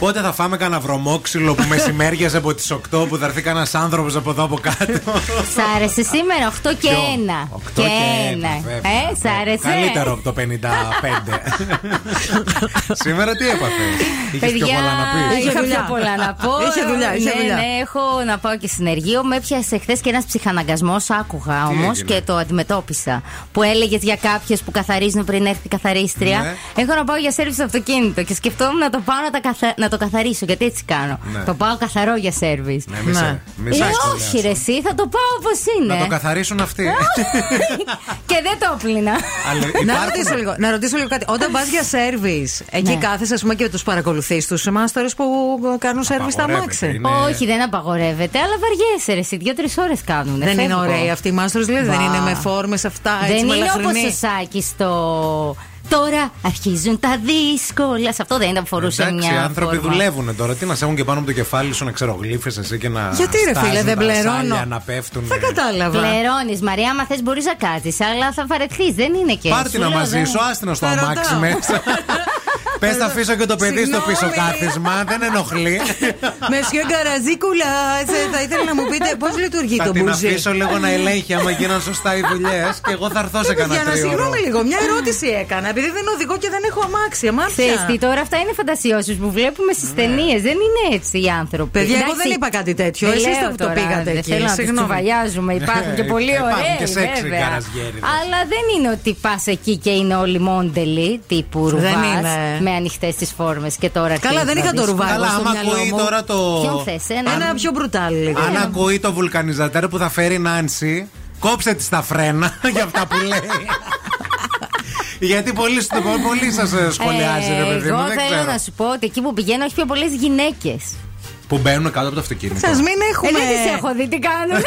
Πότε θα φάμε κανένα βρωμόξυλο που μεσημέριαζε από τις 8 που θα έρθει κανένας άνθρωπος από εδώ από κάτω; Σ' άρεσε σήμερα 8 και 1. 8 και 1. Ε, σ' άρεσε. Καλύτερο από το 55. σήμερα τι έπαθε; Είχες πιο πολλά να πεις. Είχα πιο πολλά να πω. Είχε δουλειά, είχε ναι, δουλειά. ναι, έχω να πάω και συνεργείο. Με έπιασε χθες και ένας ψυχαναγκασμός. Άκουγα όμως έγινε; και το αντιμετώπισα. Που έλεγες για κάποιες που καθαρίζουν πριν έρθει η καθαρίστρια. Ναι. Έχω να πάω για σερβις στο αυτοκίνητο και σκεφτόμουν να το πάω να, τα καθα- να το καθαρίσω. Γιατί έτσι κάνω. Ναι. Το πάω καθαρό για σερβις. Ναι, μη σε- μη σε Ε, σχολιάσω. όχι, ρε, εσύ, θα το πάω όπως είναι. Να το καθαρίσουν αυτοί. και δεν το πλήνα. Αλλά Να υπάρχουν- ρωτήσω, λίγο, να ρωτήσω λίγο κάτι. Όταν πας για σερβις, εκεί Ναι. κάθεσαι ας πούμε, και τους παρακολουθείς τους μάστορε που κάνουν σερβις στα Απαγορεύεται, αμάξι. είναι- Όχι, δεν απαγορεύεται, αλλά βαριέσαι ρε, εσύ. Δύο-τρεις ώρες κάνουν. Δεν είναι ωραίοι αυτοί οι μάστορες, δηλαδή δεν Βα. είναι με φόρμες αυτά έτσι Δεν είναι όπως μελαχρινοί. ο Σάκης στο. Τώρα αρχίζουν τα δύσκολα. Σε αυτό δεν ήταν που φορούσε Εντάξει, οι μια. άνθρωποι φόρμα. δουλεύουν τώρα. Τι να σε έχουν και πάνω από το κεφάλι σου να ξερογλύφε εσύ και να. Γιατί ρε φίλε, στάζουν δεν τα πληρώνω. σάλια Να πέφτουν. Δεν κατάλαβα. Πληρώνεις, Μαρία, άμα θες μπορείς να κάτσει, αλλά θα βαρεθείς. Δεν είναι και. Πάρτε Σου να λέω, μαζί δεν- σου, άστινα στο Θα αμάξι ρωτάω. μέσα. Πες θα αφήσω και το παιδί στο πίσω Συγγνώμη. κάθισμα, δεν ενοχλεί. Μεσιό Γκαραζίκουλα, ε, θα ήθελα να μου πείτε πώς λειτουργεί Θα το την μπουζί. αφήσω λίγο να ελέγχει άμα γίναν σωστά οι δουλειές και εγώ θα έρθω σε κανένα Γιάννα, τρίωρο. συγγνώμη λίγο, μια ερώτηση έκανα. Επειδή δεν οδηγώ και δεν έχω αμάξι, αμάξια. Ξέρεις τι, τώρα αυτά είναι φαντασιώσεις που βλέπουμε στις ταινίες. Δεν είναι έτσι οι άνθρωποι. Παιδιά, εγώ Εντάξει, δεν είπα κάτι τέτοιο. δεν Εσείς λέω το- το τώρα, πήγατε δεν εκεί. Θέλω να τους Συγγνώμη. τσουβαλιάζουμε. Υπάρχουν και πολύ Υπάρχουν ωραίοι. και σεξι βέβαια. γκαραζιέριδες. Αλλά δεν είναι ότι πας εκεί και είναι όλοι μόντελοι τύπου ρουβάς είναι. Με ανοιχτές τις φόρμες και τώρα. Καλά, δεν είχα το ρουβά Καλά, εγώ στο άμα μυαλό ακούει μου. τώρα το. Ποιον θες, ένα; Ένα πιο μπρουτάλ λίγο. Αν ακούει το βουλκανιζατέρ που θα φέρει η Νάνση, κόψε της τα φρένα για αυτά που λέει. Γιατί πολύ, πολύ σας σχολιάζει, ρε παιδί μου. Εγώ Δεν θέλω ξέρω. να σου πω ότι εκεί που πηγαίνω έχει πιο πολλές γυναίκες. Που μπαίνουν κάτω από το αυτοκίνητο. Σας μην Ε, έχουμε. δεν τι έχω δει τι κάνουν.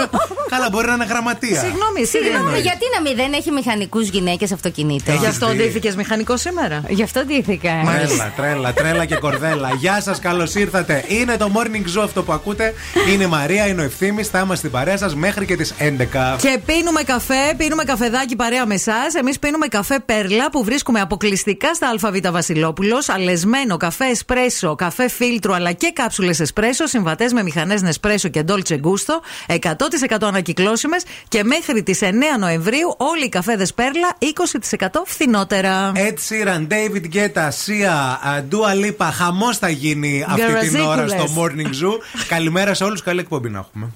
Καλά, μπορεί να είναι γραμματεία. Συγγνώμη, Συγγνώμη, συγγνώμη. γιατί να μην δεν έχει μηχανικούς γυναίκες αυτοκινήτων; Έχεις Γι' αυτό δει. ντύθηκες μηχανικό σήμερα. Γι' αυτό ντύθηκα. Τρέλα, τρέλα, τρέλα και κορδέλα. Γεια σας, καλώς ήρθατε. Είναι το morning zoo αυτό που ακούτε. Είναι η Μαρία, είναι ο ευθύνη. Θα είμαστε στην παρέα σας μέχρι και τις 11. Και πίνουμε καφέ, πίνουμε καφεδάκι παρέα με εσάς. Εμείς πίνουμε καφέ Πέρλα που βρίσκουμε αποκλειστικά στα ΑΒ Βασιλόπουλος. Αλεσμένο καφέ εσπρέσο, καφέ φίλτρο αλλά και κάψουλε εσπρέσο. Συμβατές με μηχανές Νεσπρέσο και Dolce Gusto. 100% ανακυκλώσιμες. Και μέχρι τις 9 Νοεμβρίου όλοι οι καφέδες Πέρλα 20% φθηνότερα. Ed Sheeran, David Guetta, Sia, uh, Dua Lipa. Χαμός θα γίνει αυτή την ώρα στο Γκαραζίκουλες. morning zoo. Καλημέρα σε όλους. Καλή εκπομπή να έχουμε.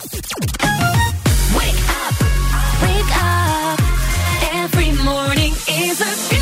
Wake up, wake up. Every morning is a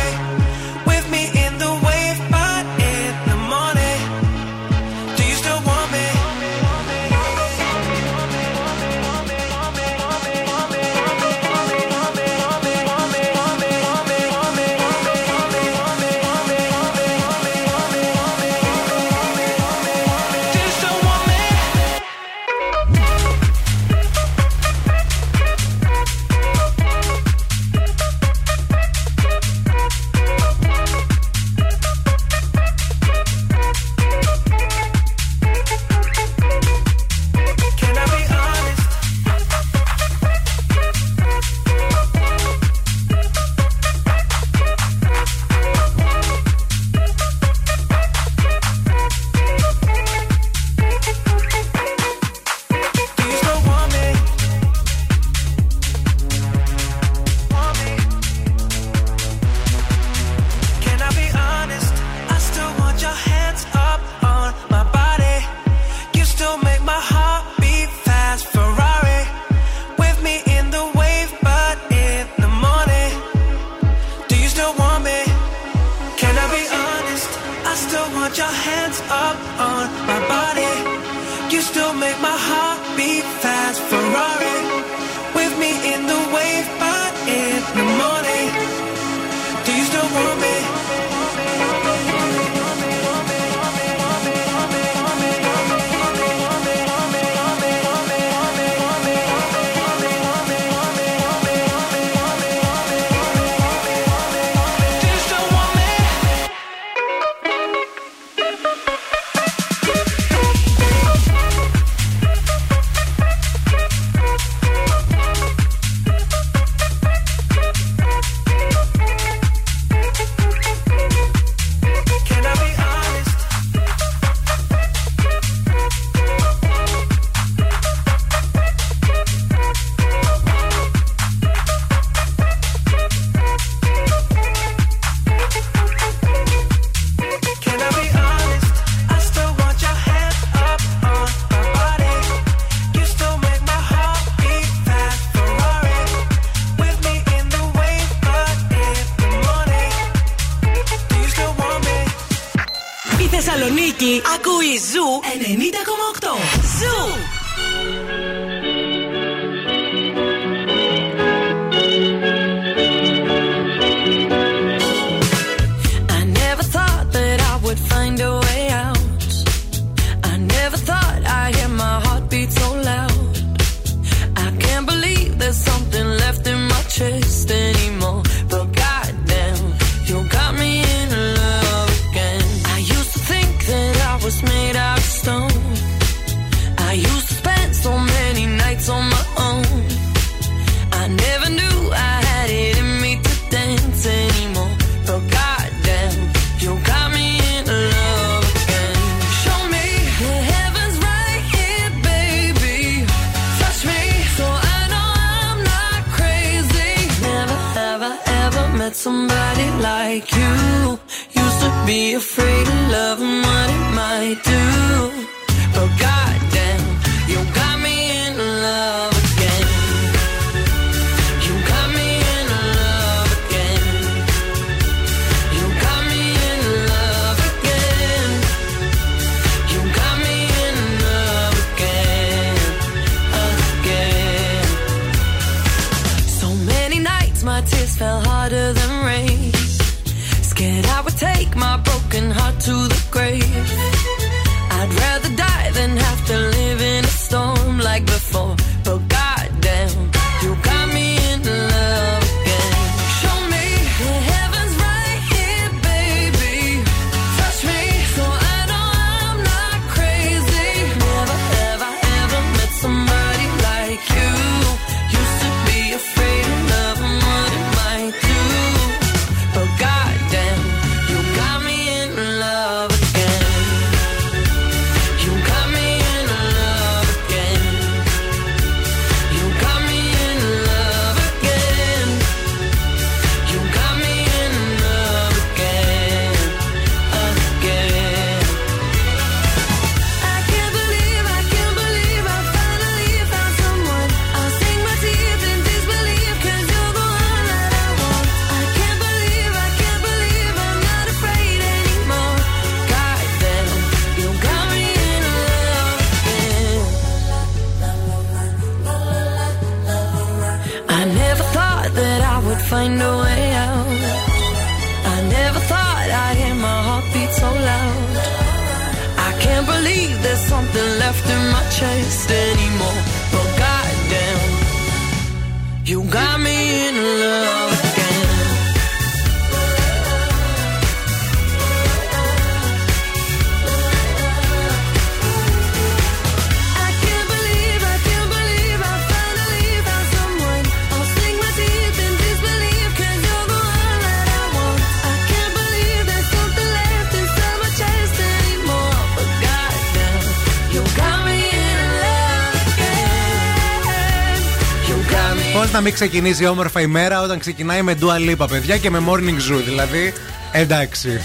Πώς να μην ξεκινήσει όμορφα η μέρα όταν ξεκινάει με Dua Lipa, παιδιά, και με Morning Zoo. Δηλαδή, εντάξει.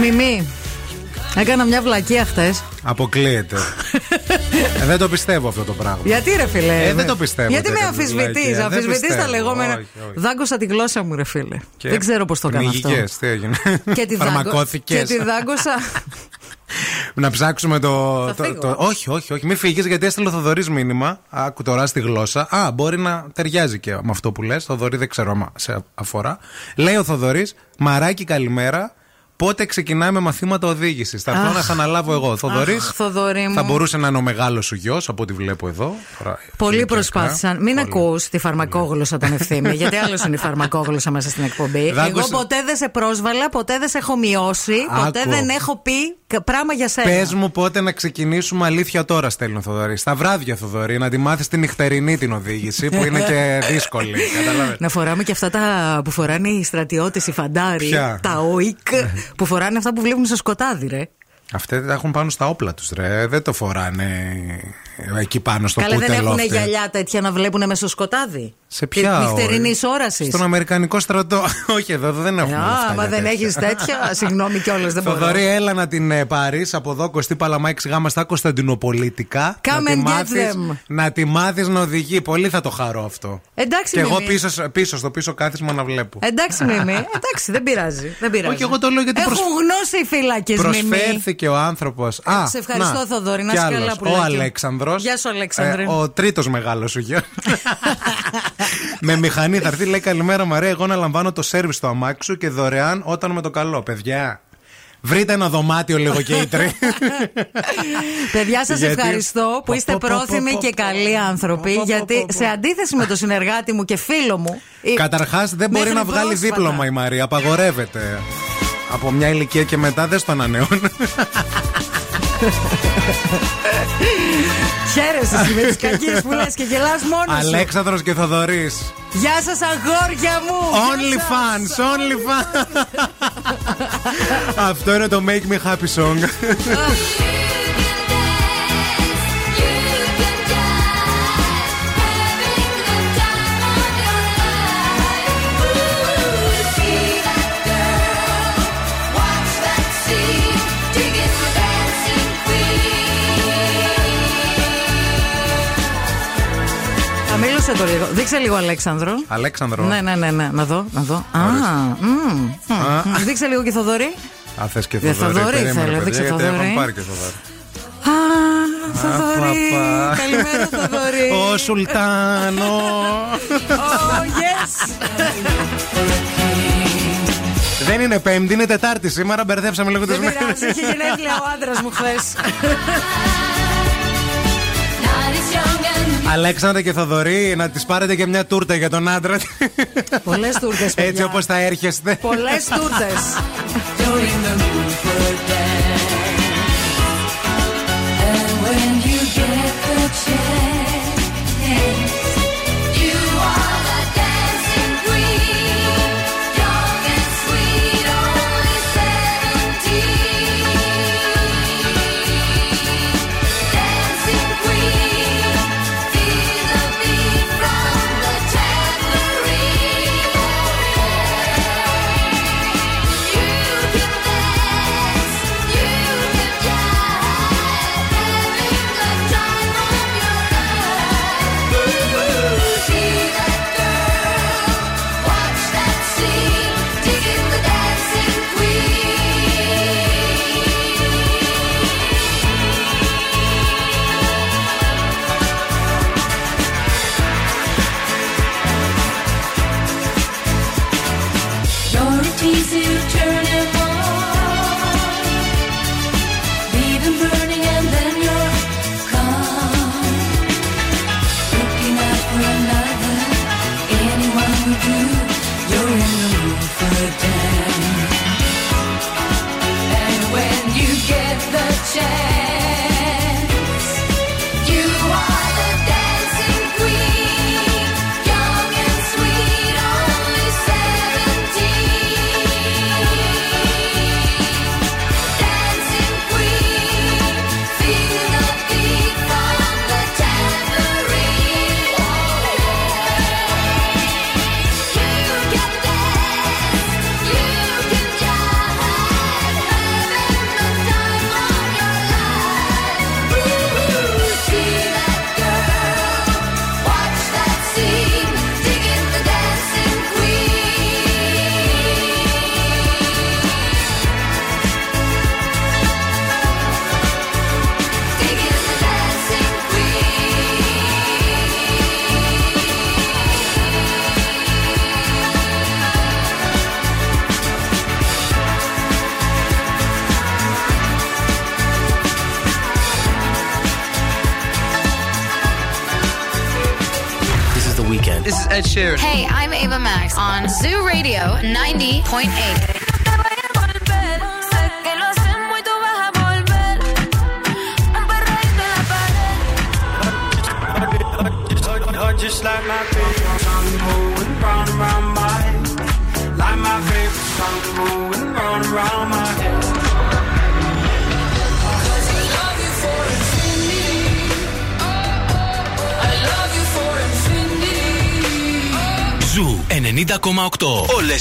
Μιμή. Έκανα μια βλακία χτε. Αποκλείεται. ε, δεν το πιστεύω αυτό το πράγμα. Γιατί ρε φίλε. Ε, δεν το πιστεύω Γιατί με τέτοια αμφισβητεί. βλακεία. Δεν Αμφισβητεί τα πιστεύω. λεγόμενα. Όχι, όχι. Δάγκωσα τη γλώσσα μου, ρε φίλε. Και Δεν ξέρω πώς το κάνω αυτό. πνιγικές, τι έγινε. Και τη, δάγκω... Φαρμακώθηκες. και τη δάγκωσα. Να ψάξουμε το. Θα το, φύγω. το- όχι, όχι, όχι. Μην φύγεις γιατί έστειλε ο Θοδωρής μήνυμα. Άκου τώρα στη γλώσσα. Α, μπορεί να ταιριάζει και με αυτό που λες. Θοδωρή δεν ξέρω αν σε αφορά. Λέει ο Θοδωρής, Μαράκι, καλημέρα. Πότε ξεκινάμε μαθήματα οδήγησης. Θα έρθω Αχ. να σε αναλάβω εγώ. Θοδωρή. Αχ, Θοδωρής μου. Θα μπορούσε να είναι ο μεγάλος σου γιος, από ό,τι βλέπω εδώ. Τώρα, Πολλοί ηλικιακά. προσπάθησαν. Μην Πολλοί. ακούς τη φαρμακόγλωσσα τον ευθύμη, γιατί άλλος είναι η φαρμακόγλωσσα μέσα στην εκπομπή. Δάγκωσα- Εγώ ποτέ δεν σε πρόσβαλα, ποτέ δεν σε έχω μειώσει, ποτέ Άκου. δεν έχω πει κα- πράγμα για σένα. Πες μου πότε να ξεκινήσουμε αλήθεια τώρα, στέλνει ο Θοδωρή. Στα βράδια, Θοδωρή, να τη μάθεις την νυχτερινή την οδήγηση, που είναι και δύσκολη. Κατάλαβε. Να φοράμε και αυτά τα που φοράνε οι στρατιώτες, οι φαντάροι, Ποια; τα ΟΙΚ, που φοράνε αυτά που βλέπουν στο σκοτάδι, ρε. Αυτοί τα έχουν πάνω στα όπλα τους, ρε. Δεν το φοράνε εκεί πάνω στο Καλέ δεν πούτελο. έχουν αυτή. γυαλιά τέτοια να βλέπουν μέσα στο σκοτάδι; Σε ποια Νυχτερινής ώρα; όρασης; Στον Αμερικανικό στρατό. Όχι, εδώ δεν έχουμε. αυτά Α, μα για δεν τέτοια. έχεις τέτοια. Συγγνώμη κιόλας, δεν μπορώ. Θοδωρή, έλα να την ε, πάρεις από εδώ, Κωστή Παλαμάκης Γάμα στα Κωνσταντινοπολίτικα. Come να τη and get μάθεις- them. Να τη μάθεις να οδηγεί. Πολύ θα το χαρώ αυτό. Εντάξει, Και εγώ Μιμή. πίσω, πίσω στο πίσω κάθισμα να βλέπω. Εντάξει, Μιμή. Εντάξει, δεν πειράζει. Δεν πειράζει. Όχι, εγώ το λέω γιατί Έχουν προσ- γνώση οι φύλακε, Μιμή. Προσφέρθηκε ο άνθρωπος. σε ευχαριστώ, Θοδωρή, να είσαι καλά, Ο πουλάκι. Αλέξανδρο. Γεια σου, Αλέξανδρε. ο τρίτος μεγάλος σου γιο. με μηχανή θα έρθει, λέει Καλημέρα Μαρία. Εγώ να λαμβάνω το σερβι στο αμάξι σου και δωρεάν όταν με το καλό. Παιδιά, βρείτε ένα δωμάτιο λίγο και οι τρει. Παιδιά, σας Γιατί- ευχαριστώ που είστε Πω, πω, πω, πρόθυμοι πω, και πω. καλοί άνθρωποι. Πω, πω, Γιατί πω, πω. σε αντίθεση με τον συνεργάτη μου και φίλο μου. η- Καταρχάς δεν μπορεί μέχρι να βγάλει πρόσφατα. δίπλωμα η Μαρία. Απαγορεύεται. Από μια ηλικία και μετά δεν στο ανανεώνουν. Χαίρεσαι εσύ με τις κακίες που λες και γελάς μόνος σου. Αλέξανδρος και Θοδωρής. Γεια σας, αγόρια μου. Only Γεια σας. fans, only fans. Αυτό είναι το Make Me Happy Song. Α, μίλησε το λίγο. Δείξε λίγο, Αλέξανδρο. Αλέξανδρο. Ναι, ναι, ναι, ναι. Να δω, να δω. Α, μμ, μμ. Δείξε λίγο και Θοδωρή. Α, θες και Για Θοδωρή. Θοδωρή περίμενε, θέλω, παιδιά, δείξε γιατί Θοδωρή. έχουν πάρει και Θοδωρή. Α, Θοδωρή. παπα. Καλημέρα, Θοδωρή. Ο Σουλτάνο. Oh, yes. Δεν είναι Πέμπτη, είναι Τετάρτη σήμερα. Μπερδέψαμε λίγο τις Δεν μέρες. πειράζει, είχε γενέθλια ο άντρας μου χθες. Αλέξανδρα και Θοδωρή, να τη πάρετε και μια τούρτα για τον άντρα. Πολλές τούρτες. Έτσι όπως θα έρχεστε. Πολλές τούρτες. 101.8.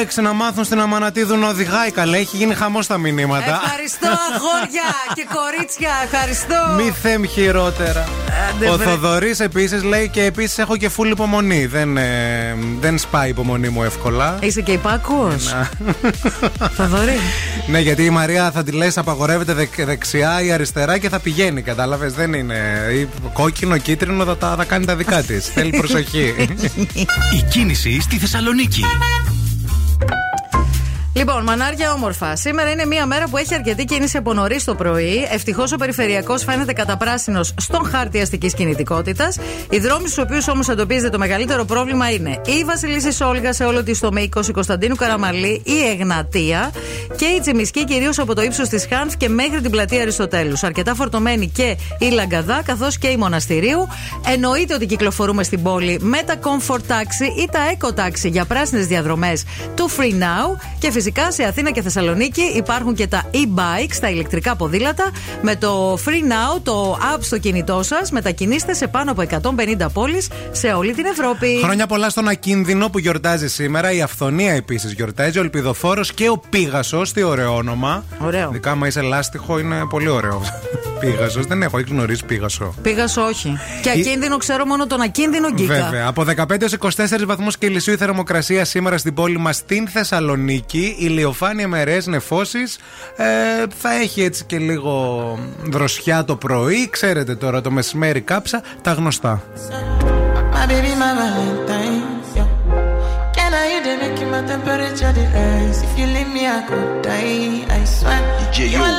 Όρεξη να μάθουν στην Αμανατίδου να οδηγάει καλέ. Έχει γίνει χαμός στα μηνύματα. Ευχαριστώ, αγόρια και κορίτσια. Ευχαριστώ. Μη θέμ χειρότερα. Άντε, Ο βρε. Θοδωρής επίσης λέει και επίσης έχω και φούλη υπομονή. Δεν, ε, δεν σπάει η υπομονή μου εύκολα. Είσαι και υπάκουος. Θοδωρή. ναι, γιατί η Μαρία θα τη λες απαγορεύεται δεκ- δεξιά ή αριστερά και θα πηγαίνει. Κατάλαβες, δεν είναι. Ή κόκκινο, κίτρινο θα, τα, θα κάνει τα δικά της. Θέλει προσοχή. Η κίνηση στη Θεσσαλονίκη. Λοιπόν, μανάρια όμορφα. Σήμερα είναι μια μέρα που έχει αρκετή κίνηση από νωρίς το πρωί. Ευτυχώς ο περιφερειακός φαίνεται καταπράσινος στον χάρτη αστικής κινητικότητας. Οι δρόμοι στους οποίους όμως εντοπίζεται το μεγαλύτερο πρόβλημα είναι η Βασιλίση Όλγα σε όλο της το Μήκο, η Κωνσταντίνου Καραμαλή, η Εγνατία και η Τσιμισκή κυρίως από το ύψος της Χάνφ και μέχρι την πλατεία Αριστοτέλους. Αρκετά φορτωμένη και η Λαγκαδά καθώς και η Μοναστηρίου. Εννοείται ότι κυκλοφορούμε στην πόλη με τα Comfort Taxi ή τα Eco Taxi για πράσινες διαδρομές του Free Now. Και φυσικά σε Αθήνα και Θεσσαλονίκη υπάρχουν και τα e-bikes, τα ηλεκτρικά ποδήλατα. Με το Free Now, το app στο κινητό σας, μετακινήστε σε πάνω από 150 πόλεις σε όλη την Ευρώπη. Χρόνια πολλά στον Ακίνδυνο που γιορτάζει σήμερα. Η Αυθονία επίσης γιορτάζει. Ο Ελπιδοφόρος και ο Πίγασος. Τι ωραίο όνομα. Ωραίο. Ειδικά, άμα είσαι λάστιχο, είναι πολύ ωραίο. Πίγασος. Δεν έχω, έχεις γνωρίσει Πίγασο. Πήγα σε όχι. Και ακίνδυνο ξέρω μόνο τον ακίνδυνο γκίκα. Βέβαια. Από 15 έως 24 βαθμούς Κελσίου η θερμοκρασία σήμερα στην πόλη μας στην Θεσσαλονίκη ηλιοφάνεια με αιρέ φώσει ε, θα έχει έτσι και λίγο δροσιά το πρωί. Ξέρετε τώρα το μεσημέρι κάψα. Τα γνωστά. My baby, my Your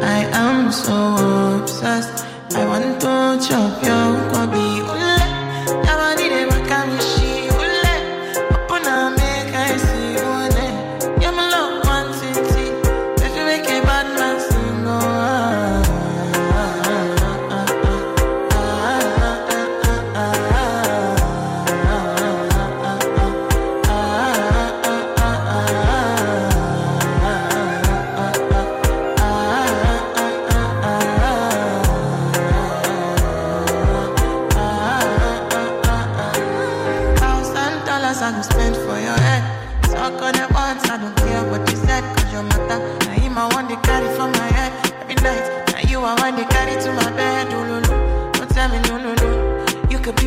I am so to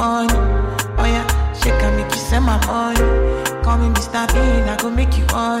on. Oh yeah, shake and make you send my on. Call me Mr. Bean, I go make you on.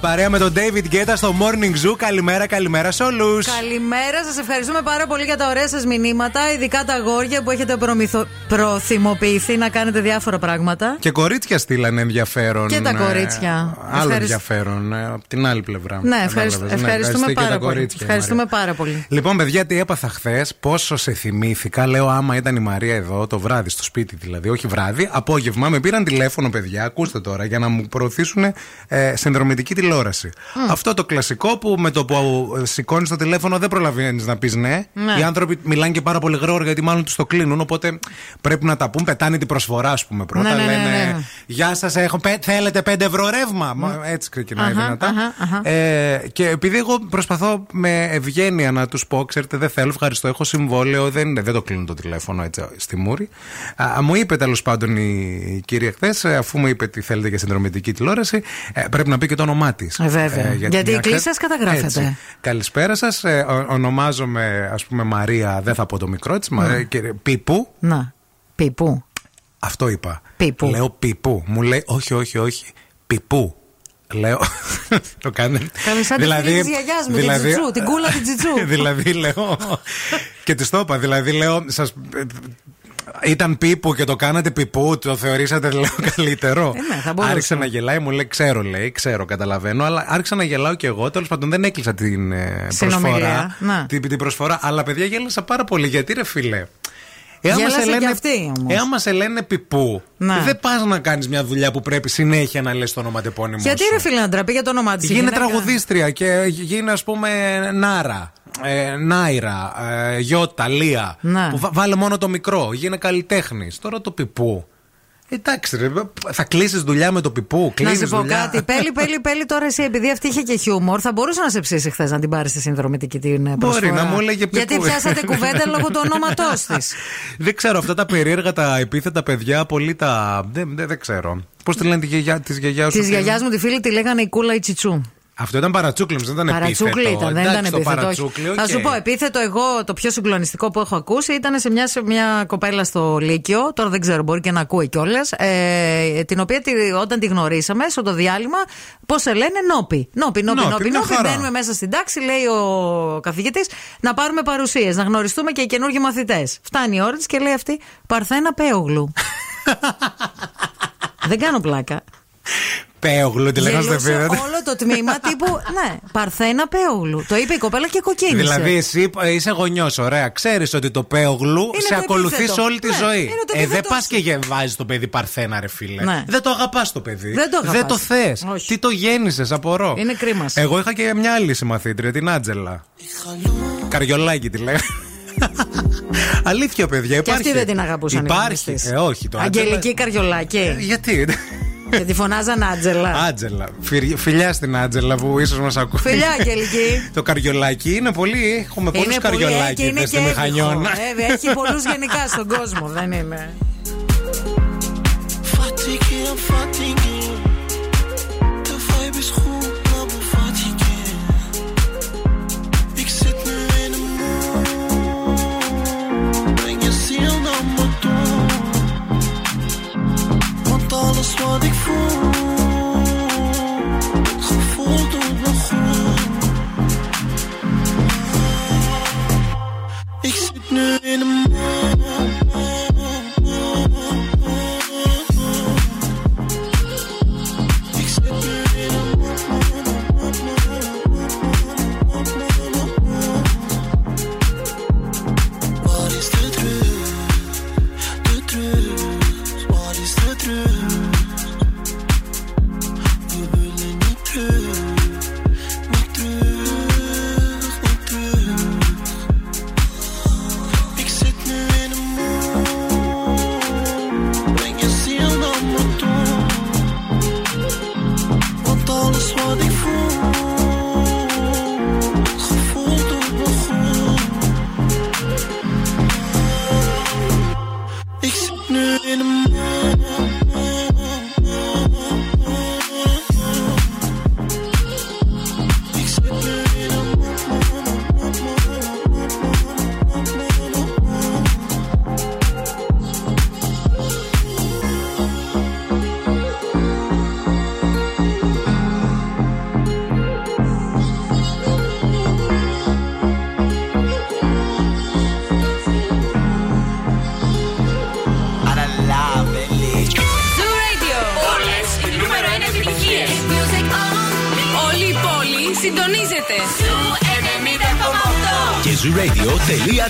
παρέα με τον David Guetta στο Morning Zoo. Καλημέρα, καλημέρα σε όλους. Καλημέρα, σας ευχαριστούμε πάρα πολύ για τα ωραία σας μηνύματα, ειδικά τα αγόρια που έχετε προμηθο... προθυμοποιηθεί να κάνετε διάφορα πράγματα. Και κορίτσια στείλανε ενδιαφέρον. Και τα ε, κορίτσια. Άλλο Ευχαρισ... ενδιαφέρον, ε, από την άλλη πλευρά. Ναι, ναι ευχαριστούμε, πάρα, πολύ. ευχαριστούμε πάρα πολύ. Λοιπόν, παιδιά, τι έπαθα χθες, πόσο σε θυμήθηκα. Λέω, άμα ήταν η Μαρία εδώ το βράδυ, στο σπίτι δηλαδή, όχι βράδυ, απόγευμα με πήραν τηλέφωνο, παιδιά, ακούστε τώρα, για να μου προωθήσουν ε, συνδρομητική τηλεόραση. Αυτό το κλασικό που με το που σηκώνεις το τηλέφωνο δεν προλαβαίνεις να πεις ναι. Ναι. Οι άνθρωποι μιλάνε και πάρα πολύ γρήγορα γιατί μάλλον τους το κλείνουν. Οπότε πρέπει να τα πούν. Πετάνε την προσφορά, ας πούμε. Πρώτα Ναι, ναι, ναι, λένε ναι. Γεια σας, έχω, πέ- θέλετε 5 ευρώ ρεύμα. Μα, έτσι ξεκινάει Αχα, δυνατά. αχα, αχα. Ε, και επειδή εγώ προσπαθώ με ευγένεια να τους πω, ξέρετε, δεν θέλω, ευχαριστώ, έχω συμβόλαιο, δεν, δεν το κλείνω το τηλέφωνο έτσι στη μούρη. Α, μου είπε τέλος πάντων η κυρία χθες, αφού μου είπε τι θέλετε για συνδρομητική τηλεόραση, ε, πρέπει να πει και το όνομά της. Ε, βέβαια. Γιατί η κλίση σας καταγράφεται. Καλησπέρα σας. Ε, ο- ονομάζομαι, ας πούμε, Μαρία, δεν θα πω το μικρό της, Πίπου. Να. Πίπου. Αυτό είπα. Πίπου. Λέω πίπου. Μου λέει, όχι, όχι, όχι. Πίπου. Λέω. το κάνει. Κάνει σαν τη φίλη της γιαγιάς μου, την Τζιτσού, την κούλα την Τζιτσού. δηλαδή λέω. και της το είπα. Δηλαδή λέω. Σας, ήταν πίπου και το κάνατε πιπού, το θεωρήσατε λέω καλύτερο. Ε, ναι, θα μπορούσε. άρχισε να γελάει, μου λέει ξέρω, λέει, ξέρω, καταλαβαίνω, αλλά άρχισα να γελάω και εγώ. Τέλος πάντων δεν έκλεισα την ε, Συνομιλία, προσφορά. να. Την, την προσφορά, αλλά παιδιά γέλασα πάρα πολύ. Γιατί ρε φίλε. Εάν μας Γέλασε λένε- και αυτή όμως. Εάν μας σε λένε πιπού, Ναι. δεν πας να κάνεις μια δουλειά που πρέπει συνέχεια να λες το ονοματεπώνυμο. Γιατί σου. ρε φίλε να ντραπεί για το όνομά της. Γίνε τραγουδίστρια και γίνε, ας πούμε, Νάρα. Ε, Νάιρα, ε, Γιώτα, Λία. Ναι. Που βα- βάλε μόνο το μικρό. Γίνε καλλιτέχνης. Τώρα το πιπού. Εντάξει, ρε, θα κλείσεις δουλειά με το πιπού. Να Κλείσεις σου πω δουλειά. κάτι. Πέλη, πέλη, πέλη τώρα εσύ, επειδή αυτή είχε και χιούμορ, θα μπορούσε να σε ψήσει χθες να την πάρεις στη συνδρομητική την ε, Μπορεί προσφορά. να μου έλεγε πιπού. Γιατί πιάσατε κουβέντα λόγω του ονόματός της. Δεν ξέρω, αυτά τα περίεργα τα επίθετα παιδιά, πολύ τα. Δεν, δεν, δεν ξέρω. Πώς τη λένε τη γιαγιά της γιαγιάς σου. Της τι- γιαγιά μου τη φίλη τη λέγανε η κούλα η τσιτσού. Αυτό ήταν παρατσούκλι, δεν ήταν Παρατσούκλι επίθετο. ήταν, δεν Εντάξει, ήταν το επίθετο. όχι. παρατσούκλι, Θα οκ. σου πω, επίθετο εγώ το πιο συγκλονιστικό που έχω ακούσει ήταν σε μια, σε μια κοπέλα στο Λύκειο. Τώρα δεν ξέρω, μπορεί και να ακούει κιόλας. Ε, την οποία τη, όταν τη γνωρίσαμε στο το διάλειμμα, πώς σε λένε, Νόπι. Νόπι, Νόπι, Νόπι, Νόπι. μια Νόπι. χαρά. Μπαίνουμε μέσα στην τάξη, λέει ο καθηγητής, να πάρουμε παρουσίες, να γνωριστούμε και οι καινούργιοι μαθητές. Φτάνει η ώρα τη και λέει αυτή, Παρθένα Πέογλου. δεν κάνω πλάκα. Πέογλου, τη λέγανε στο Γελούσε επίθετο. όλο το τμήμα τύπου. Ναι, Παρθένα Πέογλου. Το είπε η κοπέλα και κοκκίνησε. Δηλαδή, εσύ ε, είσαι γονιός, ωραία. Ξέρεις ότι το πέογλου Είναι σε το ακολουθείς επίθετο. όλη τη Ναι, ζωή. είναι το ε, δεν επίθετό πας σου. και βάζει το παιδί παρθένα, ρε φίλε. Ναι. Δεν το αγαπάς το παιδί. Δεν το αγαπάς. Δεν το θες. Όχι. Τι το γέννησες, απορώ. Είναι κρίμα. Εγώ είχα και μια άλλη συμμαθήτρια, την Άτζελα. Καριολάκι τη λέγανε. Αλήθεια, παιδιά, Και υπάρχει. αυτή δεν την αγαπούσαν οι Υπάρχει. γονείς της. Ε, όχι, το Άτζελα- Αγγελική Καριολάκη. Ε, Γιατί; Και τη φωνάζαν Άτζελα. Άτζελα. Φι- Φιλιά στην Άτζελα που ίσως μας ακούει. Φιλιά, Αγγελική. Το καριολάκι είναι πολύ. Έχουμε πολλούς Είναι πολύ, ε, και καριολάκι είναι στη και μηχανιώνα. έβυχο. Ε, Έχει πολλούς γενικά στον κόσμο, δεν είναι; wat ik voel,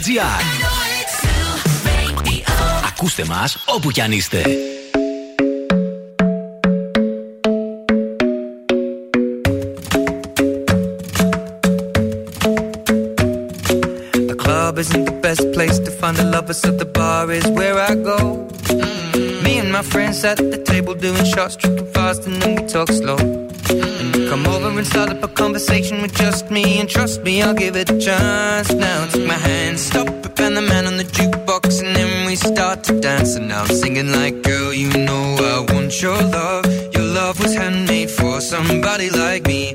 Κοσμοράδιο.gr Ακούστε μας όπου κι αν είστε. isn't the best place to find a lover, so the bar is where I go. Mm-hmm. Me and my friends at the table doing shots, tripping fast, and then we talk slow and start up a conversation with just me, and trust me, I'll give it a chance. Now take my hand, stop it, and the man on the jukebox, and then we start to dance. And now I'm singing like, girl, you know I want your love. Your love was handmade for somebody like me.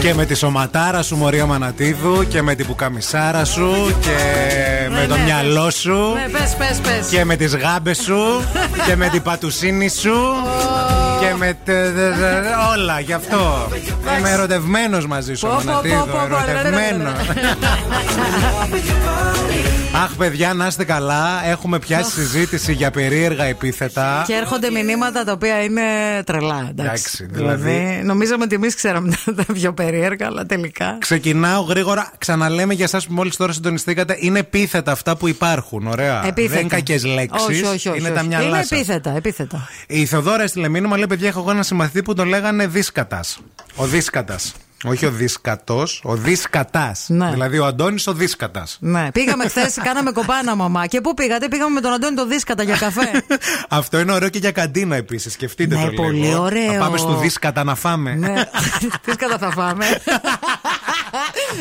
Και με τη σωματάρα σου, Μωρία Μανατίδου, και με την πουκαμισάρα σου, και με το ναι. μυαλό σου, Ναι, πες, πες, πες. και με τις γάμπες σου, και με την πατουσίνη σου, και με. τε- τε- τε- όλα, γι' αυτό. Είμαι ερωτευμένος μαζί σου, Πω, πω, πω, Μανατίδου. πω, πω, Ερωτευμένο. Αχ, παιδιά, να είστε καλά. Έχουμε πιάσει συζήτηση για περίεργα επίθετα. Και έρχονται μηνύματα τα οποία είναι τρελά. Εντάξει, Εντάξει, δηλαδή- Νομίζαμε ότι εμείς ξέραμε τα πιο περίεργα, αλλά τελικά. Ξεκινάω γρήγορα. Ξαναλέμε για εσάς που μόλις τώρα συντονιστήκατε. Είναι επίθετα αυτά που υπάρχουν. Ωραία. Επίθετα. Δεν είναι κακές λέξεις. Όχι, όχι, όχι. Είναι όχι. τα μυαλά Είναι σας. επίθετα, επίθετα. Η Θεοδόρα έστειλε μήνυμα, λέει: Παιδιά, έχω εγώ ένα συμμαθητή που τον λέγανε Δίσκατα. Ο Δίσκατα. Όχι ο Δίσκατο, ο Δίσκατα. Ναι. Δηλαδή ο Αντώνης ο Δίσκατα. Ναι. Πήγαμε χθες, κάναμε κοπάνα, μαμά. Και πού πήγατε, πήγαμε με τον Αντώνη το Δίσκατα για καφέ. Αυτό είναι ωραίο και για καντίνα επίσης. Σκεφτείτε Ναι, το λίγο. πολύ ωραίο. Θα πάμε στο Δίσκατα να φάμε. ναι. Δίσκατα θα φάμε.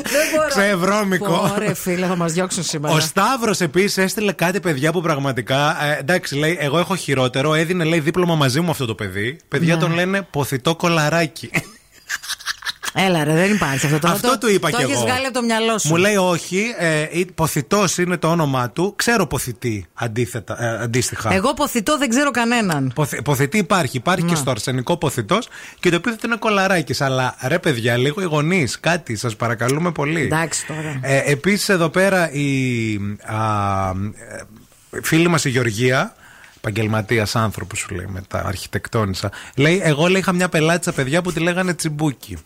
Δεν μπορώ. Ξεβρώμικο. Ωραία, φίλε, θα μας διώξουν σήμερα. Ο Σταύρος επίσης έστειλε κάτι παιδιά που πραγματικά. Ε, εντάξει, λέει, εγώ έχω χειρότερο. Έδινε, λέει, δίπλωμα μαζί μου αυτό το παιδί. Παιδιά Ναι. τον λένε ποθητό κολαράκι. Έλα, ρε, δεν υπάρχει αυτό τώρα. Αυτό το, του είπα το κι έχεις εγώ. βγάλει από το μυαλό σου. Μου λέει όχι, ε, ποθητός είναι το όνομά του. Ξέρω ποθητή αντίθετα, ε, αντίστοιχα. Εγώ ποθητό δεν ξέρω κανέναν. Ποθη, ποθητή υπάρχει. Υπάρχει Να. και στο αρσενικό ποθητός και το επίθετο είναι κολαράκι. Αλλά ρε παιδιά, λίγο οι γονείς, κάτι σας παρακαλούμε πολύ. Εντάξει τώρα. Ε, Επίσης εδώ πέρα η α, ε, φίλη μας η Γεωργία, επαγγελματίας άνθρωπος σου λέει με τα αρχιτεκτόνησα, λέει: Εγώ λέει, είχα μια πελάτησα παιδιά που τη λέγανε τσιμπούκι.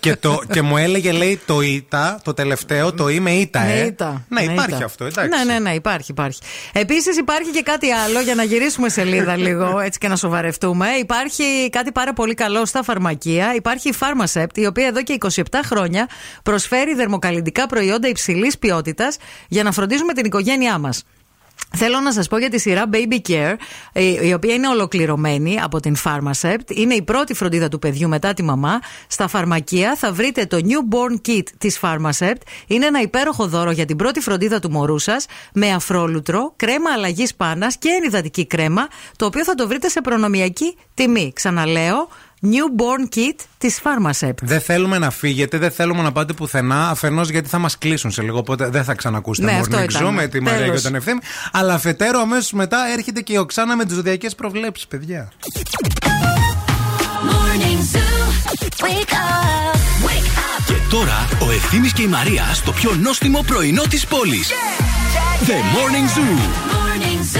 Και, το, και μου έλεγε, λέει, το ΙΤΑ, το τελευταίο, το είμαι ΙΤΑ, Ναι, ε. ήττα. Ναι, Ναι, υπάρχει ήττα. αυτό, εντάξει. Ναι, ναι, ναι, υπάρχει, υπάρχει. Επίσης υπάρχει και κάτι άλλο για να γυρίσουμε σελίδα λίγο έτσι και να σοβαρευτούμε. Υπάρχει κάτι πάρα πολύ καλό στα φαρμακεία. Υπάρχει η Pharmacept, η οποία εδώ και 27 χρόνια προσφέρει δερμοκαλλιντικά προϊόντα υψηλής ποιότητας για να φροντίζουμε την οικογένειά μας. Θέλω να σας πω για τη σειρά Baby Care, η η οποία είναι ολοκληρωμένη από την Pharmacept. Είναι η πρώτη φροντίδα του παιδιού μετά τη μαμά. Στα φαρμακεία θα βρείτε το Newborn Kit της Pharmacept. Είναι ένα υπέροχο δώρο για την πρώτη φροντίδα του μωρού σας, με αφρόλουτρο, κρέμα αλλαγής πάνας και ενυδατική κρέμα, το οποίο θα το βρείτε σε προνομιακή τιμή. Ξαναλέω, Newborn Kit της Pharmacept. Δεν θέλουμε να φύγετε, δεν θέλουμε να πάτε πουθενά. Αφενός γιατί θα μας κλείσουν σε λίγο, οπότε δεν θα ξανακούσετε Ναι, αυτό Morning ήταν. Zoo με τη Μαρία και Τέλος. τον Ευθύμη. Αλλά αφετέρου, αμέσως μετά έρχεται και η Οξάνα με τις ζωδιακές προβλέψεις, παιδιά. Morning Zoo. Wake up. Wake up. Και τώρα ο Ευθύμης και η Μαρία στο πιο νόστιμο πρωινό της πόλης. The Morning Zoo. Morning Zoo.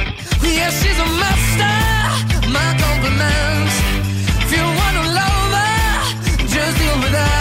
Just deal with her.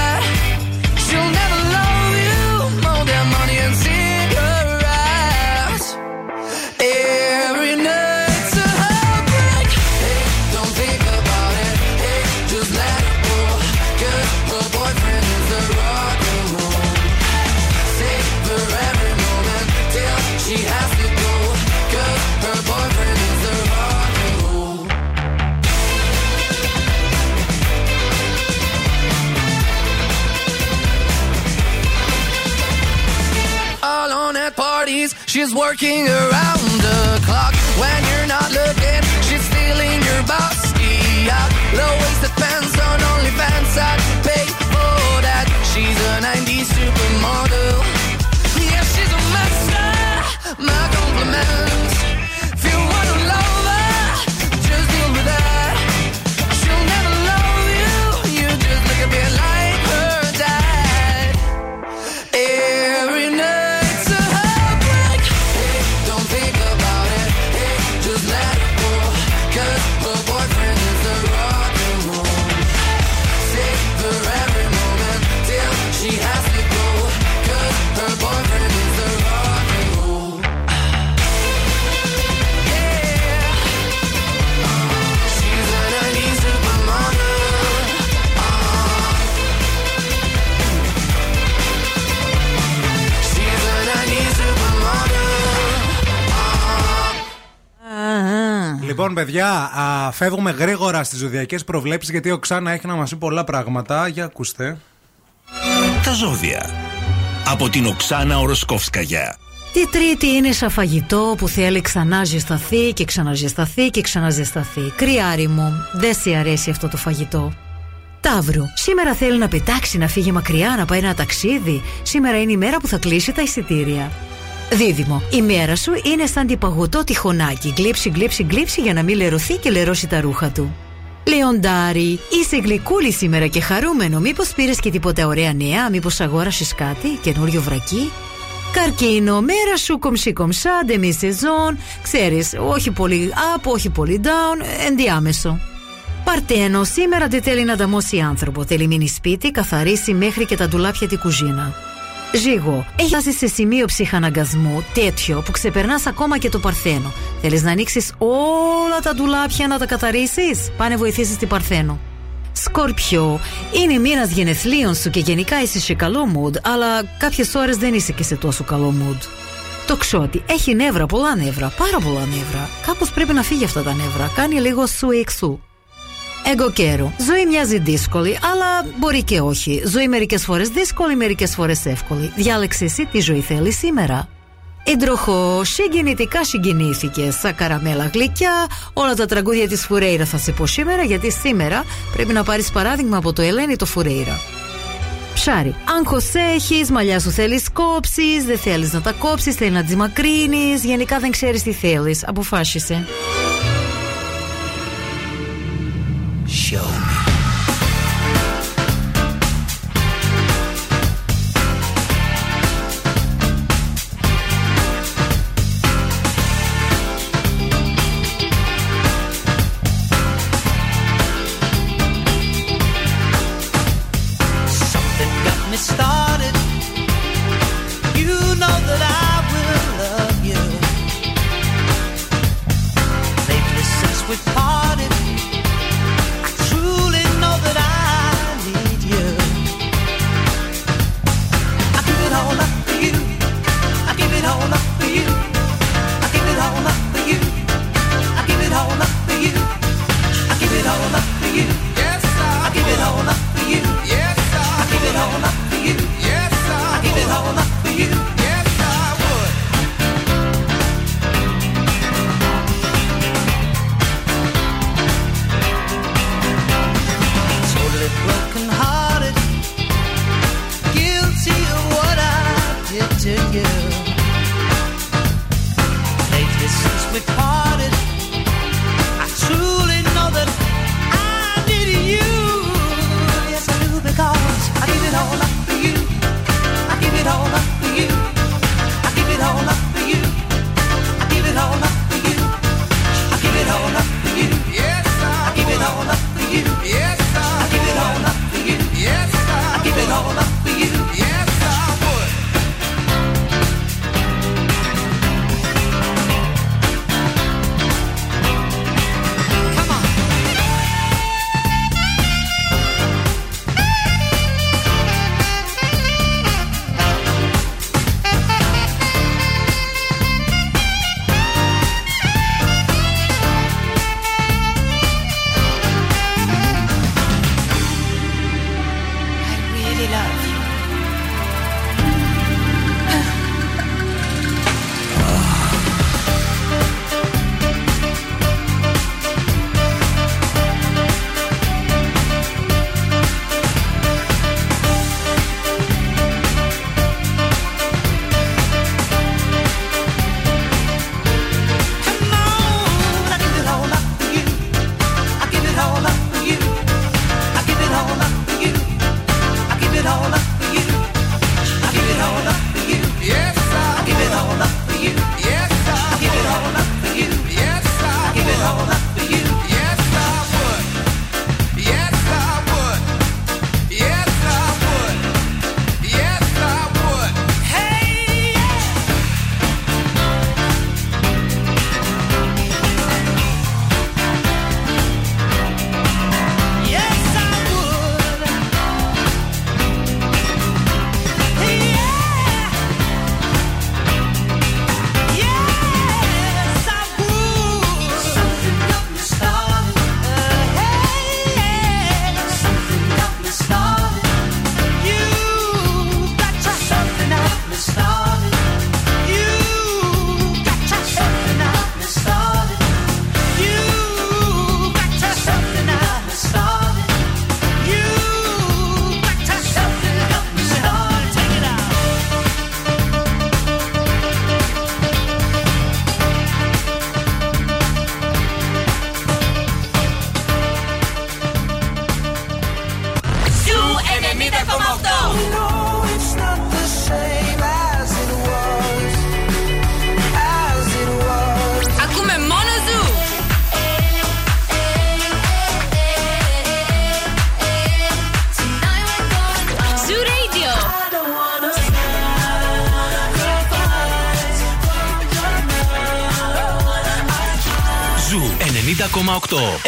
She's working around the clock when you're not looking. She's stealing your bossy out. Low waisted pants on OnlyFans. I'd παιδιά, α, φεύγουμε γρήγορα στις ζωδιακές προβλέψεις γιατί ο Ξάνα έχει να μας πει πολλά πράγματα. Για ακούστε. Τα ζώδια. Από την Οξάνα Οροσκόφσκαγια. Τι τρίτη είναι σαν φαγητό που θέλει ξανά ζεσταθεί και ξαναζεσταθεί και ξαναζεσταθεί. Κρυάρι μου, δεν σε αρέσει αυτό το φαγητό. Ταύρου, σήμερα θέλει να πετάξει, να φύγει μακριά, να πάει ένα ταξίδι. Σήμερα είναι η μέρα που θα κλείσει τα εισιτήρια. Δίδυμο, η μέρα σου είναι σαν την παγωτό τυχονάκι. Γλύψει, γλύψει, γλύψει για να μην λερωθεί και λερώσει τα ρούχα του. Λεοντάρι, είσαι γλυκούλη σήμερα και χαρούμενο. Μήπως πήρες και τίποτα ωραία νέα, μήπως αγόρασες κάτι, καινούριο βρακί; Καρκίνο, μέρα σου κομψή κομψά, ντεμή σεζόν. Ξέρεις, όχι πολύ up, όχι πολύ down, ενδιάμεσο. Παρτένο, σήμερα δεν θέλει να ανταμώσει άνθρωπο. Θέλει μείνει σπίτι, καθαρίσει μέχρι και τα ντουλάπια τη κουζίνα. Ζήγο, έχει φτάσει σε σημείο ψυχαναγκασμού τέτοιο που ξεπερνάς ακόμα και το Παρθένο. Θέλεις να ανοίξεις όλα τα ντουλάπια να τα καθαρίσει. Πάνε βοηθήσεις την Παρθένο. Σκορπιό, είναι μήνα γενεθλίων σου και γενικά είσαι σε καλό mood, αλλά κάποιες ώρες δεν είσαι και σε τόσο καλό mood. Το ξότι έχει νεύρα, πολλά νεύρα, πάρα πολλά νεύρα. Κάπως πρέπει να φύγει αυτά τα νεύρα. Κάνει λίγο σου εξού. Εγώ καιρό. Ζωή μοιάζει δύσκολη, αλλά μπορεί και όχι. Ζωή μερικές φορές δύσκολη, μερικές φορές εύκολη. Διάλεξε εσύ τι ζωή θέλεις σήμερα. Εντροχό, συγκινητικά συγκινήθηκες. Στα καραμέλα γλυκιά, όλα τα τραγούδια της Φουρέιρα θα σε πω σήμερα, γιατί σήμερα πρέπει να πάρεις παράδειγμα από το Ελένη το Φουρέιρα. Ψάρι. Άγχο έχεις, μαλλιά σου θέλει κόψει, δεν θέλεις να τα κόψεις, θέλει να τι μακρύνει. Γενικά δεν ξέρεις τι θέλεις. Αποφάσισε. Show me.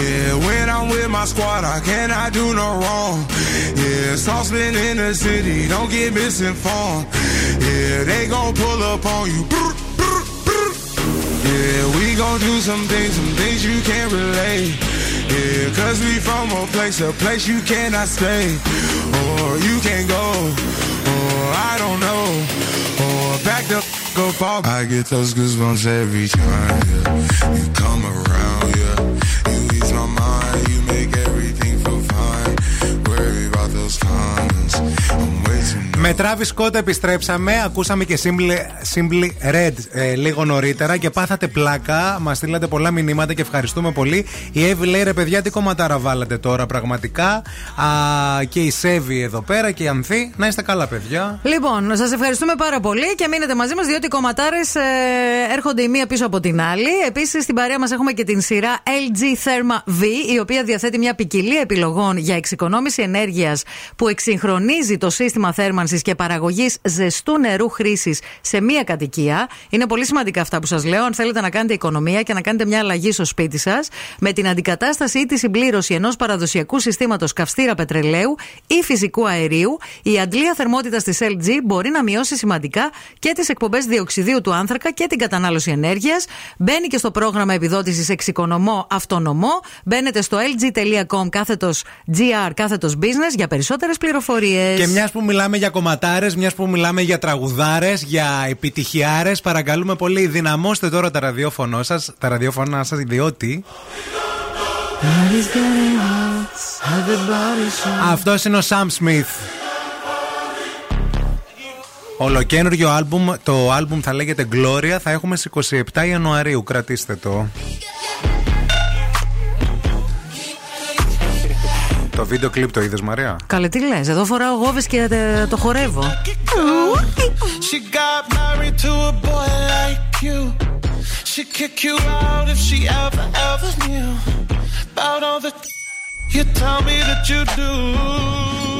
Yeah, when I'm with my squad, I cannot do no wrong. Yeah, saucepan in the city, don't get misinformed. Yeah, they gon' pull up on you. Yeah, we gon' do some things, some things you can't relate. Yeah, cause we from a place, a place you cannot stay. Or you can't go. Or I don't know. Or back the f- go far. I get those goosebumps every time. Yeah. You come around, Με Travis Scott επιστρέψαμε. Ακούσαμε και Simply, Simply Red ε, λίγο νωρίτερα και πάθατε πλάκα. Μας στείλατε πολλά μηνύματα και ευχαριστούμε πολύ. Η Εύη λέει ρε παιδιά, τι κομματάρα βάλατε τώρα πραγματικά. Α, και η Σέβη εδώ πέρα και η Ανθή. Να είστε καλά, παιδιά. Λοιπόν, σας ευχαριστούμε πάρα πολύ και μείνετε μαζί μας διότι οι κομματάρες ε, έρχονται η μία πίσω από την άλλη. Επίσης, στην παρέα μας έχουμε και την σειρά LG Therma V, η οποία διαθέτει μια ποικιλία επιλογών για εξοικονόμηση ενέργειας που εξυγχρονίζει το σύστημα θέρμανση και παραγωγής ζεστού νερού χρήσης σε μία κατοικία. Είναι πολύ σημαντικά αυτά που σας λέω. Αν θέλετε να κάνετε οικονομία και να κάνετε μια αλλαγή στο σπίτι σας, με την αντικατάσταση ή τη συμπλήρωση ενός παραδοσιακού συστήματος καυστήρα πετρελαίου ή φυσικού αερίου, η αντλία θερμότητας της LG μπορεί να μειώσει σημαντικά και τις εκπομπές διοξιδίου του άνθρακα και την κατανάλωση ενέργειας. Μπαίνει και στο πρόγραμμα επιδότησης Εξοικονομώ Αυτονομό. Μπαίνετε στο lg.com κάθετος GR κάθετος business για περισσότερες πληροφορίες. Και μιας που μιλάμε για κομματάρες, μιας που μιλάμε για τραγουδάρες, για επιτυχιάρες, παρακαλούμε πολύ, δυναμώστε τώρα τα ραδιόφωνο σας, τα ραδιόφωνα σας, διότι. Αυτό είναι ο Sam Smith. Ολοκένουργιο άλμπουμ, το άλμπουμ θα λέγεται Gloria, θα έχουμε στις 27 Ιανουαρίου, κρατήστε το. Το βίντεο κλιπ το είδες Μαρία? Καλέ, τι λε, εδώ φοράω γόβε και ε, το χορεύω. She got married to a boy like you. She'd kick you out if she ever, ever knew about all the you tell me that you do.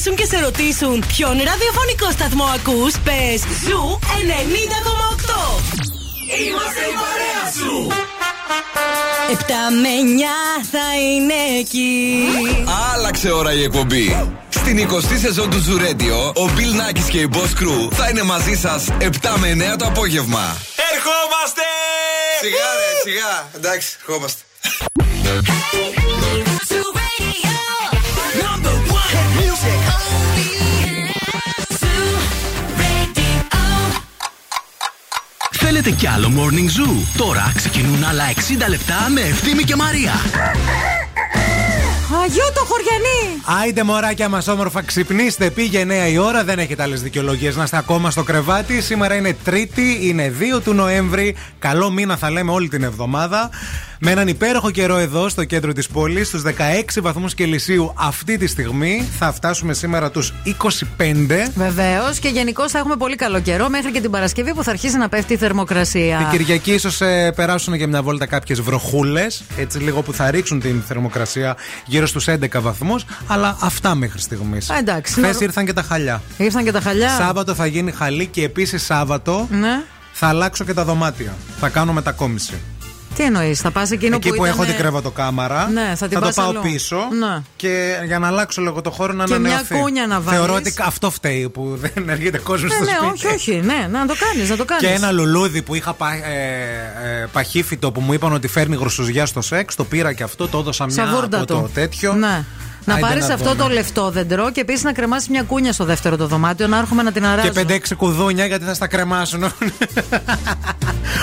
τηλεφωνήσουν και σε ρωτήσουν ποιον ραδιοφωνικό σταθμό ακούς, πες Zoo 90,8. Είμαστε η παρέα σου. Επτά με 9 θα είναι εκεί. Άλλαξε ώρα η εκπομπή. Στην 20η σεζόν του Zoo Radio, ο Bill Nackis και η Boss Crew θα είναι μαζί σας 7 με 9 το απόγευμα. Ερχόμαστε! Σιγά ρε, σιγά. Εντάξει, ερχόμαστε. Θέλετε κι άλλο Morning Zoo; Τώρα ξεκινούν άλλα 60 λεπτά με Ευθύμη και Μαρία. Αγιώ το χωριανή! Άιντε μωράκια μας όμορφα, ξυπνήστε. Πήγε 9 η ώρα, δεν έχετε άλλες δικαιολογίες να είστε ακόμα στο κρεβάτι. Σήμερα είναι Τρίτη, είναι 2 του Νοέμβρη. Καλό μήνα θα λέμε όλη την εβδομάδα. Με έναν υπέροχο καιρό εδώ στο κέντρο της πόλης, στους 16 βαθμούς Κελσίου αυτή τη στιγμή. Θα φτάσουμε σήμερα τους 25. Βεβαίως και γενικώ θα έχουμε πολύ καλό καιρό μέχρι και την Παρασκευή που θα αρχίσει να πέφτει η θερμοκρασία. Την Κυριακή ίσως ε, περάσουν για μια βόλτα κάποιες βροχούλες. Έτσι λίγο που θα ρίξουν την θερμοκρασία γύρω στους 11 βαθμούς. Αλλά αυτά μέχρι στιγμής. εντάξει. Χθες να- ήρθαν και τα χαλιά. Ήρθαν και τα χαλιά. Σάββατο θα γίνει χαλή και επίσης Σάββατο Ναι. θα αλλάξω και τα δωμάτια. Θα κάνω μετακόμιση. Τι εννοείς, θα πας εκείνο Εκεί που, που, έχω ήτανε- την κρεβατοκάμαρα. Ναι, θα την το πας πάω αλλού. πίσω. Ναι. Και για να αλλάξω λίγο το χώρο να Και μια ανανεωθεί. κούνια να βάλεις. Θεωρώ ότι αυτό φταίει που δεν έρχεται κόσμος Ναι, στο ναι, σπίτι. όχι, όχι. Ναι, να το κάνεις, να το κάνεις. Και ένα λουλούδι που είχα πα, ε, ε, παχύφυτο που μου είπαν ότι φέρνει γρουσουζιά στο σεξ. Το πήρα και αυτό, το έδωσα μια από Σαβούρντατο. το τέτοιο. Ναι. Να Άιντε πάρεις να αυτό δούμε. το λεφτόδεντρο και επίσης να κρεμάσεις μια κούνια στο δεύτερο το δωμάτιο, να έρχομαι να την αράζω. Και 5-6 κουδούνια γιατί θα στα κρεμάσουν.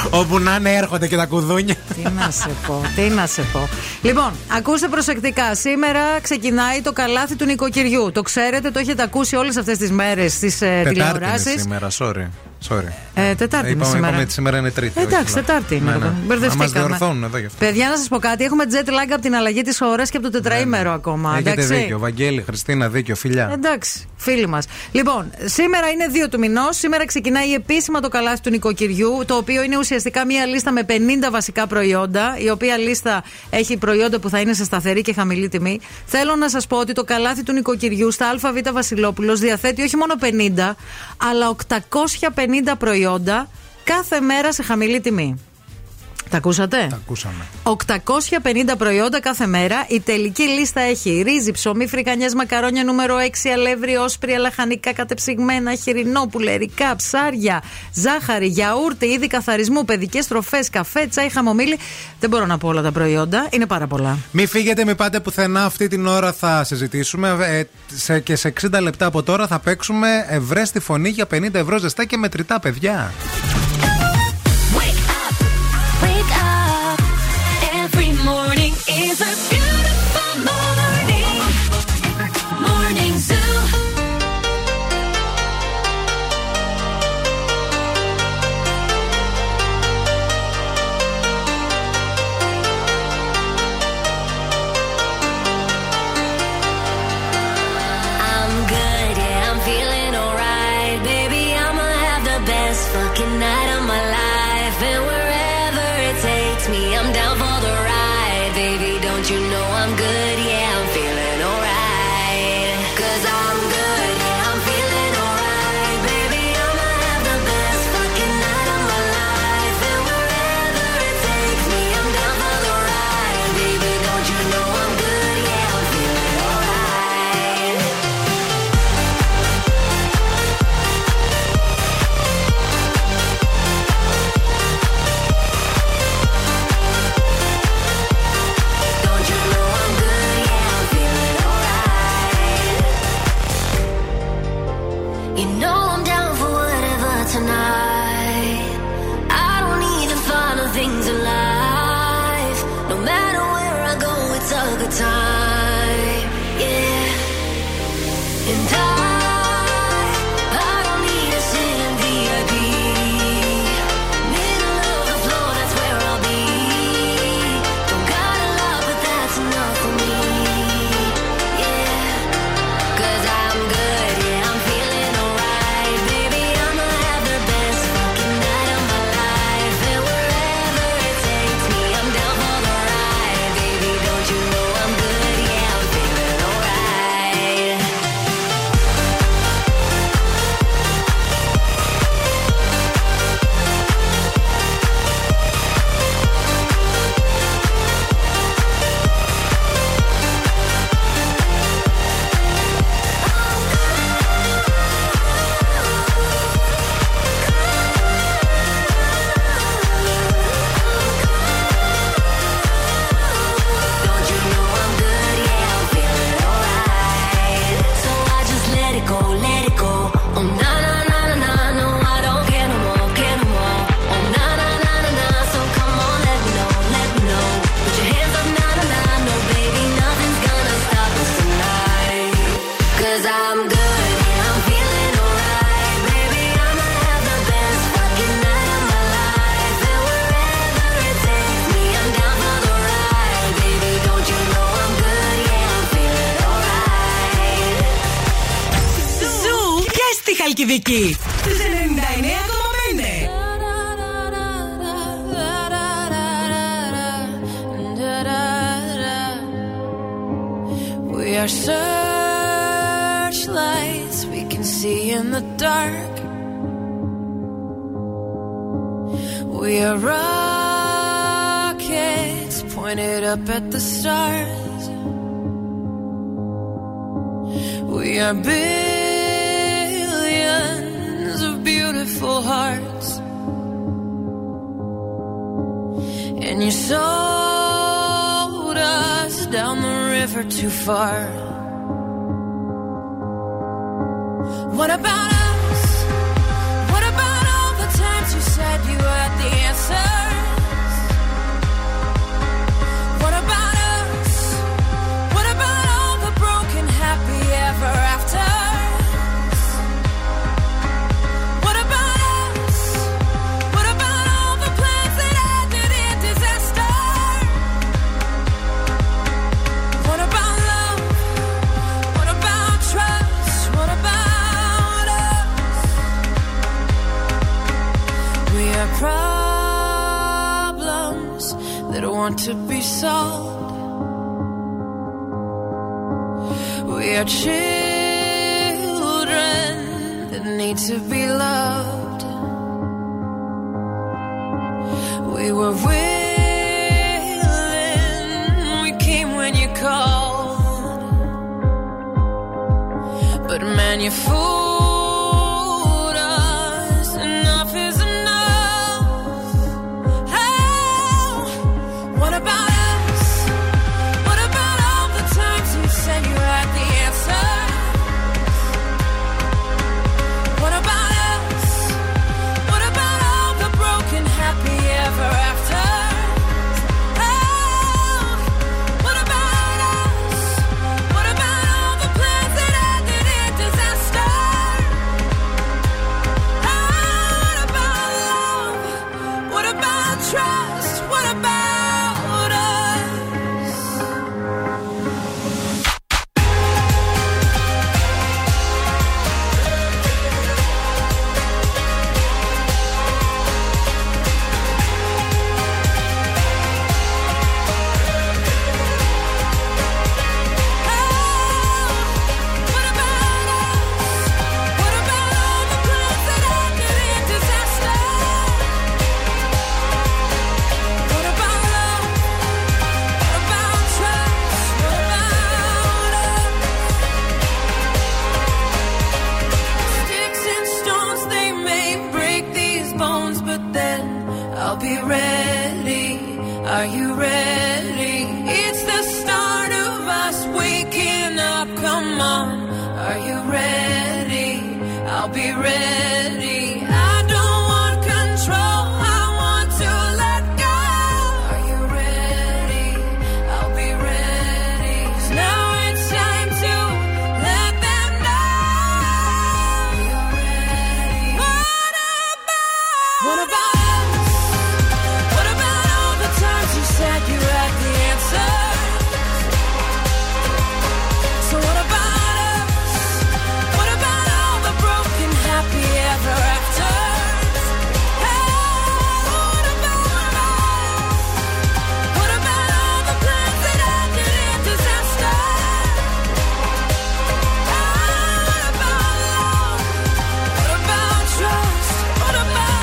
Όπου να είναι έρχονται και τα κουδούνια. Τι να σε πω, τι να σε πω. Λοιπόν, ακούστε προσεκτικά. Σήμερα ξεκινάει το καλάθι του νοικοκυριού. Το ξέρετε, το έχετε ακούσει όλες αυτές τις μέρες στις ε, Τετάρτη είναι τηλεοράσεις. σήμερα, sorry. Sorry. Ε, τετάρτη είναι είπαμε, σήμερα. είπαμε ότι σήμερα είναι Τρίτη. Ε, εντάξει, όχι, λέω. Τετάρτη είναι. Ναι, ναι. Μπερδευτήκαμε. Να μας διορθώνουν εδώ γι' αυτό. Παιδιά, να σας πω κάτι. Έχουμε jet lag από την αλλαγή της ώρας και από το τετραήμερο ακόμα. Έχετε εντάξει. δίκιο. Βαγγέλη, Χριστίνα, δίκιο. Φιλιά. Εντάξει, φίλοι μας. Λοιπόν, σήμερα είναι 2 του μηνός. Σήμερα ξεκινάει επίσημα το καλάθι του νοικοκυριού, το οποίο είναι ουσιαστικά μία λίστα με 50 βασικά προϊόντα, η οποία λίστα έχει προϊόντα που θα είναι σε σταθερή και χαμηλή τιμή. Θέλω να σας πω ότι το καλάθι του νοικοκυριού στα ΑΒ Βασιλόπουλος διαθέτει όχι μόνο 50, αλλά 850 προϊόντα κάθε μέρα σε χαμηλή τιμή. Τα ακούσατε; Τα ακούσαμε. 850 προϊόντα κάθε μέρα. Η τελική λίστα έχει ρύζι, ψωμί, φρικανιές, μακαρόνια νούμερο 6, αλεύρι, όσπρια, λαχανικά κατεψυγμένα, χοιρινόπουλα, ερικά, ψάρια, ζάχαρη, γιαούρτι, είδη καθαρισμού, παιδικές τροφέ, καφέ, τσάι, χαμομήλι. Δεν μπορώ να πω όλα τα προϊόντα. Είναι πάρα πολλά. Μην φύγετε, μην πάτε πουθενά. Αυτή την ώρα θα συζητήσουμε. Ε, σε, και σε 60 λεπτά από τώρα θα παίξουμε ευρές στη φωνή για 50 ευρώ ζεστά και μετρητά, παιδιά. Κηδική. Στους We are searchlights we can see in the dark. We are rockets pointed up at the stars. We are big beautiful hearts. And you sold us down the river too far. What about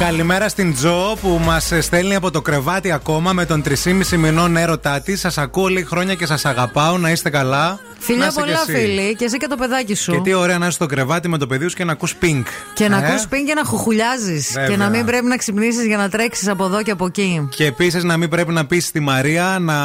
Καλημέρα στην Τζο που μας στέλνει από το κρεβάτι ακόμα με τον 3,5 μηνών έρωτά της. Σας ακούω λίγη χρόνια και σας αγαπάω. Να είστε καλά. Να Φιλιά είσαι πολλά, κι εσύ. φίλοι. Και εσύ και το παιδάκι σου. Και τι ωραία να είσαι στο κρεβάτι με το παιδί σου και να ακούς πινκ. Και να Ε; ακούς πιν και να χουχουλιάζεις. Βέβαια. Και να μην πρέπει να ξυπνήσεις για να τρέξεις από εδώ και από εκεί. Και επίσης να μην πρέπει να πεις στη Μαρία να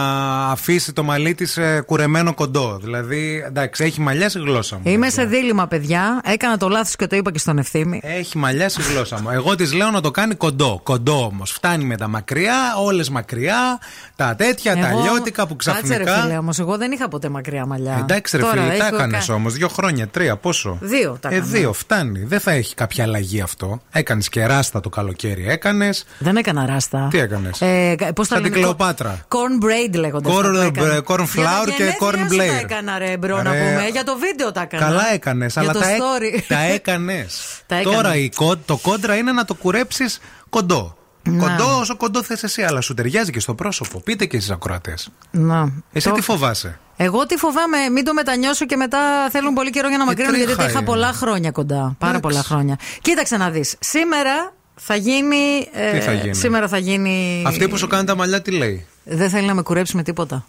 αφήσει το μαλλί της κουρεμένο κοντό. Δηλαδή, εντάξει, έχει μαλλιάς στη γλώσσα μου. Είμαι σε δίλημα, παιδιά. Έκανα το λάθος και το είπα και στον ευθύμη. Έχει μαλλιάσει η γλώσσα μου. Εγώ της λέω να το κάνει κοντό. Κοντό όμως. Φτάνει με τα μακριά, όλες μακριά, τα τέτοια, τα Εγώ- λιώτικα που Κάτσε, ξαφνικά. ρε φίλε, όμως, εγώ δεν είχα ποτέ μακριά μαλλιά. Εντάξει, ρε Τώρα φίλε, τα έχω έκανες κα- όμως. Δύο χρόνια, τρία, πόσο; Δύο τα Ε, έκανα. δύο, φτάνει. Δεν θα έχει κάποια αλλαγή αυτό. Έκανες και ράστα το καλοκαίρι, έκανες. Δεν έκανα ράστα. Τι έκανες; Ε, πώς τα Σαν την λένε, Κλεοπάτρα. Corn braid λέγονται. Corn- αυτά που έκανα. ε, corn Για flour τα και γενέθλιά corn σου blade. Τα έκανα, ρε, bro, να Ρε, πούμε. Για το βίντεο τα έκανα. Καλά έκανες, Για αλλά το τα, έ- story. τα έκανες. Τα έκανα. Τώρα η κο- το κόντρα είναι να το κουρέψεις κοντό. Να. Κοντό όσο κοντό θες εσύ, αλλά σου ταιριάζει και στο πρόσωπο. Πείτε και εσείς ακροατές. Να. Εσύ Το- τι φοβάσαι; Εγώ τι φοβάμαι, μην το μετανιώσω και μετά θέλουν πολύ καιρό για να μακρύνουν, γιατί τα τρίχα είχα είναι. πολλά χρόνια κοντά. Πάρα Εντάξει. πολλά χρόνια. Κοίταξε να δεις. Σήμερα θα γίνει. ε, Τι θα γίνει; Σήμερα θα γίνει. Αυτή που σου κάνει τα μαλλιά τι λέει; Δεν θέλει να με κουρέψει με τίποτα.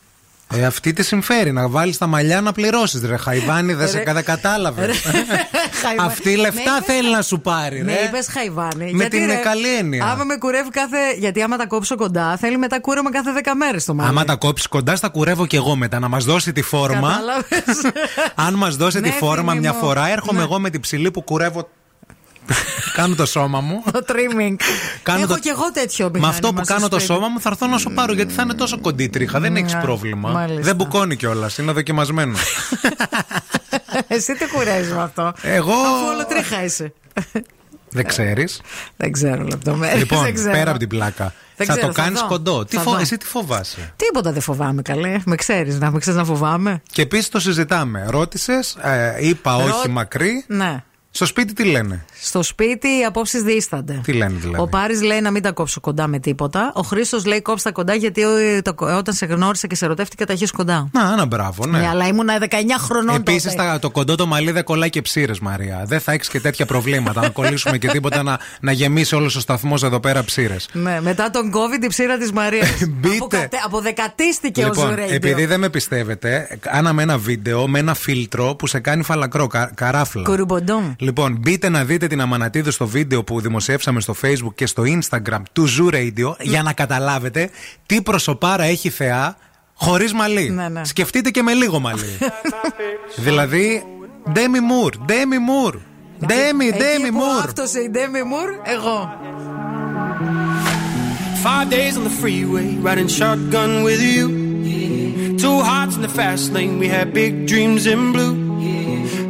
Ε, αυτή τη συμφέρει να βάλεις τα μαλλιά να πληρώσεις. Ρε Χαϊβάνι, δεν σε Ρε. κατα- κατάλαβε. αυτή λεφτά Με είπες- θέλει να σου πάρει. Με ρε. είπες Χαϊβάνι. Με γιατί, την ρε, καλή έννοια. Άμα με κουρεύει κάθε. Γιατί άμα τα κόψω κοντά, θέλει μετά κούρεμα κάθε 10 μέρες το μάλλον. Άμα τα κόψεις κοντά, στα κουρεύω κι εγώ μετά. Να μας δώσει τη φόρμα. Κατάλαβες. Αν μας δώσει τη Ναι, φόρμα φίλοι μια μου. φορά, έρχομαι Ναι. εγώ με την ψηλή που κουρεύω. κάνω το σώμα μου. Το trimming. Κάνω Έχω το- κι εγώ τέτοιο Με μηχάνημα αυτό που στο κάνω το σπίτι. σώμα μου θα έρθω να σου πάρω γιατί θα είναι τόσο κοντή η τρίχα. Δεν έχεις Ναι, πρόβλημα. μάλιστα. Δεν μπουκώνει κιόλας. Είναι δοκιμασμένο. Εσύ τι κουράζει με αυτό; Εγώ- Αφού όλο τρίχα είσαι. Δεν ξέρεις. Δεν ξέρω λεπτομέρειες. Λοιπόν, πέρα από την πλάκα. Δεν θα ξέρω, το θα κάνεις δω. κοντό. Τι Θα φο... δω. Εσύ τι φοβάσαι; Τίποτα δεν φοβάμαι, καλέ. Με ξέρεις να με ξέρεις να φοβάμαι. Και επίσης το συζητάμε. Ρώτησες, είπα όχι Ρω- μακρύ. Ναι. Στο σπίτι τι λένε; Στο σπίτι οι απόψεις δίστανται. Τι λένε δηλαδή; Ο Πάρης λέει να μην τα κόψω κοντά με τίποτα. Ο Χρήστος λέει κόψει τα κοντά γιατί ε, το- όταν σε γνώρισα και σε ερωτεύτηκα τα έχεις κοντά. Να, ένα μπράβο, ναι. Ναι, αλλά ήμουνα 19 χρονών Επίσης, τότε. το κοντό το μαλλί δεν κολλάει και ψήρες, Μαρία. Δεν θα έχεις και τέτοια προβλήματα. να κολλήσουμε και τίποτα να, να γεμίσει όλος ο σταθμός εδώ πέρα ψήρες. Ναι, μετά τον COVID η ψήρα της Μαρίας. Μπείτε. Αποκατε- Αποδεκατίστηκε ο Λοιπόν, Ζουρέιντιο. επειδή δεν με πιστεύετε, κάναμε ένα βίντεο με ένα φίλτρο που σε κάνει φαλακρό, κα, καράφλα. Κουρουμποντόμ. Λοιπόν, μπείτε να δείτε την Αμανατίδου στο βίντεο που δημοσιεύσαμε στο Facebook και στο Instagram του Zoo Radio για να καταλάβετε τι προσωπάρα έχει η θεά χωρίς μαλλί. Ναι, ναι. Σκεφτείτε και με λίγο μαλλί. δηλαδή, Demi Moore, Demi Moore. Demi, Εκεί Demi που Moore. άφτωσε η Demi Moore, εγώ. Five days on the freeway, riding shotgun with you. Two hearts in the fast lane, we had big dreams in blue.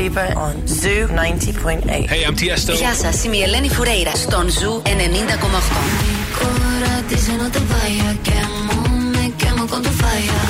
Zoo 90.8. Hey, I'm Tiesto. Γεια σα, είμαι η Ελένη Φουρέιρα στον Ζου 90,8. Ahora dice no te vayas, quemo, me quemo con tu falla.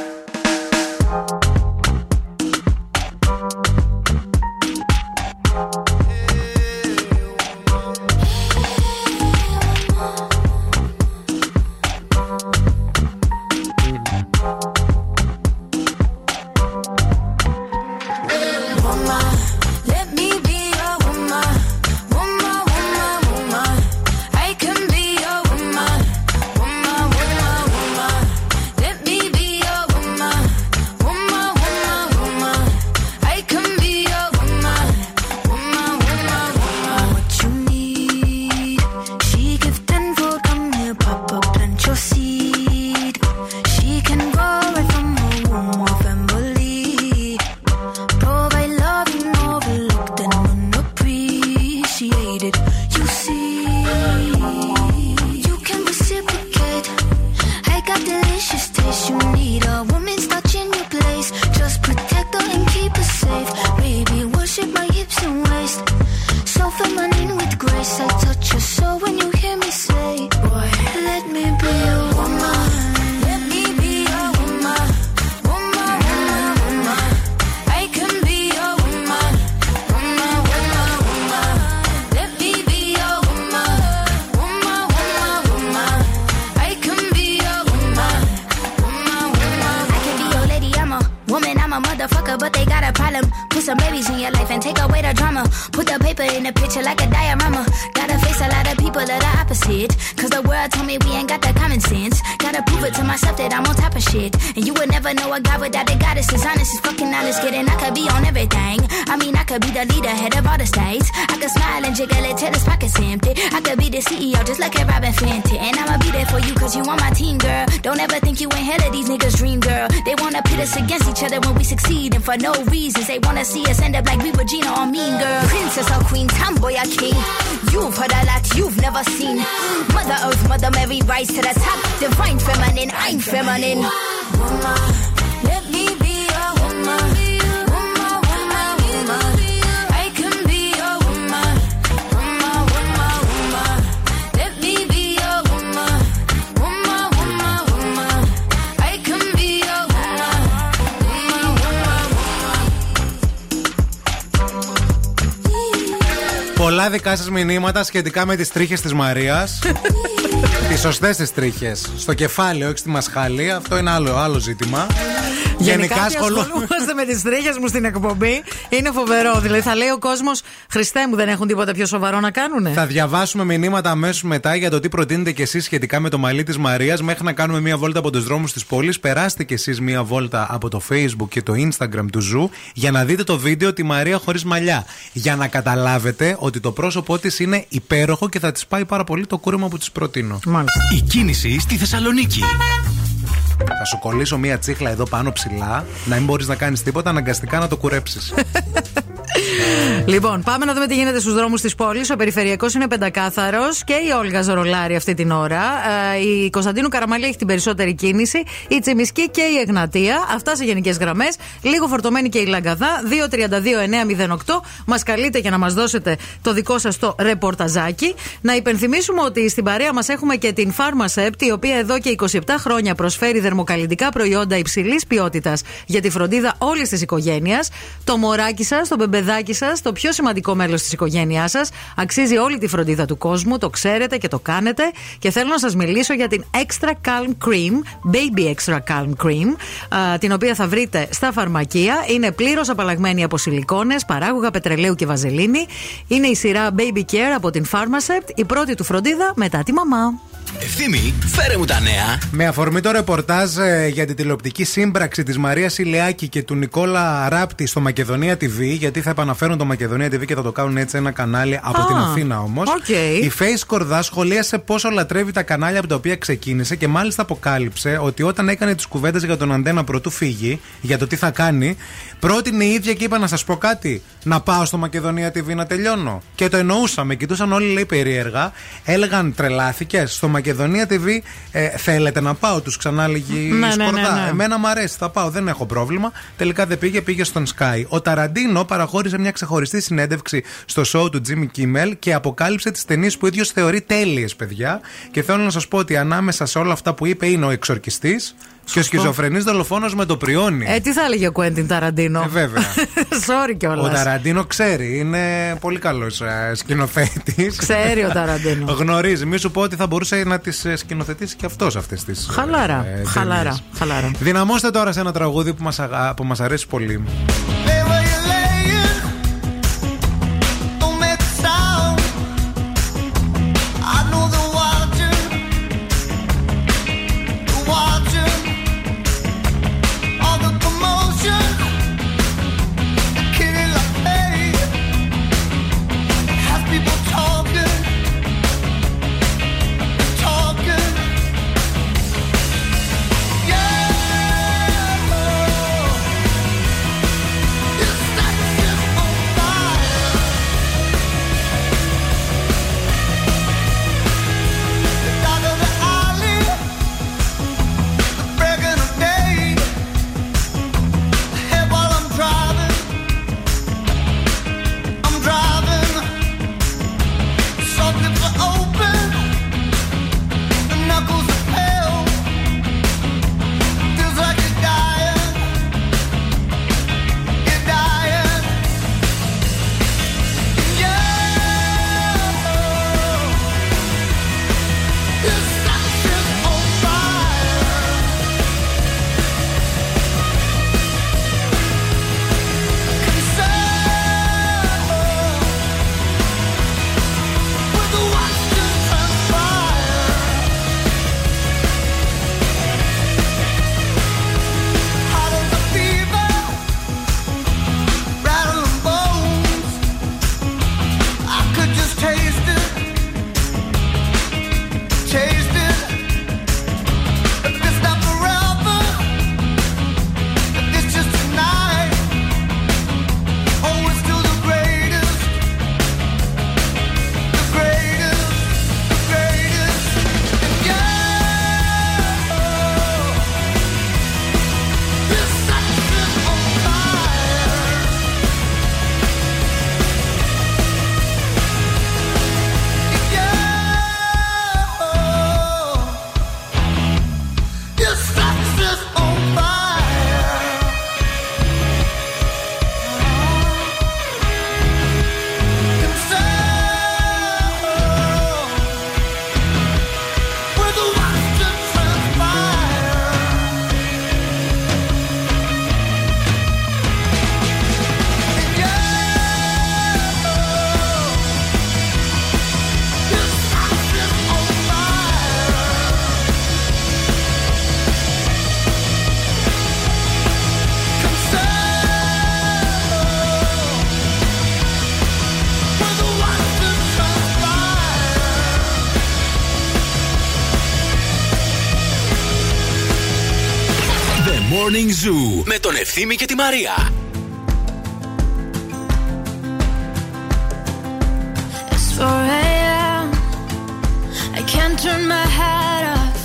Πολλά δικά σας μηνύματα σχετικά με τις τρίχες της Μαρίας. τι σωστές τις τρίχες. Στο κεφάλι, όχι στη μασχάλη. Αυτό είναι άλλο, άλλο ζήτημα. Γενικά ασχολού- ασχολούμαστε με τις τρίχες μου στην εκπομπή. Είναι φοβερό. Δηλαδή θα λέει ο κόσμος, Χριστέ μου, δεν έχουν τίποτα πιο σοβαρό να κάνουνε; Θα διαβάσουμε μηνύματα αμέσως μετά για το τι προτείνετε κι εσείς σχετικά με το μαλλί της Μαρίας. Μέχρι να κάνουμε μία βόλτα από τους δρόμους της πόλης, περάστε κι εσείς μία βόλτα από το Facebook και το Instagram του Zoo για να δείτε το βίντεο τη Μαρία χωρίς μαλλιά. Για να καταλάβετε ότι το πρόσωπό της είναι υπέροχο και θα της πάει πάρα πολύ το κούρεμα που της προτείνω. Η κίνηση στη Θεσσαλονίκη. Θα σου κολλήσω μία τσίχλα εδώ πάνω ψηλά, να μην μπορείς να κάνεις τίποτα, αναγκαστικά να το κουρέψεις. Λοιπόν, πάμε να δούμε τι γίνεται στους δρόμους της πόλης. Ο περιφερειακός είναι πεντακάθαρος και η Όλγα Ζωρολάρη αυτή την ώρα. Ε, η Κωνσταντίνου Καραμαλή έχει την περισσότερη κίνηση. Η Τσιμισκή και η Εγνατία. Αυτά σε γενικές γραμμές. Λίγο φορτωμένη και η Λαγκαδά. 232-908. Μας καλείτε για να μας δώσετε το δικό σας το ρεπορταζάκι. Να υπενθυμίσουμε ότι στην παρέα μας έχουμε και την Pharmacept, η οποία εδώ και 27 χρόνια προσφέρει δερμοκαλλιντικά προϊόντα υψηλής ποιότητας για τη φροντίδα όλης της οικογένειας. Το μωράκι σας, το μπεμπεδάκι σας, το πιο σημαντικό μέλος της οικογένειάς σας, αξίζει όλη τη φροντίδα του κόσμου. Το ξέρετε και το κάνετε. Και θέλω να σας μιλήσω για την Extra Calm Cream, Baby Extra Calm Cream, α, την οποία θα βρείτε στα φαρμακεία. Είναι πλήρως απαλλαγμένη από σιλικόνες, παράγωγα πετρελαίου και βαζελίνη. Είναι η σειρά Baby Care από την Pharmacept, η πρώτη του φροντίδα μετά τη μαμά. Ευθύμη, φέρε μου τα νέα. Με αφορμή το ρεπορτάζ ε, για την τηλεοπτική σύμπραξη της Μαρίας Ηλιάκη και του Νικόλα Ράπτη στο Μακεδονία TV, γιατί θα επαναφέρουν το Μακεδονία TV και θα το κάνουν έτσι ένα κανάλι από Α, την Αθήνα όμως. οκ. Η Face Κορδά σχολίασε πόσο λατρεύει τα κανάλια από τα οποία ξεκίνησε και μάλιστα αποκάλυψε ότι όταν έκανε τις κουβέντες για τον Αντένα πρωτού φύγει, για το τι θα κάνει, πρότεινε η ίδια και είπα να σας πω κάτι. Να πάω στο Μακεδονία TV να τελειώνω. Και το εννοούσαμε. Κοιτούσαν όλοι λέει περίεργα. Έλεγαν τρελάθηκε. Στο Μακεδονία TV ε, θέλετε να πάω. Τους ξανά λέγει η Ναι, ναι, ναι, Σκορδά. ναι. Εμένα μου αρέσει, θα πάω, δεν έχω πρόβλημα. Τελικά δεν πήγε, πήγε στον Sky. Ο Ταραντίνο παραχώρησε μια ξεχωριστή συνέντευξη στο show του Jimmy Kimmel και αποκάλυψε τις ταινίες που ο ίδιος θεωρεί τέλειες, παιδιά. Και θέλω να σας πω ότι ανάμεσα σε όλα αυτά που είπε είναι ο εξορκιστής και ο σχιζοφρενή δολοφόνος με το πριόνι. Ε, τι θα έλεγε ο Κουέντιν Ταραντίνο; Ε, βέβαια. Sorry κιόλας. Ο Ταραντίνο ξέρει, είναι πολύ καλός σκηνοθέτης. Ξέρει ο Ταραντίνο. Γνωρίζει. Μη σου πω ότι θα μπορούσε να τις σκηνοθετήσει και αυτός αυτές τις. Χαλάρα. χαλάρα. χαλάρα. Δυναμώστε τώρα σε ένα τραγούδι που μας, αγα... που μας αρέσει πολύ. Don't Morning Zoo με τον Ευθύμη και τη Μαρία. It's 4 a.m. I can't turn my head off.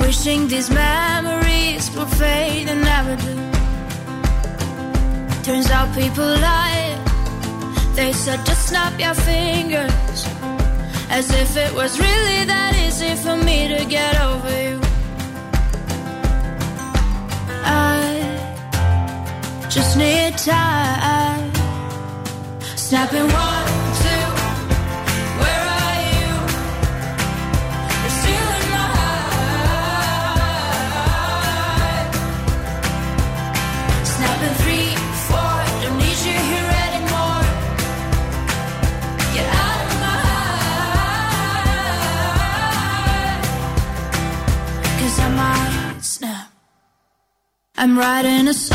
Wishing these memories will fade and never do. Turns out people lie. They said just snap your fingers. As if it was really that easy for me to get over you. Time. Snapping one, two. Where are you? You're still in my three, four. Don't need you here anymore. Get out of my might snap. I'm writing a song.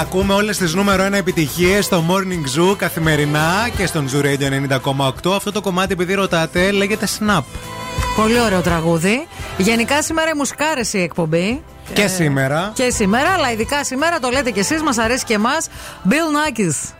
Ακούμε όλες τις νούμερο 1 επιτυχίες στο Morning Zoo καθημερινά και στον Zoo Radio 90,8. Αυτό το κομμάτι, επειδή ρωτάτε, λέγεται Snap. Πολύ ωραίο τραγούδι. Γενικά σήμερα η μουσικάρες η εκπομπή. Και Ε, σήμερα. Και σήμερα, αλλά ειδικά σήμερα το λέτε κι εσείς, μας αρέσει και εμάς. Bill Nackis.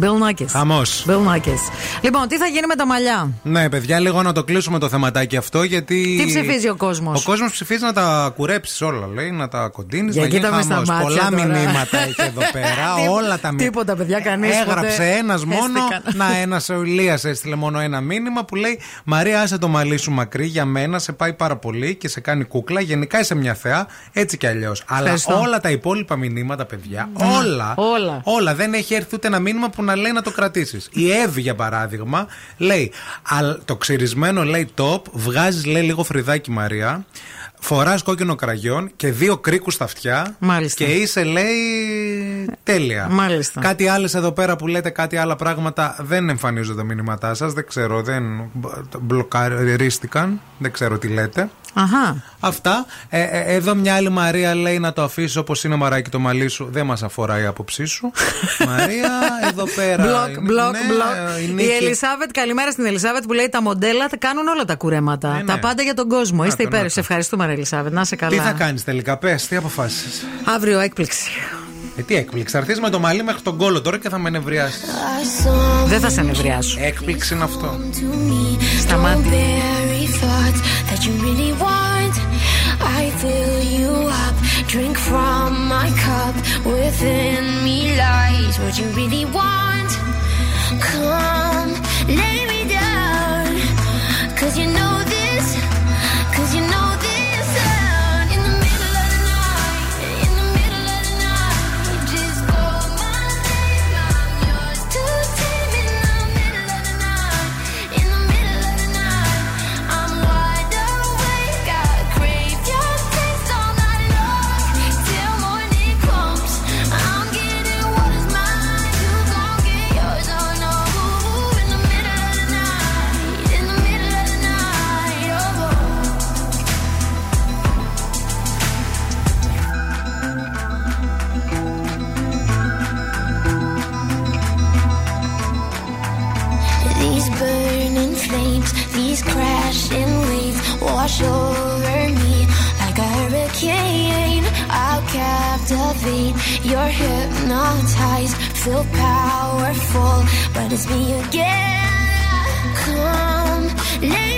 Bill Nackis. Χαμός. Bill Nackis. Λοιπόν, τι θα γίνει με τα μαλλιά; Ναι, παιδιά, λίγο να το κλείσουμε το θεματάκι αυτό, γιατί. Τι ψηφίζει ο κόσμος; Ο κόσμος ψηφίζει να τα κουρέψεις όλα, λέει, να τα κοντίνεις, Για να γίνει κοίτα με στα χαμός. μάτια Πολλά τώρα. μηνύματα έχει εδώ πέρα, όλα τα μηνύματα. Τίποτα, παιδιά, κανείς. Έγραψε ένας μόνο. Να, ένας ο Ηλίας έστειλε μόνο ένα μήνυμα που λέει Μαρία, άσε το μαλλί σου μακρύ για μένα, σε πάει πάρα πολύ και σε κάνει κούκλα. Γενικά είσαι μια θεά, έτσι κι αλλιώς. Αλλά Ευχαριστώ. όλα τα υπόλοιπα μηνύματα, παιδιά, Ναι. όλα, Όλα. όλα. Δεν έχει έρθει ούτε ένα μήνυμα που να λέει να το κρατήσεις. Η Εύη, για παράδειγμα, λέει «Αλ- Το ξυρισμένο λέει top, βγάζεις λέει λίγο φρυδάκι Μαρία. Φοράς κόκκινο κραγιόν και δύο κρίκους στα αυτιά. Μάλιστα. Και είσαι, λέει, τέλεια. Μάλιστα. Κάτι άλλες εδώ πέρα που λέτε κάτι άλλα πράγματα δεν εμφανίζονται τα μηνύματά σας. Δεν ξέρω, δεν μπλοκαρίστηκαν. Δεν ξέρω τι λέτε. Αχά. Αυτά. Ε, ε, εδώ μια άλλη Μαρία λέει να το αφήσει όπως είναι μαράκι το μαλλί σου. Δεν μας αφορά η άποψή σου. Μαρία, εδώ πέρα. Μπλοκ, είναι- μπλοκ, ναι, μπλοκ. η Η Νίκη- Ελισάβετ, καλημέρα στην Ελισάβετ που λέει τα μοντέλα τα κάνουν όλα τα κουρέματα. Ναι, ναι. Τα πάντα για τον κόσμο. Να Είστε το, να υπέροχοι. το. Ευχαριστούμε, ρε Ελισάβετ. Να είσαι καλά. Τι θα κάνεις τελικά, πες, τι αποφάσισες; Αύριο έκπληξη. Ε, τι έκπληξη. Θα έρθεις με το μαλλί μέχρι τον κόλο τώρα και θα με νευριάσεις. Δεν θα σε νευριάσω. Έκπληξη είναι αυτό. Σταμάτη. Thoughts that you really want. I fill you up, drink from my cup. Within me lies what you really want. Come, lay me down. Cause you know this, cause you know these crashing waves wash over me like a hurricane. I'll captivate, you're hypnotized, feel powerful, but it's me again. Come, lay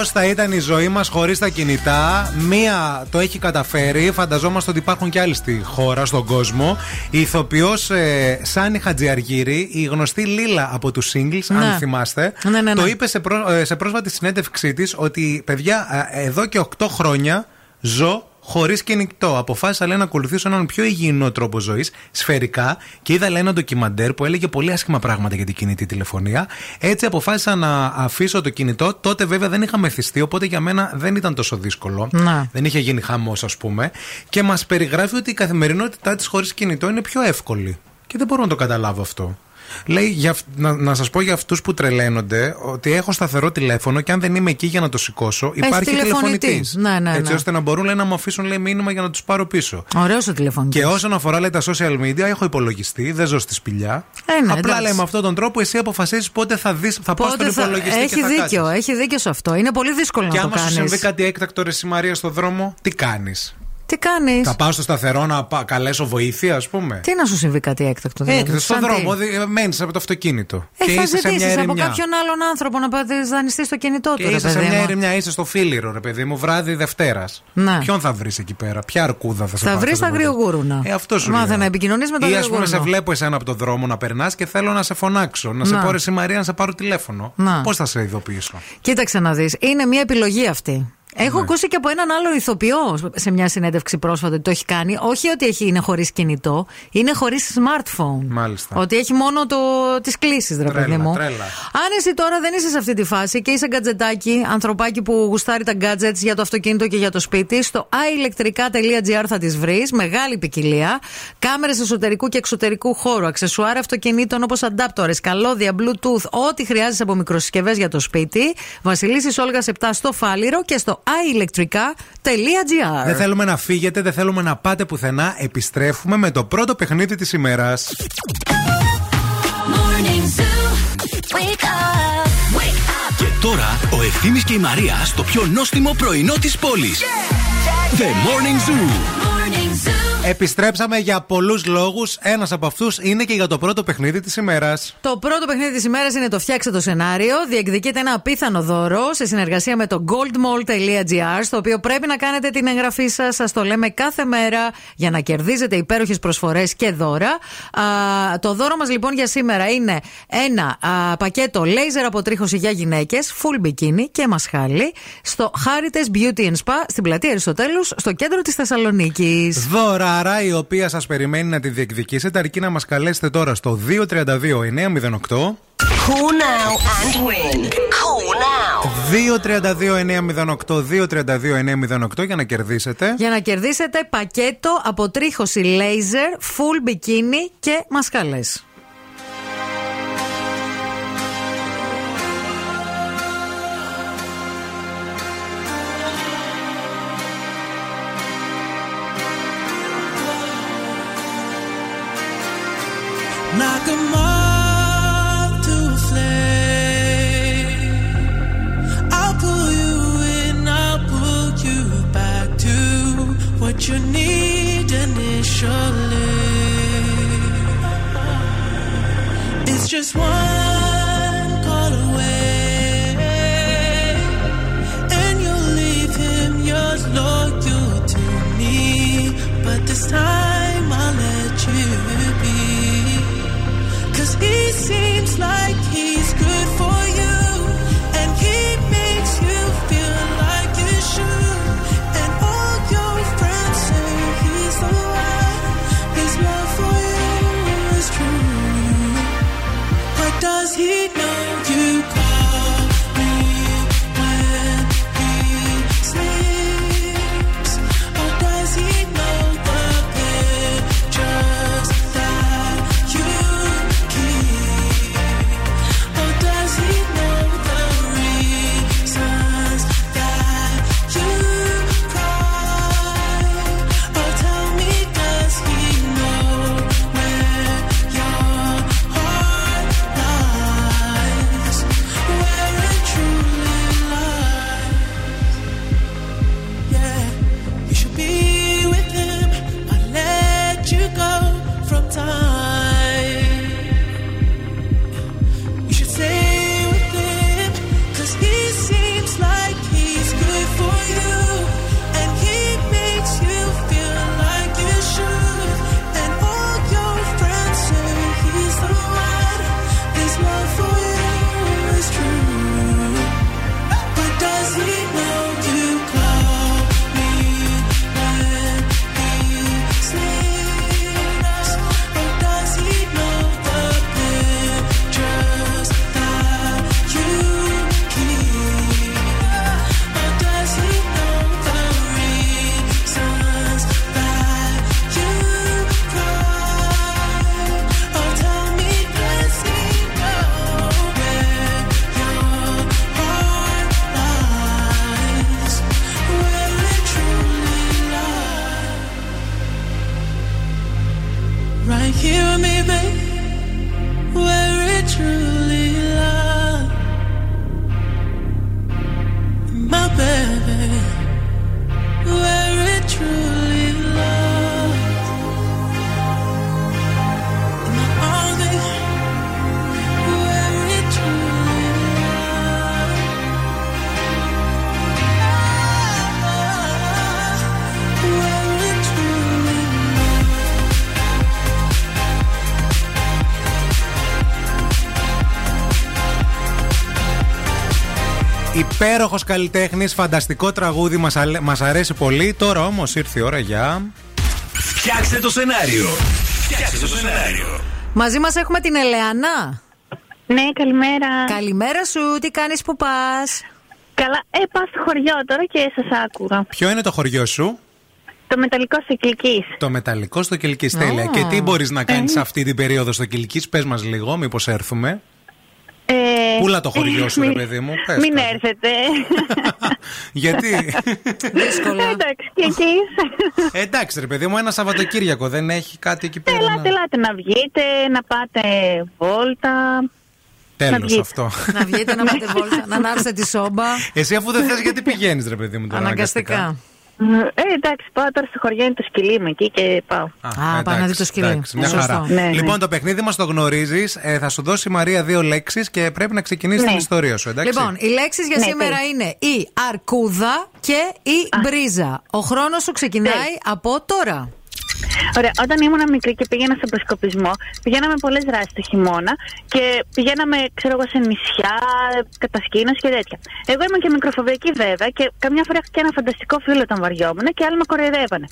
Πώς θα ήταν η ζωή μας χωρίς τα κινητά. Μία το έχει καταφέρει. Φανταζόμαστε ότι υπάρχουν και άλλοι στη χώρα, στον κόσμο. Η ηθοποιός ε, Σάνι Χατζιαργύρη, η γνωστή Λίλα από τους Singles, Ναι. αν θυμάστε, Ναι, ναι, ναι. το είπε σε, πρό- ε, σε πρόσφατη συνέντευξή της ότι παιδιά, ε, εδώ και 8 χρόνια ζω χωρίς κινητό. Αποφάσισα λέει, να ακολουθήσω έναν πιο υγιεινό τρόπο ζωής, σφαιρικά, και είδα λέει, ένα ντοκιμαντέρ που έλεγε πολύ άσχημα πράγματα για την κινητή τηλεφωνία. Έτσι αποφάσισα να αφήσω το κινητό. Τότε βέβαια δεν είχα μεθυστεί, οπότε για μένα δεν ήταν τόσο δύσκολο. Να. Δεν είχε γίνει χαμός, ας πούμε. Και μας περιγράφει ότι η καθημερινότητά της χωρίς κινητό είναι πιο εύκολη. Και δεν μπορώ να το καταλάβω αυτό. Λέει, για, αυ- να, να σας πω για αυτούς που τρελαίνονται ότι έχω σταθερό τηλέφωνο και αν δεν είμαι εκεί για να το σηκώσω, υπάρχει τηλεφωνητής. τηλεφωνητής. Ναι, ναι, Έτσι ναι. ώστε να μπορούν λέει, να μου αφήσουν λέει, μήνυμα για να τους πάρω πίσω. Ωραίος ο τηλεφωνητής. Και όσον αφορά λέει, τα social media, έχω υπολογιστή, δεν ζω στη σπηλιά. Ε, ναι, Απλά εντάξει. λέει με αυτόν τον τρόπο εσύ αποφασίζεις πότε θα, δεις, θα πας στον Πότε θα... υπολογιστή Έχει και θα δίκιο, κάτσεις. έχει δίκιο σε αυτό. Είναι πολύ δύσκολο Και να το άμα σου κάνεις. συμβεί κάτι έκτακτο ρε Μαρία στο δρόμο, τι κάνεις; Τι κάνεις; Θα πάω στο σταθερό να πα- καλέσω βοήθεια, ας πούμε. Τι να σου συμβεί κάτι έκτακτο, δηλαδή; Έκτακτο στον σαν τι; δρόμο, μένεις από το αυτοκίνητο. Ε, και θα είσαι σε μια ζητήσεις από ερημιά. κάποιον άλλον άνθρωπο να πάτε δανειστεί στο κινητό Και του. ρε είσαι σε παιδί μια μου. ερημιά, είσαι στο φίλιρο, ρε παιδί μου, βράδυ Δευτέρας. Ναι. Ποιον θα βρεις εκεί πέρα, ποια αρκούδα θα σε Θα πάρει βρεις αυτό τα το πρωί. αγριογούρουνα. Ε, αυτό σου Μάθε λέω. να επικοινωνείς με τα Ή ας πούμε, σε αγριογούρουνα. βλέπω εσένα από το δρόμο να περνάς και θέλω να σε φωνάξω. Να, σε Να. πω ρε εσύ, Μαρία να σε πάρω τηλέφωνο. Να. Πώς θα σε ειδοποιήσω; Κοίταξε να δεις. Είναι μια επιλογή αυτή. Έχω Ναι. ακούσει και από έναν άλλο ηθοποιό σε μια συνέντευξη πρόσφατα ότι το έχει κάνει. Όχι ότι έχει, είναι χωρίς κινητό, είναι χωρίς smartphone. Μάλιστα. Ότι έχει μόνο το, τις κλήσεις ρε Τρέλα, παιδί μου. τρέλα. Αν εσύ τώρα δεν είσαι σε αυτή τη φάση και είσαι γκατζετάκι, ανθρωπάκι που γουστάρει τα gadgets για το αυτοκίνητο και για το σπίτι, στο iElectrica.gr θα τις βρεις, μεγάλη ποικιλία. Κάμερες εσωτερικού και εξωτερικού χώρου, αξεσουάρ αυτοκινήτων όπως αντάπτορες, καλώδια, bluetooth, ό,τι χρειάζεσαι από μικροσυσκευές για το σπίτι. Βασιλίσης Όλγας 7 στο Φάληρο και στο iElectrica.gr. Δεν θέλουμε να φύγετε, δεν θέλουμε να πάτε πουθενά. Επιστρέφουμε με το πρώτο παιχνίδι της ημέρας. Morning Zoo. Wake up. Wake up. Και τώρα ο Ευθύμης και η Μαρία στο πιο νόστιμο πρωινό της πόλης. The Morning Zoo. Morning Zoo. Επιστρέψαμε για πολλούς λόγους. Ένας από αυτούς είναι και για το πρώτο παιχνίδι της ημέρας. Το πρώτο παιχνίδι της ημέρας είναι το Φτιάξε το σενάριο. Διεκδικείται ένα απίθανο δώρο σε συνεργασία με το goldmall.gr, στο οποίο πρέπει να κάνετε την εγγραφή σας. Σας το λέμε κάθε μέρα για να κερδίζετε υπέροχες προσφορές και δώρα. Α, το δώρο μας λοιπόν για σήμερα είναι ένα α, πακέτο laser αποτρίχωση για γυναίκες, full bikini και μασχάλι, στο Harites Beauty and Spa στην πλατεία Αριστοτέλους, στο κέντρο της Θεσσαλονίκης. Δωράρα η οποία σας περιμένει να τη διεκδικήσετε, αρκεί να μας καλέσετε τώρα στο 232 908. Call now and win. Call now. 232-908, 232-908 για να κερδίσετε. Για να κερδίσετε πακέτο αποτρίχωση laser, full bikini και μασκαλές. Υπέροχος καλλιτέχνης, φανταστικό τραγούδι, μας μας αρέσει πολύ. Τώρα όμως ήρθε η ώρα για. Φτιάξτε το σενάριο. Φτιάξτε το σενάριο. Μαζί μας έχουμε την Ελεανά. Ναι, καλημέρα. Καλημέρα σου, τι κάνεις που πας; Καλά, ε, πάω στο χωριό τώρα και σας άκουγα. Ποιο είναι το χωριό σου, Το μεταλλικό στο Κυλκής. Το μεταλλικό στο Κυλκής. Τέλεια. Α. Και τι μπορείς να κάνεις Ε. αυτή την περίοδο στο Κυλκής, πες μας λίγο, μήπως έρθουμε. Ε, Πούλα το χωριό σου, ρε μην- παιδί μου. Πες Μην κάτι. έρθετε. Γιατί; Δύσκολα. Εντάξει, και εκεί. Εντάξει, ρε παιδί μου, ένα Σαββατοκύριακο δεν έχει κάτι εκεί πέρα. Ελάτε, ελάτε να βγείτε, να πάτε βόλτα. να Τέλος βγείτε. αυτό. να βγείτε να πάτε βόλτα, να ανάψετε τη σόμπα. Εσύ αφού δεν θες, γιατί πηγαίνεις, ρε παιδί μου, τώρα Αναγκαστικά; Ε, εντάξει, πάω τώρα στο χωριό, είναι το σκυλί μου εκεί και πάω. Α, πάει να δεις το σκυλί. Εντάξει, μια Σωστό. χαρά. Ναι, ναι. Λοιπόν, το παιχνίδι μας το γνωρίζεις. θα σου δώσει η Μαρία δύο λέξεις και πρέπει να ξεκινήσεις Ναι. την ιστορία σου, εντάξει; Λοιπόν, οι λέξεις για Ναι, σήμερα τέλεια. είναι η αρκούδα και η μπρίζα. Ο χρόνος σου ξεκινάει από τώρα. Ωραία, όταν ήμουν μικρή και πήγαινα στον προσκοπισμό, πηγαίναμε πολλές δράσεις το χειμώνα και πηγαίναμε, ξέρω εγώ, σε νησιά, κατασκήνωση και τέτοια. Εγώ ήμουν και μικροφοβιακή βέβαια και καμιά φορά είχα και ένα φανταστικό φίλο όταν βαριόμουν και άλλοι με κοροϊδεύανε.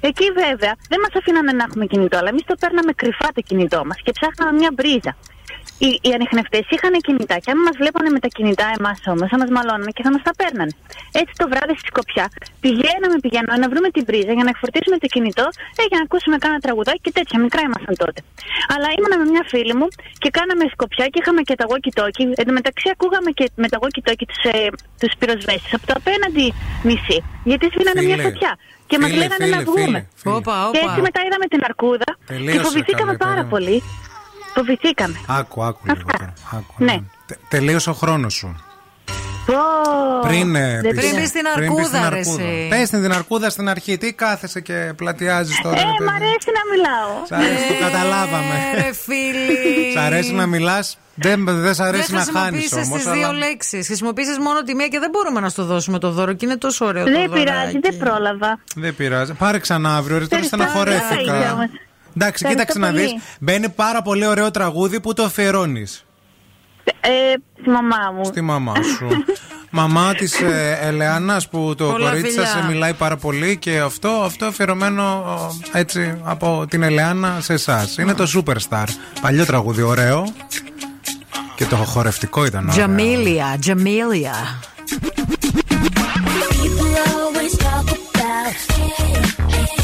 Εκεί βέβαια δεν μας αφήνανε να έχουμε κινητό, αλλά εμείς το παίρναμε κρυφά το κινητό μας και ψάχναμε μια μπρίζα. Οι, οι ανιχνευτές είχαν κινητά και αν μας βλέπανε με τα κινητά εμάς όμως, θα μας μαλώνανε και θα μας τα παίρνανε. Έτσι το βράδυ στη Σκοπιά πηγαίναμε, πηγαίναμε να βρούμε την πρίζα για να εκφορτίσουμε το κινητό ε, για να ακούσουμε κάνα τραγουδάκι και τέτοια. Μικρά ήμασταν τότε. Αλλά ήμουνα με μια φίλη μου και κάναμε Σκοπιά και είχαμε και τα walkie-talkie. Εν τω μεταξύ ακούγαμε και με τα walkie-talkie τους ε, τους πυροσβέστες από το απέναντι νησί. Γιατί σβήνανε μια Φίλε, φωτιά. Και μας φίλε, λέγανε φίλε, να βγούμε. φίλε, φίλε. Όπα, Και όπα. έτσι μετά είδαμε την αρκούδα και Τελείωσε, φοβηθήκαμε καλέ, πάρα περίμενε. πολύ. Φοβηθήκαμε. Άκου, άκου λίγο τώρα. Άκου, Ναι. Τε- τελείωσε ο χρόνος σου. Πω. Πριν, ε, Δεν πεις- Πριν πήγα. πεις την πριν πεις την αρκούδα, ρε, αρκούδα. εσύ. Πες την την αρκούδα στην αρχή. Τι κάθεσαι και πλατιάζεις τώρα. Ε, ρε μ' παιδί. αρέσει να μιλάω. Σ' αρέσει, το καταλάβαμε. Ε, ρε φίλοι. Σ' αρέσει να μιλάς; Δεν, δεν σ' Δεν αρέσει να χάνεις χρησιμοποίησε όμως. τι δύο λέξεις. Χρησιμοποίησε μόνο τη μία και δεν μπορούμε να στο δώσουμε το δώρο και είναι τόσο ωραίο το Δεν δωράκι. πειράζει, δεν πρόλαβα. Δεν πειράζει. Πάρε ξανά αύριο. Ρε, τώρα Ευχαριστώ, στεναχωρέθηκα. Άγια μας. Εντάξει, Ευχαριστώ κοίταξε να πολύ. δει. Μπαίνει πάρα πολύ ωραίο τραγούδι που το αφιερώνεις Ε, στη μαμά μου. στη μαμά σου. Μαμά της ε, Ελεάνας που το Πολλά κορίτσι φιλιά. σα σε μιλάει πάρα πολύ και αυτό, αυτό αφιερωμένο ε, έτσι από την Ελεάνα σε εσάς. Είναι το Superstar. Παλιό τραγούδι, ωραίο. Και το χορευτικό ήταν ωραίο. Τζαμίλια, Τζαμίλια. People always talk about all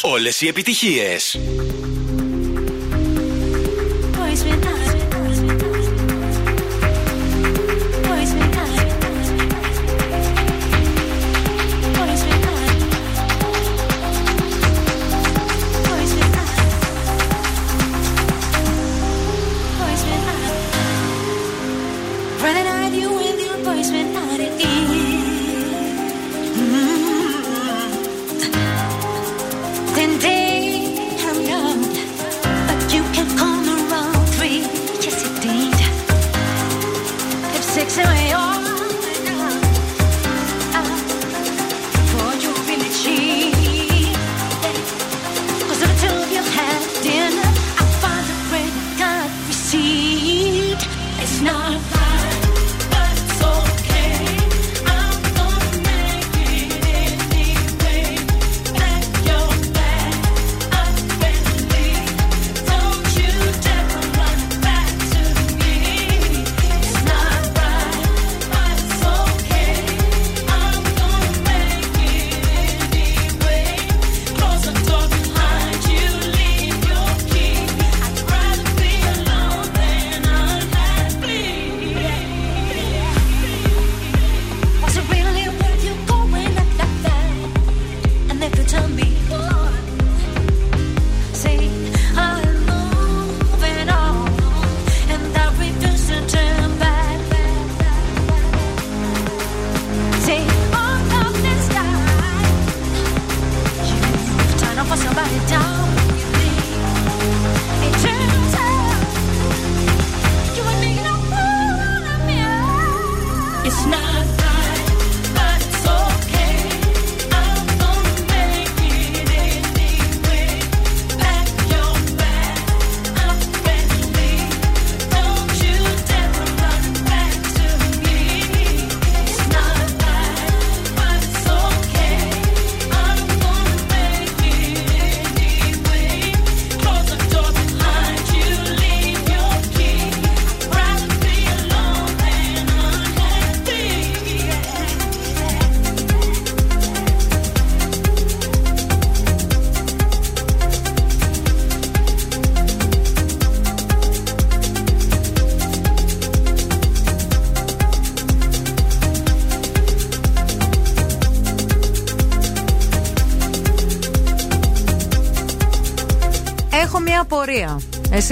σταθμό. Όλες οι επιτυχίες.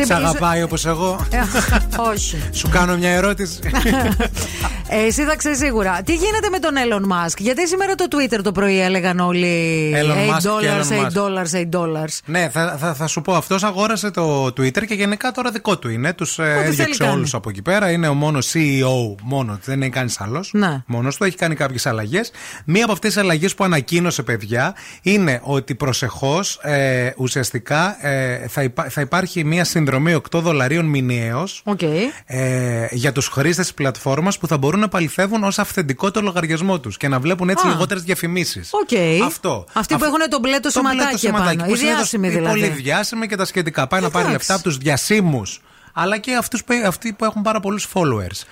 Απορία. Εσύ Σε αγαπάει όπως εγώ. Ε, Όχι. Σου κάνω μια ερώτηση. Ε, Εσύ θα ξέρεις σίγουρα. Τι γίνεται με τον Elon Musk, Γιατί σήμερα το Twitter το πρωί έλεγαν όλοι Elon 8 Musk και dollars, Elon 8 Musk. dollars, 8 dollars. ναι, θα, θα, θα σου πω, αυτός αγόρασε το Twitter και γενικά τώρα δικό του είναι. Τους θέλει έδιωξε κάνει. όλους από εκεί πέρα. Είναι ο μόνος CEO, μόνος, δεν είναι κανείς άλλος. Ναι. Μόνος του έχει κάνει κάποιες αλλαγές. Μία από αυτές τις αλλαγές που ανακοίνωσε, παιδιά, είναι ότι προσεχώς ε, ουσιαστικά ε, θα, υπά- θα υπάρχει μία συνδρομή 8 δολαρίων μηνιαίως Οκ. ε, για τους χρήστες της πλατφόρμας που θα μπορούν να επαληθεύουν ως αυθεντικό το λογαριασμό τους και να βλέπουν έτσι Α. λιγότερες διαφημίσεις. Οκ. Αυτό. Αυτοί που Αυτό- έχουν το μπλε το το μπλε το σηματάκι σηματάκι, επάνω. που Οι συνήθως διάσημοι οι δηλαδή. Πολύ διάσημοι και τα σχετικά. Πάει να πάρει Εντάξει. λεφτά από τους διασύμους. Αλλά και αυτούς που, αυτοί που έχουν πάρα πολλούς followers.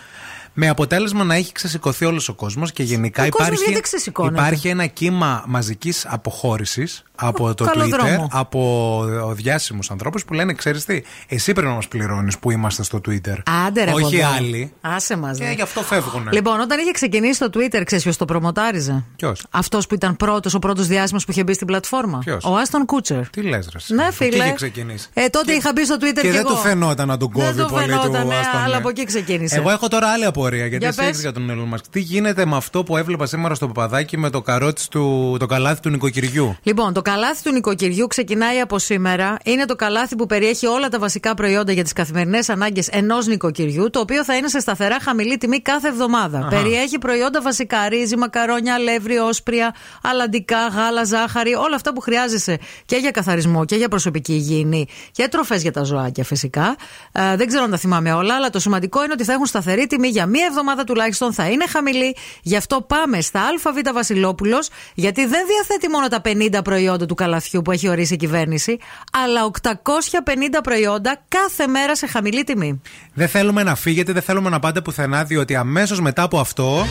Με αποτέλεσμα να έχει ξεσηκωθεί όλος ο κόσμος και γενικά Ο κόσμος υπάρχει, γιατί ξεσηκώνεται; υπάρχει ένα κύμα μαζικής αποχώρησης από το καλό Twitter, δρόμο. από διάσημους ανθρώπους που λένε: Ξέρεις τι, εσύ πρέπει να μας πληρώνεις που είμαστε στο Twitter. Άντε ρε Όχι από εδώ. άλλοι. Άσε μας, Και δε. γι' αυτό φεύγουν. Λοιπόν, όταν είχε ξεκινήσει το Twitter, ξέρεις ποιος το προμοτάριζε; Ποιος; Αυτός που ήταν πρώτος, ο πρώτος διάσημος που είχε μπει στην πλατφόρμα. Ποιος; Ο Άστον Κούτσερ. Τι λες, ρε. Ναι, Εκεί φίλε. είχε ξεκινήσει. Ε, τότε είχα μπει στο Twitter Και και, δεν εγώ. του φαινόταν να τον κόβει Δεν του πολύ φαινόταν, του ναι, Άστον, αλλά ναι. από εκεί ξεκίνησε. Εγώ έχω τώρα άλλη απορία γιατί Για εσύ πες. έχεις για τον Elon Musk. Τι γίνεται με αυτό που έβλεπα σήμερα στο παπαδάκι με το καρότσι του, το καλάθι του νοικοκυριού; Λοιπόν, το καλάθι του νοικοκυριού ξεκινάει από σήμερα. Είναι το καλάθι που περιέχει όλα τα βασικά προϊόντα για τις καθημερινές ανάγκες ενός νοικοκυριού, το οποίο θα είναι σε σταθερά χαμηλή τιμή κάθε εβδομάδα. Αχα. Περιέχει προϊόντα βασικά, ρύζι, μακαρόνια, αλεύρι, όσπρια, αλαντικά, γάλα, ζάχαρη, όλα αυτά που χρειάζεσαι και για καθαρισμό και για προσωπική υγιεινή και τροφές για τα ζωάκια φυσικά. Ε, δεν ξέρω αν τα θυμάμαι όλα, αλλά το σημαντικό είναι ότι θα έχουν σταθερή τιμή για μία εβδομάδα τουλάχιστον, θα είναι χαμηλή. Γι' αυτό πάμε στα ΑΒ Βασιλόπουλος, γιατί δεν διαθέτει μόνο τα 50 προϊόντα του καλαθιού που έχει ορίσει η κυβέρνηση, αλλά 850 προϊόντα κάθε μέρα σε χαμηλή τιμή. Δεν θέλουμε να φύγετε, δεν θέλουμε να πάτε πουθενά, διότι αμέσως μετά από αυτό.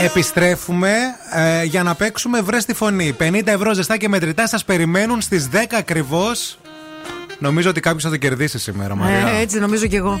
Επιστρέφουμε ε, για να παίξουμε βρες τη φωνή. 50 ευρώ ζεστά και μετρητά σας περιμένουν στις 10 ακριβώς. Νομίζω ότι κάποιος θα το κερδίσει σήμερα, Μαρία. Ε, έτσι νομίζω κι εγώ.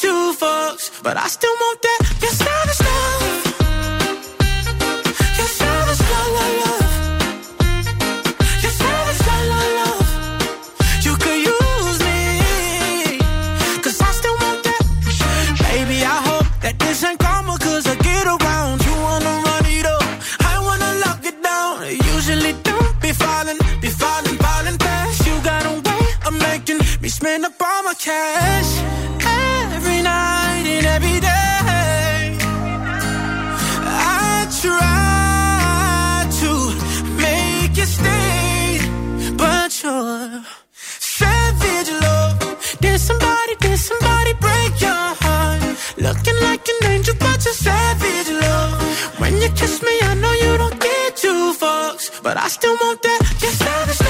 two fucks, but I still want that. Your savage love. Your savage love, love, love. Your savage love, love, love. You could use me, cause I still want that. Baby, I hope that this ain't karma, cause I get around. You wanna run it up, I wanna lock it down. I usually don't be falling, be falling, falling fast. You got a way of making me spend up all my cash. Angel, but you're savage love. When you kiss me, I know you don't get two fucks, but I still want that. Your savage love.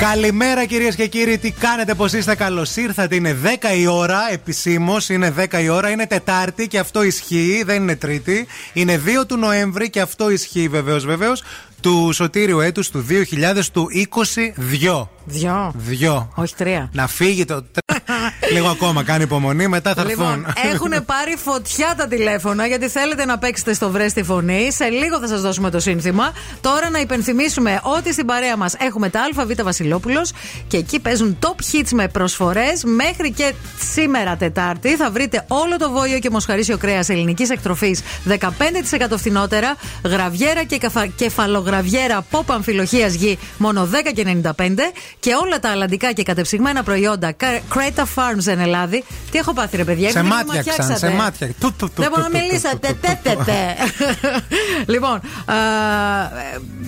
Καλημέρα κυρίες και κύριοι, τι κάνετε, πώς είστε, καλώς ήρθατε. Είναι 10 η ώρα, επισήμως είναι 10 η ώρα, είναι Τετάρτη και αυτό ισχύει, δεν είναι Τρίτη. Είναι 2 του Νοέμβρη και αυτό ισχύει βεβαίως, βεβαίως, του σωτήριου έτους του 2000 του 22. Δυο. Δυο. Όχι τρία. Να φύγει το. Λίγο ακόμα, κάνει υπομονή, μετά θα έρθουν. Λοιπόν, έχουν πάρει φωτιά τα τηλέφωνα γιατί θέλετε να παίξετε στο βρε στη φωνή. Σε λίγο θα σας δώσουμε το σύνθημα. Τώρα να υπενθυμίσουμε ότι στην παρέα μας έχουμε τα ΑΒ Βασιλόπουλος και εκεί παίζουν top hits με προσφορές. Μέχρι και σήμερα Τετάρτη θα βρείτε όλο το βόλιο και μοσχαρίσιο κρέας ελληνικής εκτροφής 15% φθηνότερα. Γραβιέρα και καφα... κεφαλογραβιέρα pop αμφιλοχίας γη μόνο 10 και 95. Και όλα τα αλλαντικά και κατεψυγμένα προϊόντα Creta Farms εν Ελλάδη. Τι έχω πάθει, ρε παιδιά, σε επειδή με μάτια ξαν, ματιάξατε. σε μάτια. Του, του, του, Δεν μπορώ του, να του, μιλήσετε. του, του, Τε, τε, τε. Λοιπόν, α,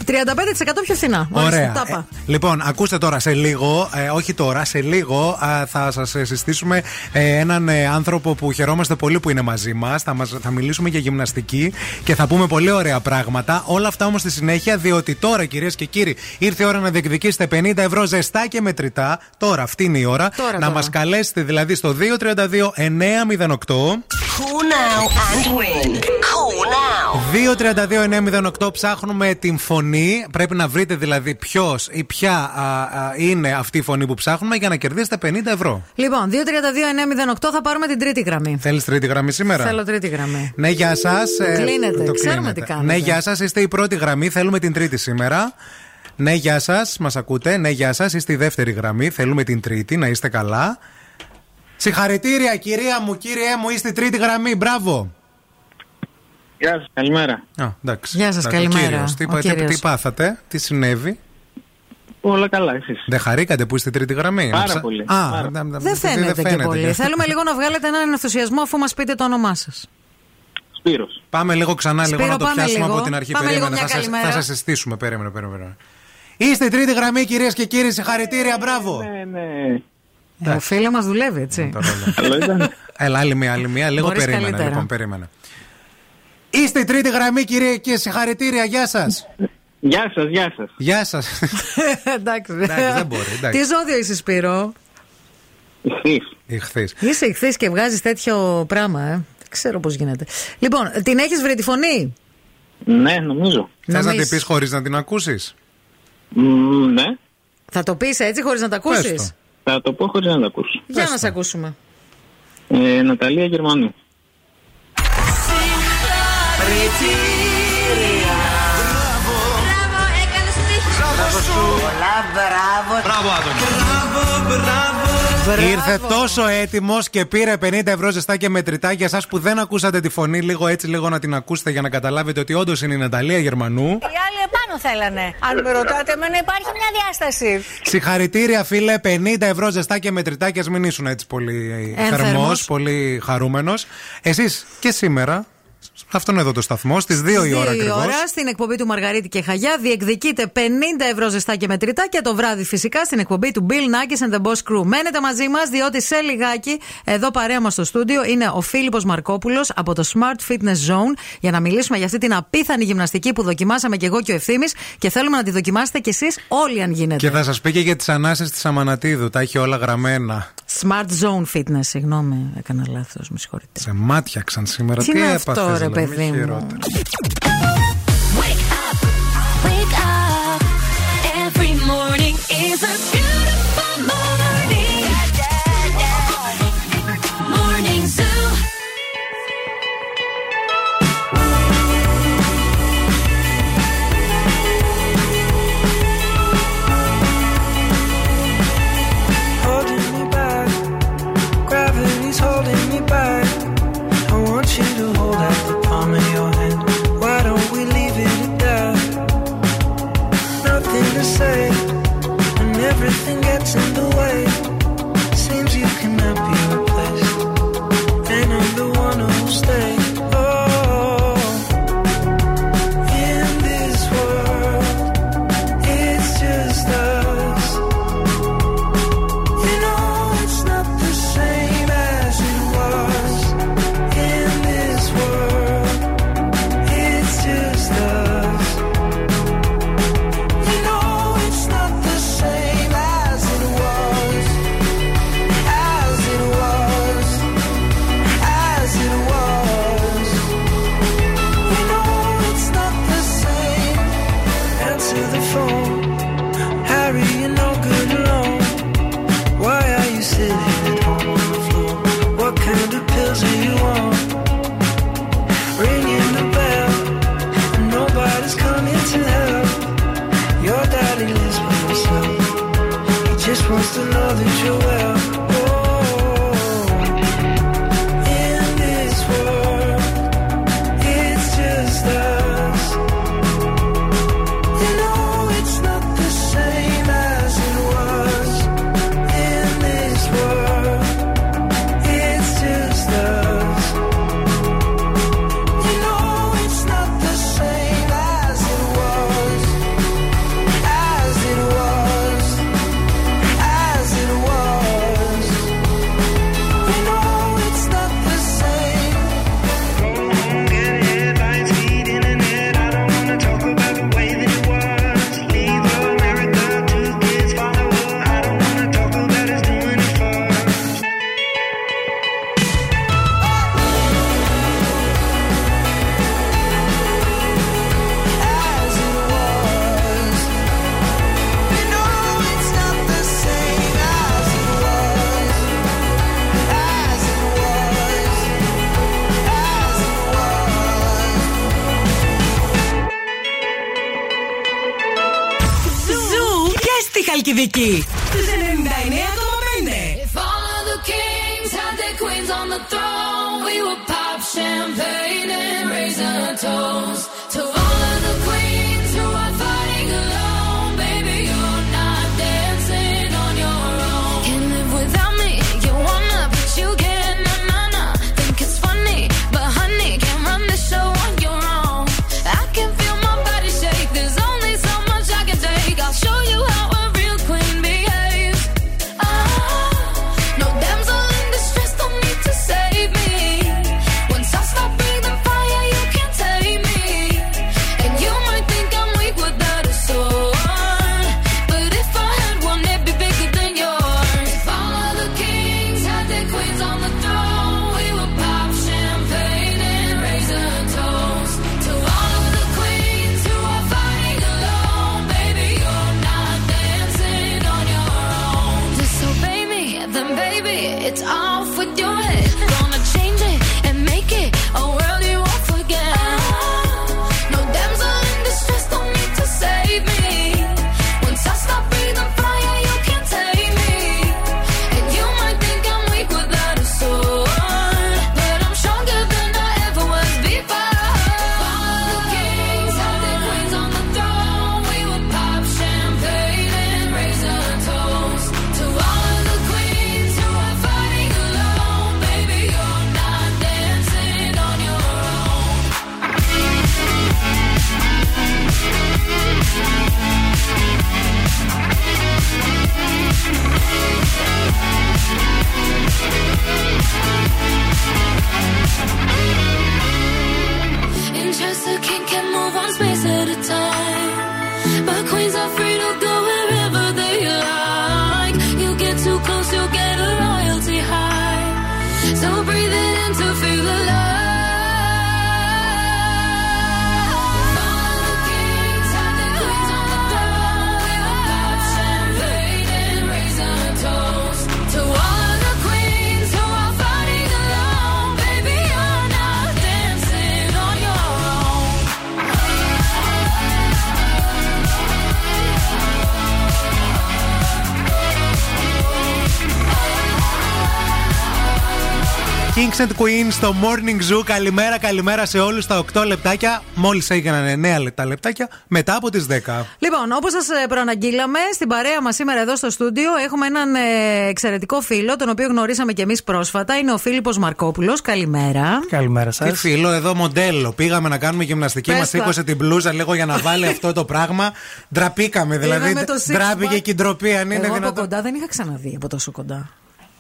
35% πιο φθηνά. Μάλιστα, Ωραία. τα είπα. Ε, λοιπόν, ακούστε τώρα σε λίγο, ε, όχι τώρα, σε λίγο α, θα σας συστήσουμε ε, έναν ε, άνθρωπο που χαιρόμαστε πολύ που είναι μαζί μας. Θα, μας- θα μιλήσουμε για γυμναστική και θα πούμε πολύ ωραία πράγματα. Όλα αυτά όμως στη συνέχεια, διότι τώρα κυρίες και κύριοι, ήρθε η ώρα να διεκδικήσετε 50 ευρώ ζεστά και μετρητά. Τώρα, αυτή είναι η ώρα. Τώρα, να τώρα. μας καλέσετε δηλαδή στο 232 908. Call now and win. Call now. 232-908 ψάχνουμε την φωνή. Πρέπει να βρείτε δηλαδή ποιος ή ποια α, α, είναι αυτή η φωνή που ψάχνουμε για να κερδίσετε 50 ευρώ. Λοιπόν, 232-908 θα πάρουμε την τρίτη γραμμή. Θέλεις τρίτη γραμμή σήμερα; Θέλω τρίτη γραμμή. Ναι, γεια σα. Κλείνετε. Ξέρουμε τι κάνετε. Ναι, γεια σα. Είστε η πρώτη γραμμή. Θέλουμε την τρίτη σήμερα. Ναι, γεια σα. Μας ακούτε. Ναι, γεια σα. Είστε η δεύτερη γραμμή. Θέλουμε την τρίτη. Να είστε καλά. Συγχαρητήρια, κυρία μου, κύριέ μου, είστε η τρίτη γραμμή. Μπράβο. Γεια σας, καλημέρα. Α, εντάξει. Γεια σας, Εντάξει, ο καλημέρα. κύριος. Τι, Ο είπατε, κύριος. τι πάθατε, τι συνέβη; Όλα καλά, εσείς. Δεν χαρήκατε που είστε η τρίτη γραμμή. Πάρα Να ξα- πολύ. Α, Πάρα. να- να- Δεν φαίνεται, και πολύ. Θέλουμε λίγο να βγάλετε έναν ενθουσιασμό αφού μας πείτε το όνομά σας. Σπύρος. Πάμε λίγο ξανά λίγο Σπύρο, να το πάμε πιάσουμε λίγο. από την αρχή. Πάμε περίμενε, λίγο μια θα, σας, καλημέρα. θα σας συστήσουμε. Περίμενε, περίμενε. περίμενε. Είστε η τρίτη γραμμή, κυρίες και κύριοι. Συγχαρητήρια, μπράβο. Ναι, ναι. Ε, ο φίλο μας δουλεύει, έτσι. Καλό ήταν. Έλα, άλλη μία, άλλη μία. Λίγο Μπορείς περίμενε. καλύτερα. Λοιπόν, περίμενε. Είστε η τρίτη γραμμή, κύριε και συγχαρητήρια. Γεια σας. Γεια σας, γεια σας. Γεια σας. εντάξει. Εντάξει, δεν μπορεί, εντάξει. Τι ζώδιο είσαι, Σπύρο; Ηχθή. Είσαι ηχθή και βγάζεις τέτοιο πράγμα, ε. Δεν ξέρω πώς γίνεται. Λοιπόν, την έχεις βρει τη φωνή; Ναι, νομίζω. Θες να Νομίζω. την πεις χωρίς να την ακούσεις; ναι. Θα το πεις έτσι χωρίς να τα Πες ακούσεις; Το. Θα το πω χωρίς να το ακούσω. Για να σε ακούσουμε. Ε, Ναταλία Γερμανού. Πολλά μπράβο. Μπράβο, άτομο. Ήρθε τόσο έτοιμος και πήρε 50 ευρώ ζεστά και μετρητά για εσάς που δεν ακούσατε τη φωνή, λίγο έτσι, λίγο να την ακούσετε για να καταλάβετε ότι όντως είναι η Ναταλία Γερμανού. Οι άλλοι επάνω θέλανε. Αν με ρωτάτε, εμένα υπάρχει μια διάσταση. Συγχαρητήρια, φίλε. 50 ευρώ ζεστά και μετρητά και ας μην ήσουν έτσι πολύ Ένθερμος. θερμός, πολύ χαρούμενος. Εσείς και σήμερα, σε αυτόν εδώ το σταθμό, στις 2 η ώρα Δύο η ακριβώ. ώρα στην εκπομπή του Μαργαρίτη και Χαγιά διεκδικείτε 50 ευρώ ζεστά και μετρητά και το βράδυ φυσικά στην εκπομπή του Bill Nackis and the Boss Crew. Μένετε μαζί μας διότι σε λιγάκι εδώ παρέα μας στο στούντιο είναι ο Φίλιππος Μαρκόπουλος από το Smart Fitness Zone για να μιλήσουμε για αυτή την απίθανη γυμναστική που δοκιμάσαμε και εγώ και ο Ευθύνη και θέλουμε να τη δοκιμάσετε κι εσείς όλοι αν γίνεται. Και θα σας πει και για τις ανάσες της Αμανατίδου. Τα έχει όλα γραμμένα. Smart Zone Fitness, συγγνώμη, έκανα λάθος, με συγχωρείτε. Σε μάτιαξαν σήμερα. Τι Τι, είναι έπαθες, αυτό, ρε δηλαδή, παιδί μη μου. χειρότερα. Wake up. Every morning is a Ζου και στη Χαλκιδική. Στους 99,5. If all of the kings queens on the throne, we would pop champagne and raise a toast And Queens στο Morning Zoo. Καλημέρα, καλημέρα σε όλους τα 8 λεπτάκια. Μόλις έγιναν 9 λεπτά λεπτάκια μετά από τις 10. Λοιπόν, όπως σας προαναγγείλαμε, στην παρέα μας σήμερα εδώ στο στούντιο έχουμε έναν ε, εξαιρετικό φίλο, τον οποίο γνωρίσαμε κι εμείς πρόσφατα. Είναι ο Φίλιππος Μαρκόπουλος. Καλημέρα. Καλημέρα σας. Τι φίλο, εδώ μοντέλο. Πήγαμε να κάνουμε γυμναστική, μας Πες τα. σήκωσε την μπλούζα λίγο για να βάλει αυτό το πράγμα. Ντραπήκαμε δηλαδή. Είδαμε το six Ντράπηκε pack. και η ντροπή, αν είναι Εγώ από δυνατόν. κοντά δεν είχα ξαναδεί από τόσο κοντά.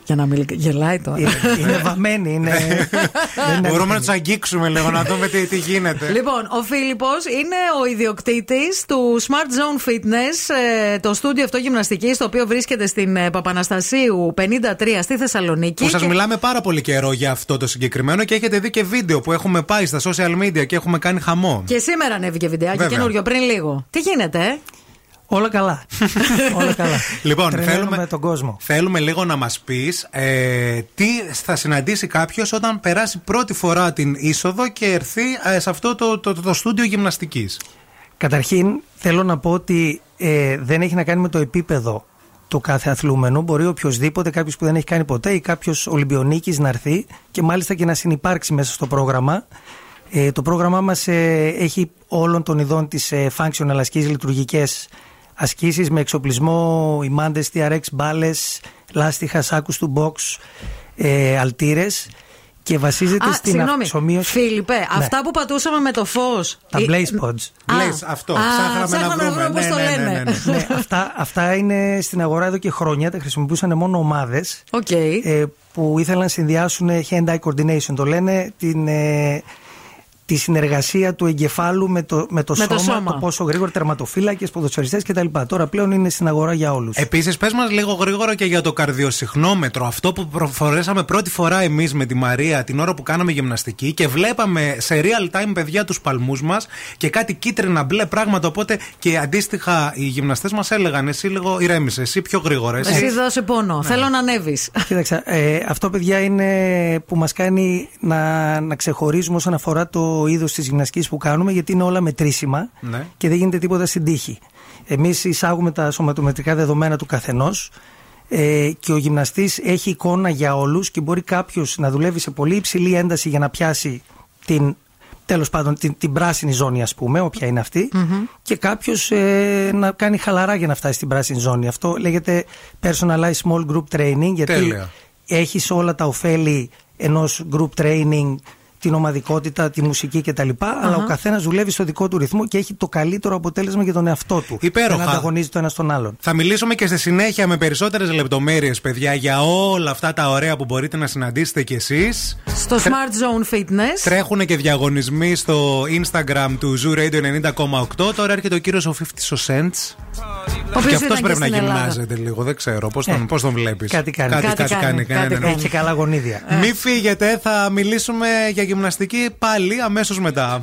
Για να μην γελάει τώρα. Είναι, είναι βαμμένη, είναι. δεν είναι Μπορούμε να αληθινή. τους αγγίξουμε λίγο, να δούμε τι, τι γίνεται. Λοιπόν, ο Φίλιππος είναι ο ιδιοκτήτης του Smart Zone Fitness, ε, το στούντιο αυτό γυμναστικής, το οποίο βρίσκεται στην ε, Παπαναστασίου 53 στη Θεσσαλονίκη. Που σας Και- μιλάμε πάρα πολύ καιρό για αυτό το συγκεκριμένο και έχετε δει και βίντεο που έχουμε πάει στα social media και έχουμε κάνει χαμό. Και σήμερα ανέβηκε βιντεάκι Βέβαια. καινούριο πριν λίγο. Τι γίνεται, ε; Όλα καλά. Όλα καλά. Λοιπόν, Τρελαίνουμε θέλουμε, τον κόσμο. θέλουμε λίγο να μας πεις ε, τι θα συναντήσει κάποιος όταν περάσει πρώτη φορά την είσοδο και έρθει ε, σε αυτό το, το, το, το στούντιο γυμναστικής; Καταρχήν, θέλω να πω ότι ε, δεν έχει να κάνει με το επίπεδο του κάθε αθλούμενου. Μπορεί οποιοδήποτε, κάποιος που δεν έχει κάνει ποτέ ή κάποιος Ολυμπιονίκης να έρθει και μάλιστα και να συνεπάρξει μέσα στο πρόγραμμα. Ε, το πρόγραμμά μας έχει όλων των ειδών τι ε, functional ασκήσεις, λειτουργικές ασκήσεις με εξοπλισμό ημάντες, TRX, μπάλες, λάστιχα, σάκους του box, ε, αλτήρες και βασίζεται Α, στην συγγνώμη. αυξομοίωση. Φίλιππε, Ναι. αυτά που πατούσαμε με το φως. Τα Blaze Pods. Blaze, αυτό. Α, Ψάχναμε να βρούμε. πώς Ναι, το ναι, ναι, λένε. ναι, ναι. ναι, αυτά, αυτά είναι στην αγορά εδώ και χρόνια. Τα χρησιμοποιούσαν μόνο ομάδες Οκ. ε, που ήθελαν να συνδυάσουν hand-eye coordination. Το λένε την, ε, τη συνεργασία του εγκεφάλου με το, με το, Με το σώμα, σώμα. το πόσο γρήγορα τερματοφύλακες, ποδοσφαιριστές κτλ. Τώρα πλέον είναι στην αγορά για όλους. Επίσης, πες μας λίγο γρήγορα και για το καρδιοσυχνόμετρο. Αυτό που προφορέσαμε πρώτη φορά εμείς με τη Μαρία την ώρα που κάναμε γυμναστική και βλέπαμε σε real time παιδιά τους παλμούς μας και κάτι κίτρινα μπλε πράγματα. Οπότε και αντίστοιχα οι γυμναστές μας έλεγαν εσύ λίγο ηρέμησε, εσύ πιο γρήγορα. Εσύ. Εσύ δώσε πόνο. Θέλω να ανέβεις. Κοίταξε, ε, αυτό παιδιά είναι που μας κάνει να, να ξεχωρίζουμε όσον αφορά το είδος της γυμναστικής που κάνουμε γιατί είναι όλα μετρήσιμα Ναι. και δεν γίνεται τίποτα στην τύχη. Εμείς εισάγουμε τα σωματομετρικά δεδομένα του καθενός ε, και ο γυμναστής έχει εικόνα για όλους και μπορεί κάποιος να δουλεύει σε πολύ υψηλή ένταση για να πιάσει την τέλος πάντων την, την πράσινη ζώνη ας πούμε, όποια είναι αυτή και κάποιος ε, να κάνει χαλαρά για να φτάσει στην πράσινη ζώνη. Αυτό λέγεται personalized small group training γιατί Τέλεια. έχεις όλα τα ωφέλη ενός group training την ομαδικότητα, τη μουσική κτλ. Αλλά ο καθένας δουλεύει στο δικό του ρυθμό και έχει το καλύτερο αποτέλεσμα για τον εαυτό του. Υπέροχα. Δεν ανταγωνίζει το ένας τον άλλον. Θα μιλήσουμε και στη συνέχεια με περισσότερες λεπτομέρειες, παιδιά, για όλα αυτά τα ωραία που μπορείτε να συναντήσετε κι εσείς. Στο Smart Zone Fitness. Τρέχουν και διαγωνισμοί στο Instagram του Zoo Radio 90,8. Τώρα έρχεται ο κύριος ο 50 Cents. Ο οποίος και ήταν αυτό και πρέπει να στην Ελλάδα. γυμνάζεται λίγο. Δεν ξέρω. Πώς τον, Ε, πώς τον βλέπεις; κάτι κάνει. Κάτι, Κάτι κάτι κάνει. κάνει, ναι, ναι, ναι. Έχει καλά γονίδια. Μην φύγετε, θα μιλήσουμε για γυμναστική πάλι αμέσως μετά.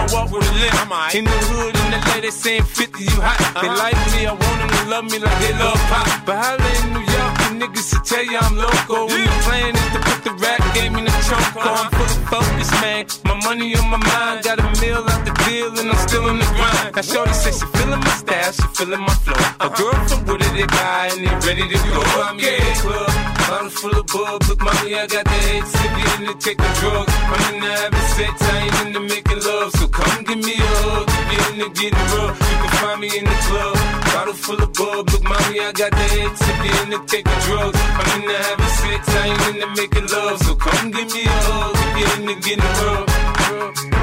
walk with a limp. In the hood, in the LA, they saying 50, you hot. They like me, I want them to love me like they love pop. But holla in New York, the niggas to tell you I'm loco. When the plan is to put the rap game in the trunk. Oh, I'm full of focus, man. My money on my mind, got a meal out the deal, and I'm still in the grind. Now, Shorty says she feeling my style, she feeling my flow. A girl from Wooded, they buy, and they ready to go. I'm in the club, bottle full of bub. Look, mommy, I got the head sick, in the taking drugs. I'm in the having sex, I ain't into making love. So come give me a hug, if you're into getting rough. You can find me in the club, bottle full of bub. Look, mommy, I got the head sick, into taking drugs. I'm in the having sex, I ain't into making love. So come give me a hug, if you're into getting rough.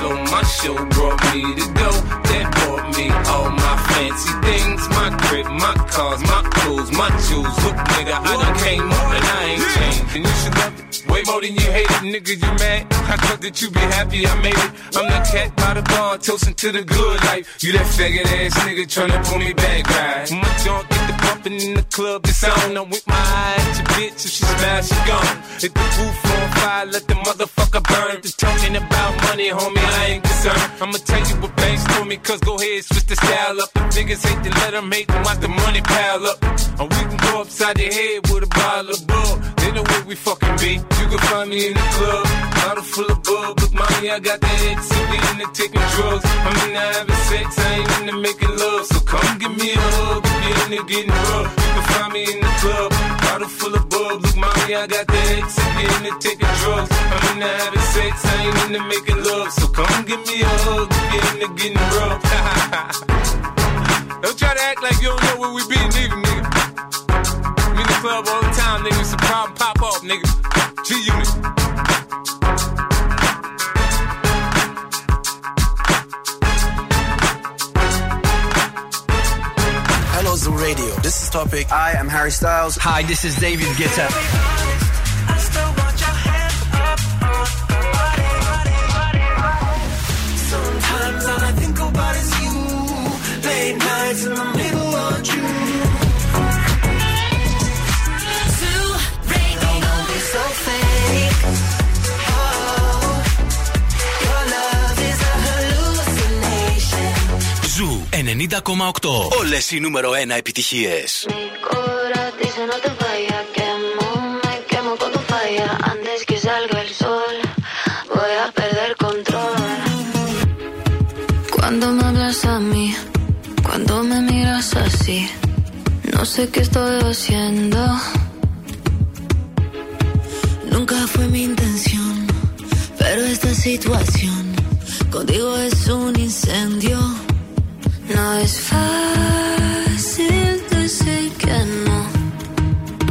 My my show brought me to go. That brought me all my fancy things. My crib, my cars, my clothes, my jewels. Look, nigga, I done came up and I ain't changed. And you should love it. Way more than you hate it, nigga, you mad. I thought that you be happy I made it. I'm the cat by the bar, toasting to the good life. You that faggot ass nigga tryna pull me back, right? My junk get the bumping in the club, it's on. I'm with my eye at your bitch, if she smash, she gone. Hit the roof on fire, let the motherfucker burn. The talking about money, homie, I ain't concerned. I'ma tell you what banks told me, cause go ahead, switch the style up. If niggas hate to let them hate, then watch the money pile up. And we can go upside the head with a bottle of bug. Know where we fucking be. You can find me in the club, bottle full of bub. Look, mommy, I got the head sippy the taking drugs. I'm into having sex, I ain't into making love. So come give me a hug if you're into getting rough. You can find me in the club, bottle full of bub. Look, mommy, I got the head sippy the taking drugs. I'm into having sex, I ain't into making love. So come give me a hug if you're into getting rough. don't try to act like you don't know where we be, nigga, club all the time, nigga. It's a problem, pop off, nigga. G Unit. Hello, Zoo Radio. This is Topic. I'm Harry Styles. Hi, this is David Guetta. Sometimes all I think about is you. Late nights in the middle of salga el sol, voy a perder control. Cuando me hablas a mí, cuando me miras así, no sé qué estoy haciendo. Nunca fue mi intención, pero esta situación contigo es un incendio. No es fácil decir que no.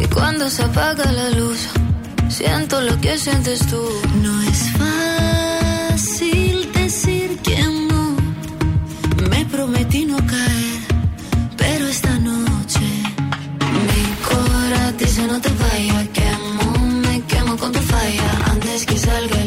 Y cuando se apaga la luz, siento lo que sientes tú. No es fácil decir que no. Me prometí no caer, pero esta noche mi corazón dice no te vayas. Quemo, me quemo con tu falla. Antes que salga el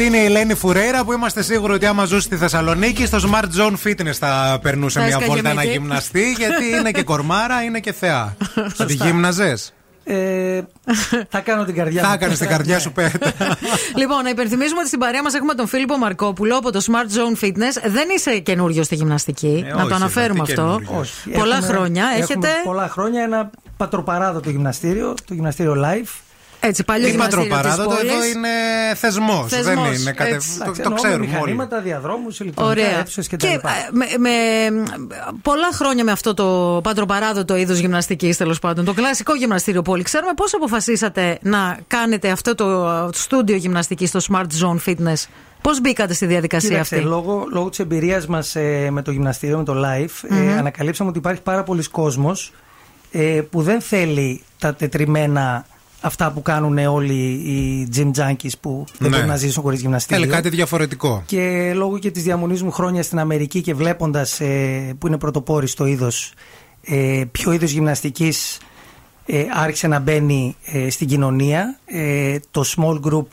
Αυτή είναι η Ελένη Φουρέιρα που είμαστε σίγουροι ότι άμα ζούσε στη Θεσσαλονίκη στο Smart Zone Fitness θα περνούσε Θα μια έσκαγε βόλτα να εκεί. γυμναστεί γιατί είναι και κορμάρα, είναι και θεά. Θα τη γύμναζες. Ε, θα κάνω την καρδιά Θα μου. έκανε την καρδιά σου πέτα. λοιπόν, να υπενθυμίσουμε ότι στην παρέα μας έχουμε τον Φίλιππο Μαρκόπουλο από το Smart Zone Fitness. Δεν είσαι καινούριο στη γυμναστική. Ε, να όχι, το αναφέρουμε τι αυτό. καινούριο. Όχι. Πολλά Έχουμε- χρόνια. έχουμε Έχετε. Πολλά χρόνια ένα πατροπαράδοτο γυμναστήριο, το γυμναστήριο Live. Έτσι, παλιό Τι γυμναστήριο πατροπαράδοτο, της πόλης. εδώ είναι θεσμός. Δεν Θεσμός, είναι κατε... έτσι. Το, Εντάξει, το εννοώ με ξέρουμε όλοι. Μηχανήματα, διαδρόμους, ηλεκτρονικά Ωραία. αίθουσες και, Και τα λοιπά. ε, με, με πολλά χρόνια με αυτό το πατροπαράδοτο είδος γυμναστικής, τέλος πάντων, το κλασικό γυμναστήριο που όλοι ξέρουμε, πώς αποφασίσατε να κάνετε αυτό το στούντιο γυμναστικής στο Smart Zone Fitness, Πώς μπήκατε στη διαδικασία Κοίταξε, αυτή; λόγω, λόγω της εμπειρίας μας με το γυμναστήριο, με το live, Μμμ. ε, ανακαλύψαμε ότι υπάρχει πάρα πολλοί κόσμος ε, που δεν θέλει τα τετριμένα αυτά που κάνουν όλοι οι gym junkies που δεν Ναι. μπορούν να ζήσουν χωρίς γυμναστήριο. Θέλει κάτι διαφορετικό. Και λόγω και της διαμονής μου χρόνια στην Αμερική και βλέποντας που είναι πρωτοπόροι στο είδος, ε, ποιο είδος γυμναστικής ε, άρχισε να μπαίνει ε, στην κοινωνία, ε, το small group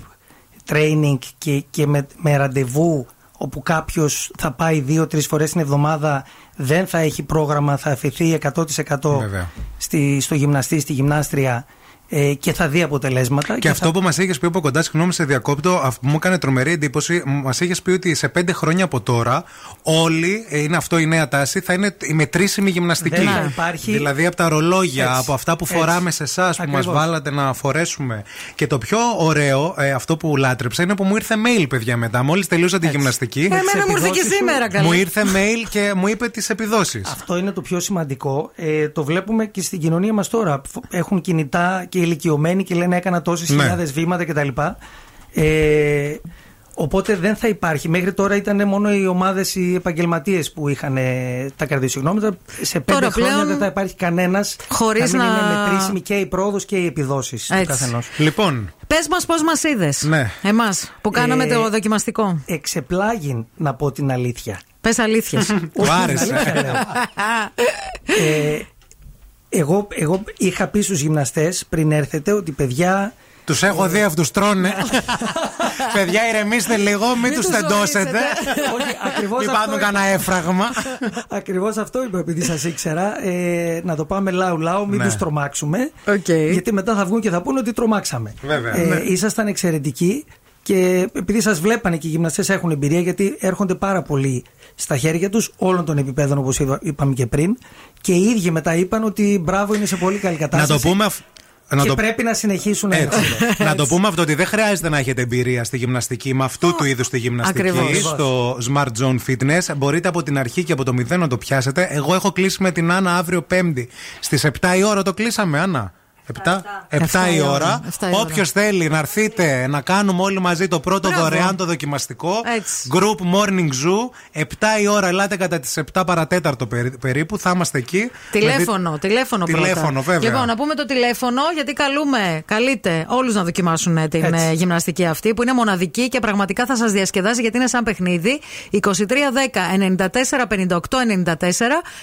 training και, και με, με ραντεβού όπου κάποιος θα πάει δύο-τρεις φορές την εβδομάδα, δεν θα έχει πρόγραμμα, θα αφαιθεί 100% Βέβαια. στη, στο γυμναστή, στη γυμνάστρια ε, και θα δει αποτελέσματα. Και αυτό που μας είχες πει από κοντά, συγγνώμη σε διακόπτω, αυ- μου έκανε τρομερή εντύπωση. Μας είχες πει ότι σε πέντε χρόνια από τώρα όλοι, ε, είναι αυτό η νέα τάση, θα είναι η μετρήσιμη γυμναστική. Δεν θα υπάρχει- Δηλαδή από τα ρολόγια, Έτσι, από αυτά που έτσι. φοράμε σε εσάς, που μας Ακριβώς. βάλατε να φορέσουμε. Και το πιο ωραίο, ε, αυτό που λάτρεψα, είναι που μου ήρθε mail, παιδιά, μετά. Μόλις τελείωσα τη γυμναστική. Εμένα μου ήρθε και επιδόσεις σου. σήμερα, καλά. Μου ήρθε mail και μου είπε τις επιδόσεις. Αυτό είναι το πιο σημαντικό. Ε, το βλέπουμε και στην κοινωνία μας τώρα. Φ- Έχουν κινητά και ηλικιωμένοι και λένε έκανα τόσες Ναι. χιλιάδες βήματα κτλ. Ε, οπότε δεν θα υπάρχει. Μέχρι τώρα ήταν μόνο οι ομάδες οι επαγγελματίες που είχαν ε, τα καρδιοσυγνώματα. Σε πέντε Τώρα χρόνια πλέον, δεν θα υπάρχει κανένας. χωρίς να μην να- είναι μετρήσιμη και η πρόοδος και οι επιδόσεις του Έτσι. καθενός. Λοιπόν, Πες μας πώς μας είδες. Ναι. Εμάς που κάναμε Ε, το δοκιμαστικό. Εξεπλάγει να πω την αλήθεια. Πες αλήθειες. Όχι, την αλήθεια λέω. Ε, εγώ, εγώ είχα πει στους γυμναστές πριν έρθετε ότι παιδιά Τους έχω δει αυτούς τρώνε. Παιδιά, ηρεμήστε λίγο, μην Μην τους τους τεντώσετε. ζωήσετε. Όχι, ακριβώς Μην αυτό πάρουν είπα. κανένα έφραγμα. Ακριβώς αυτό είπα επειδή σας ήξερα. Ε, να το πάμε λαού-λαού, μην Ναι. τους τρομάξουμε. Okay. Γιατί μετά θα βγουν και θα πούνε ότι τρομάξαμε. Βέβαια. Ε, Ναι. Ήσασταν εξαιρετικοί και επειδή σας βλέπανε και οι γυμναστές έχουν εμπειρία, γιατί έρχονται πάρα πολύ στα χέρια τους όλων των επιπέδων όπως είπαμε και πριν. Και οι ίδιοι μετά είπαν ότι μπράβο είναι σε πολύ καλή Να κατάσταση. το πούμε. αυ- Να και το... πρέπει να συνεχίσουν Έτσι. έτσι. να το πούμε αυτό ότι δεν χρειάζεται να έχετε εμπειρία στη γυμναστική με αυτού του είδους τη γυμναστική. Ακριβώς. Στο Smart Zone Fitness μπορείτε από την αρχή και από το μηδέν να το πιάσετε. Εγώ έχω κλείσει με την Άννα αύριο Πέμπτη. Στις 7 η ώρα το κλείσαμε, Άννα. 7, 7 Εφτά η η ώρα. ώρα. Εφτά η ώρα. Όποιος θέλει να έρθείτε να κάνουμε όλοι μαζί το πρώτο Μπράβο. δωρεάν το δοκιμαστικό. Έτσι. Group Morning Zoo. 7 η ώρα, ελάτε κατά τις 7 παρατέταρτο περί- περίπου. Θα είμαστε εκεί. Τηλέφωνο, τηλέφωνο πρώτα. Τηλέφωνο, βέβαια. Λοιπόν, να πούμε το τηλέφωνο, γιατί καλούμε, καλείτε όλους να δοκιμάσουν ε, την Έτσι. ε, γυμναστική αυτή, που είναι μοναδική και πραγματικά θα σας διασκεδάσει γιατί είναι σαν παιχνίδι. 2310 94 58 94.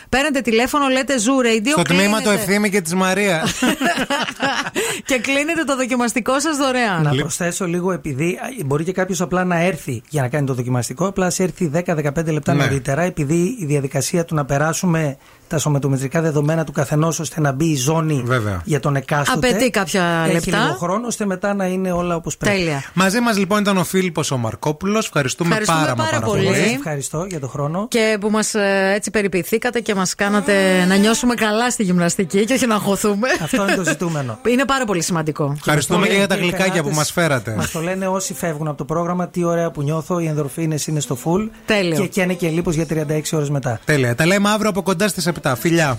Παίρνετε τηλέφωνο, λέτε Zoo Radio. Στο τμήμα του κλείνετε. Ευθύμη και της Μαρία. και κλείνετε το δοκιμαστικό σας δωρεάν. Να προσθέσω λίγο, επειδή α, μπορεί και κάποιος απλά να έρθει για να κάνει το δοκιμαστικό, απλά σε έρθει 10-15 λεπτά Ναι. νωρίτερα, επειδή η διαδικασία του να περάσουμε τα σωματομετρικά δεδομένα του καθενός ώστε να μπει η ζώνη Βέβαια. για τον εκάστοτε. Απαιτεί κάποια έχει λεπτά. λίγο χρόνο ώστε μετά να είναι όλα όπως πρέπει. Τέλεια. Μαζί μας λοιπόν ήταν ο Φίλιππος ο Μαρκόπουλο. Ευχαριστούμε, Ευχαριστούμε πάρα, μα πάρα πάρα πολύ. πολύ. Σας ευχαριστώ για τον χρόνο. Και που μας έτσι περιποιηθήκατε και μας κάνατε να νιώσουμε καλά στη γυμναστική και όχι να αγχωθούμε. Αυτό είναι το ζητούμενο. Είναι πάρα πολύ σημαντικό. Ευχαριστούμε και για τα γλυκάκια που μας φέρατε. Μας το λένε όσοι φεύγουν από το πρόγραμμα, τι ωραία που νιώθω, οι ενδορφίνες είναι στο full. Τέλειο. Και, και είναι και λίπος για 36 ώρες μετά. Τέλεια. Τα λέμε αύριο από κοντά στις 7. Φιλιά.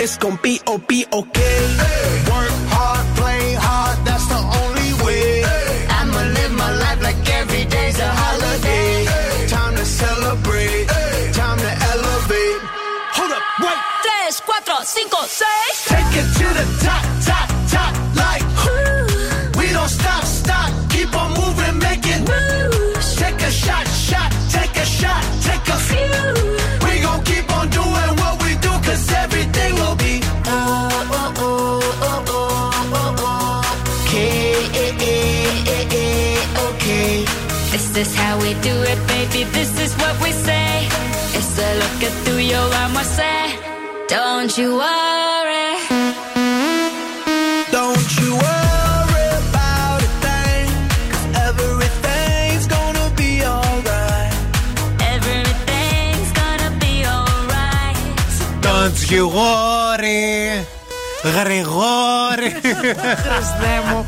It's gonna be o be okay. Work hard, play hard. That's the only way. I'ma live my life like every day's a holiday. Time to celebrate. Time to elevate. Hold up, wait. Tres, cuatro, cinco, seis. Take it to the top, top, top. This is how we do it, baby. This is what we say. It's a look at through your arm, I say. Don't you worry. Don't you worry about a thing, 'cause everything's gonna be alright. Everything's gonna be alright. Don't you worry. Γρηγόρη. Χριστέ μου.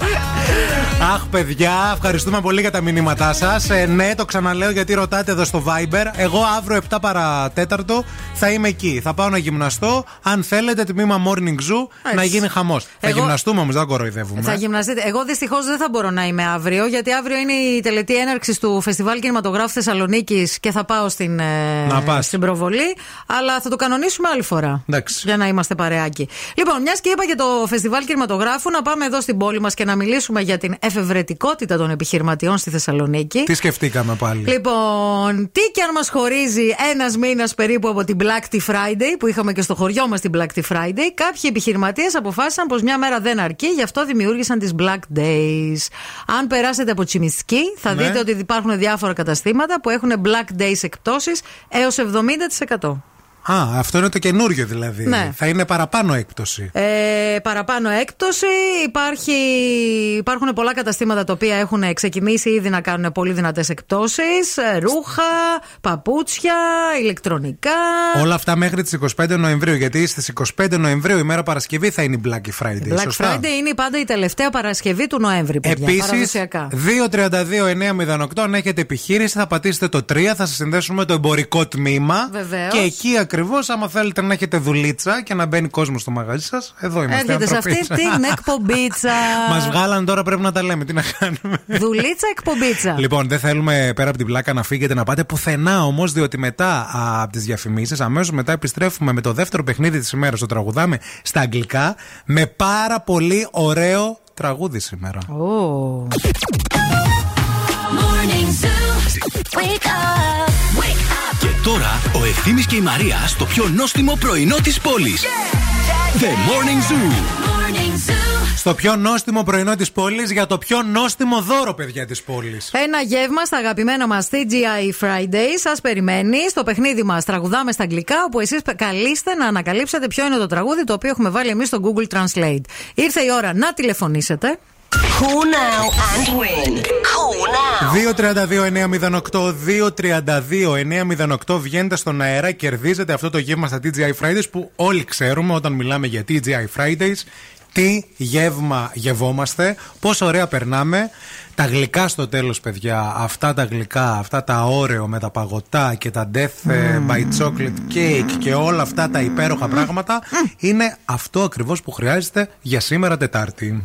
Αχ, παιδιά, ευχαριστούμε πολύ για τα μηνύματά σας. Ε, ναι, το ξαναλέω γιατί ρωτάτε εδώ στο Viber. Εγώ αύριο 7 παρατέταρτο θα είμαι εκεί. Θα πάω να γυμναστώ. Αν θέλετε, τμήμα Morning Zoo να γίνει χαμός. Θα Εγώ- γυμναστούμε όμως, δεν κοροϊδεύουμε. Θα γυμναστείτε. Εγώ δυστυχώς δεν θα μπορώ να είμαι αύριο, γιατί αύριο είναι η τελετή έναρξης του Φεστιβάλ Κινηματογράφου Θεσσαλονίκης και θα πάω στην, ε, Να πας. στην προβολή. Αλλά θα το κανονίσουμε άλλη φορά. Εντάξει. Για να είμαστε παρεάκι. Λοιπόν, μιας και είπα για το Φεστιβάλ Κινηματογράφου, να πάμε εδώ στην πόλη μας και να μιλήσουμε για την εφευρετικότητα των επιχειρηματιών στη Θεσσαλονίκη. Τι σκεφτήκαμε πάλι. Λοιπόν, τι και αν μας χωρίζει ένας μήνας περίπου από την Black Tea Friday, που είχαμε και στο χωριό μας την Black Tea Friday, κάποιοι επιχειρηματίες αποφάσισαν πως μια μέρα δεν αρκεί, γι' αυτό δημιούργησαν τις Black Days. Αν περάσετε από Τσιμισκή, θα Ναι. δείτε ότι υπάρχουν διάφορα καταστήματα που έχουν Black Days εκπτώσεις έως 70%. Α, αυτό είναι το καινούριο δηλαδή. Ναι. Θα είναι παραπάνω έκπτωση. Ε, παραπάνω έκπτωση. Υπάρχει, υπάρχουν πολλά καταστήματα τα οποία έχουν ξεκινήσει ήδη να κάνουν πολύ δυνατές εκπτώσεις. Ρούχα, παπούτσια, ηλεκτρονικά. Όλα αυτά μέχρι τις 25 Νοεμβρίου. Γιατί στις 25 Νοεμβρίου, η μέρα Παρασκευή, θα είναι η Black Friday. Black σωστά; Friday είναι πάντα η τελευταία Παρασκευή του Νοέμβρη, παιδιά. Επίσης, παραδοσιακά. 232-908, αν έχετε επιχείρηση, θα πατήσετε το 3, θα σας συνδέσουμε με το εμπορικό τμήμα. Βεβαίως. Και εκεί ακριβώς, άμα θέλετε να έχετε δουλίτσα και να μπαίνει κόσμος στο μαγαζί σας, εδώ είμαστε. Έρχεται σε αυτή την εκπομπίτσα. Μας βγάλαν τώρα, πρέπει να τα λέμε. Τι να κάνουμε. Δουλίτσα εκπομπίτσα. Λοιπόν, δεν θέλουμε πέρα από την πλάκα να φύγετε να πάτε πουθενά όμως, διότι μετά από τις διαφημίσεις, αμέσως μετά επιστρέφουμε με το δεύτερο παιχνίδι της ημέρας. Το τραγουδάμε στα αγγλικά με πάρα πολύ ωραίο τραγούδι σήμερα. Oh. Morning Zoo. Wake up. Wake up. Και τώρα ο Ευθύμης και η Μαρία στο πιο νόστιμο πρωινό της πόλης. The Morning Zoo. Morning Zoo. Στο πιο νόστιμο πρωινό της πόλης για το πιο νόστιμο δώρο, παιδιά της πόλης. Ένα γεύμα στα αγαπημένα μας TGI Friday σας περιμένει. Στο παιχνίδι μας τραγουδάμε στα αγγλικά, όπου εσείς καλείστε να ανακαλύψετε ποιο είναι το τραγούδι το οποίο έχουμε βάλει εμείς στο Google Translate. Ήρθε η ώρα να τηλεφωνήσετε. Cool now and win. Cool now. 232-908, 232-908 βγαίνετε στον αέρα, κερδίζετε αυτό το γεύμα στα TGI Fridays που όλοι ξέρουμε όταν μιλάμε για TGI Fridays. Τι γεύμα γευόμαστε, πόσο ωραία περνάμε. Τα γλυκά στο τέλος παιδιά, αυτά τα γλυκά, αυτά τα όρεο με τα παγωτά και τα death ε, by chocolate cake και όλα αυτά τα υπέροχα πράγματα είναι αυτό ακριβώς που χρειάζεται για σήμερα Τετάρτη.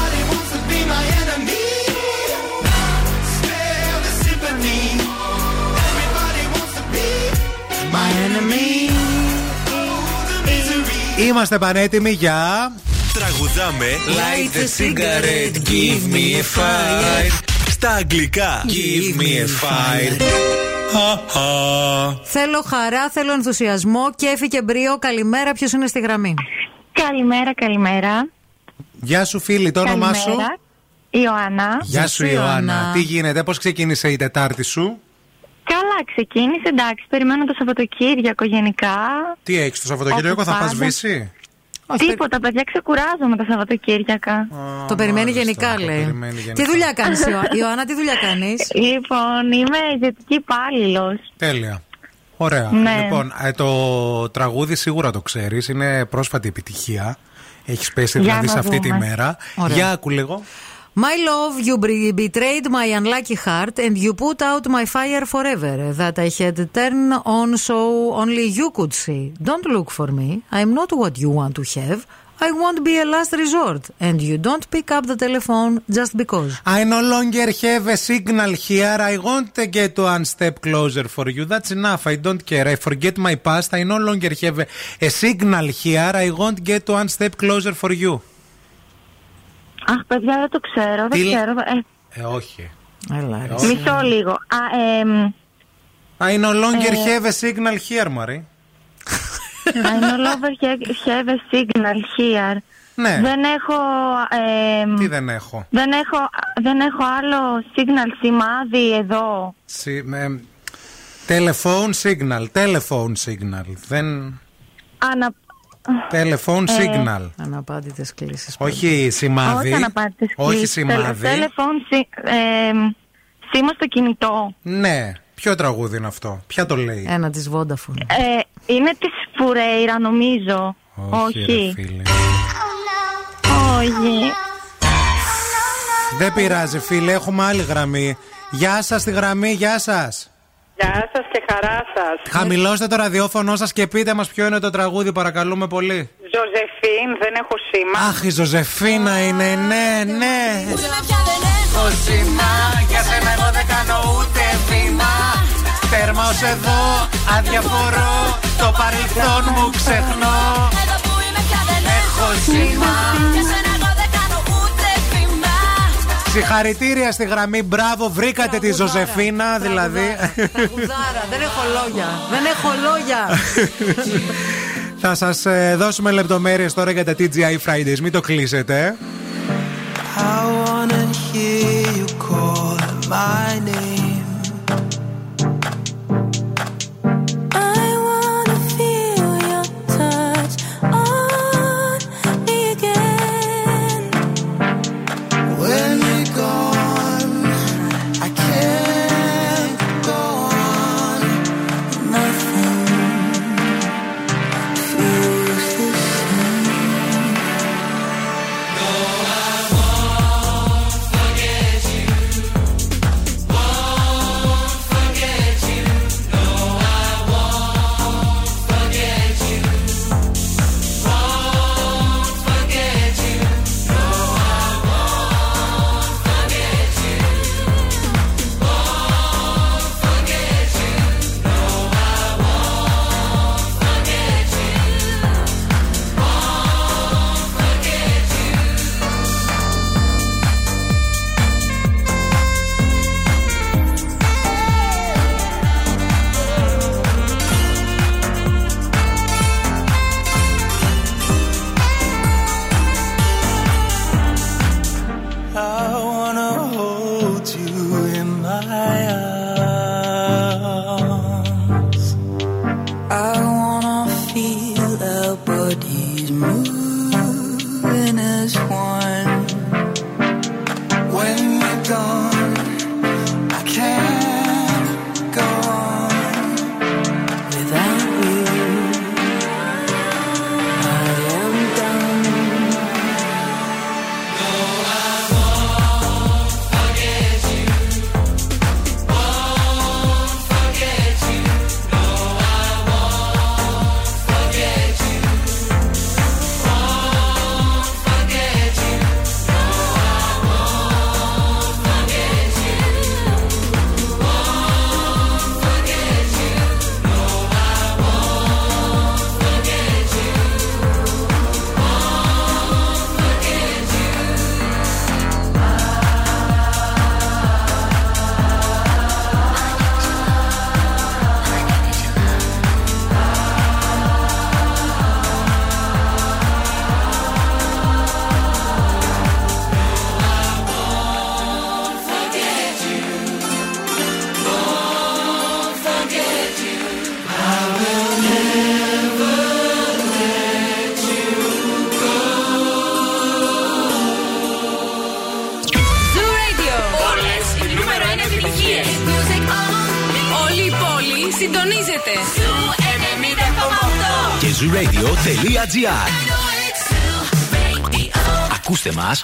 Είμαστε πανέτοιμοι για. Τραγουδάμε Light a cigarette, give me a fire. Στα αγγλικά Give me a fire. Θέλω χαρά, θέλω ενθουσιασμό. Κέφι και μπρίο. Καλημέρα, ποιος είναι στη γραμμή; Καλημέρα, καλημέρα. Γεια σου φίλη, το όνομά σου; Καλημέρα. Ιωάννα. Γεια σου Ιωάννα. Τι γίνεται, πώς ξεκίνησε η Τετάρτη σου; Καλά, ξεκίνησε. Εντάξει, περιμένω το Σαββατοκύριακο γενικά. Τι έχεις το Σαββατοκύριακο, Όπως θα πας πάντα. βύση; Τίποτα, παιδιά, ξεκουράζομαι τα Σαββατοκύριακα. Το περιμένει γενικά, λέει. περιμένει γενικά. Τι δουλειά κάνεις, Ιωάννα, τι δουλειά κάνεις; Λοιπόν, είμαι ιδιωτική υπάλληλος. Τέλεια. Ωραία. Ναι. Λοιπόν, ε, το τραγούδι σίγουρα το ξέρεις, είναι πρόσφατη επιτυχία. Έχεις πέσει Για δηλαδή να σε αυτή δούμε. τη μέρα. Ωραία. Για άκου λίγο. My love, you betrayed my unlucky heart and you put out my fire forever that I had turned on so only you could see. Don't look for me. I'm not what you want to have. I won't be a last resort. And you don't pick up the telephone just because. I no longer have a signal here. I won't get one step closer for you. That's enough. I don't care. I forget my past. I no longer have a, a signal here. I won't get one step closer for you. Αχ, παιδιά, δεν το ξέρω, δεν Τι λέ- ξέρω. Ε, Ε, όχι. Έλα, ρε. όχι. μισό λίγο. Α, εμ, I no longer Ε. have a signal here, Marie. I no longer have- have a signal here. Ναι. Δεν έχω... εμ, Τι δεν έχω; δεν έχω, δεν έχω άλλο signal σημάδι εδώ. Σι- με- Telephone signal. Telephone signal. Δεν. Ανα... Telephone Ε, signal. Αναπάντητες κλήσεις. Όχι σημάδι. Όχι αναπάντητες Όχι κλήσεις. σημάδι. Τελε- Telephone si- εμ, σήμα στο κινητό. Ναι. Ποιο τραγούδι είναι αυτό; Ποια το λέει; Ένα της Vodafone. Ε, είναι της Φουρέιρα νομίζω. Όχι. ρε φίλε. Όχι. Δεν πειράζει, φίλε. Έχουμε άλλη γραμμή. Γεια σας τη γραμμή, γεια σας. Γεια σας και χαρά σας. Χαμηλώστε το ραδιόφωνο σας και πείτε μας ποιο είναι το τραγούδι, παρακαλούμε πολύ. Ζωζεφίν, δεν έχω σήμα. Αχ, η Ζωζεφίνα είναι, ναι, ναι. Έχω σήμα, για σένα εγώ δεν κάνω ούτε βήμα. Τέρμα ως εδώ, αδιαφορώ, το παρελθόν μου ξεχνώ. Έχω σήμα, για σένα Συγχαρητήρια στη γραμμή, μπράβο, βρήκατε τη Ζωζεφίνα, δηλαδή. Τραγουδάρα, δεν έχω λόγια. Δεν έχω λόγια. Θα σας ε, δώσουμε λεπτομέρειες τώρα για τα TGI Fridays, μην το κλείσετε. I wanna hear you call my name.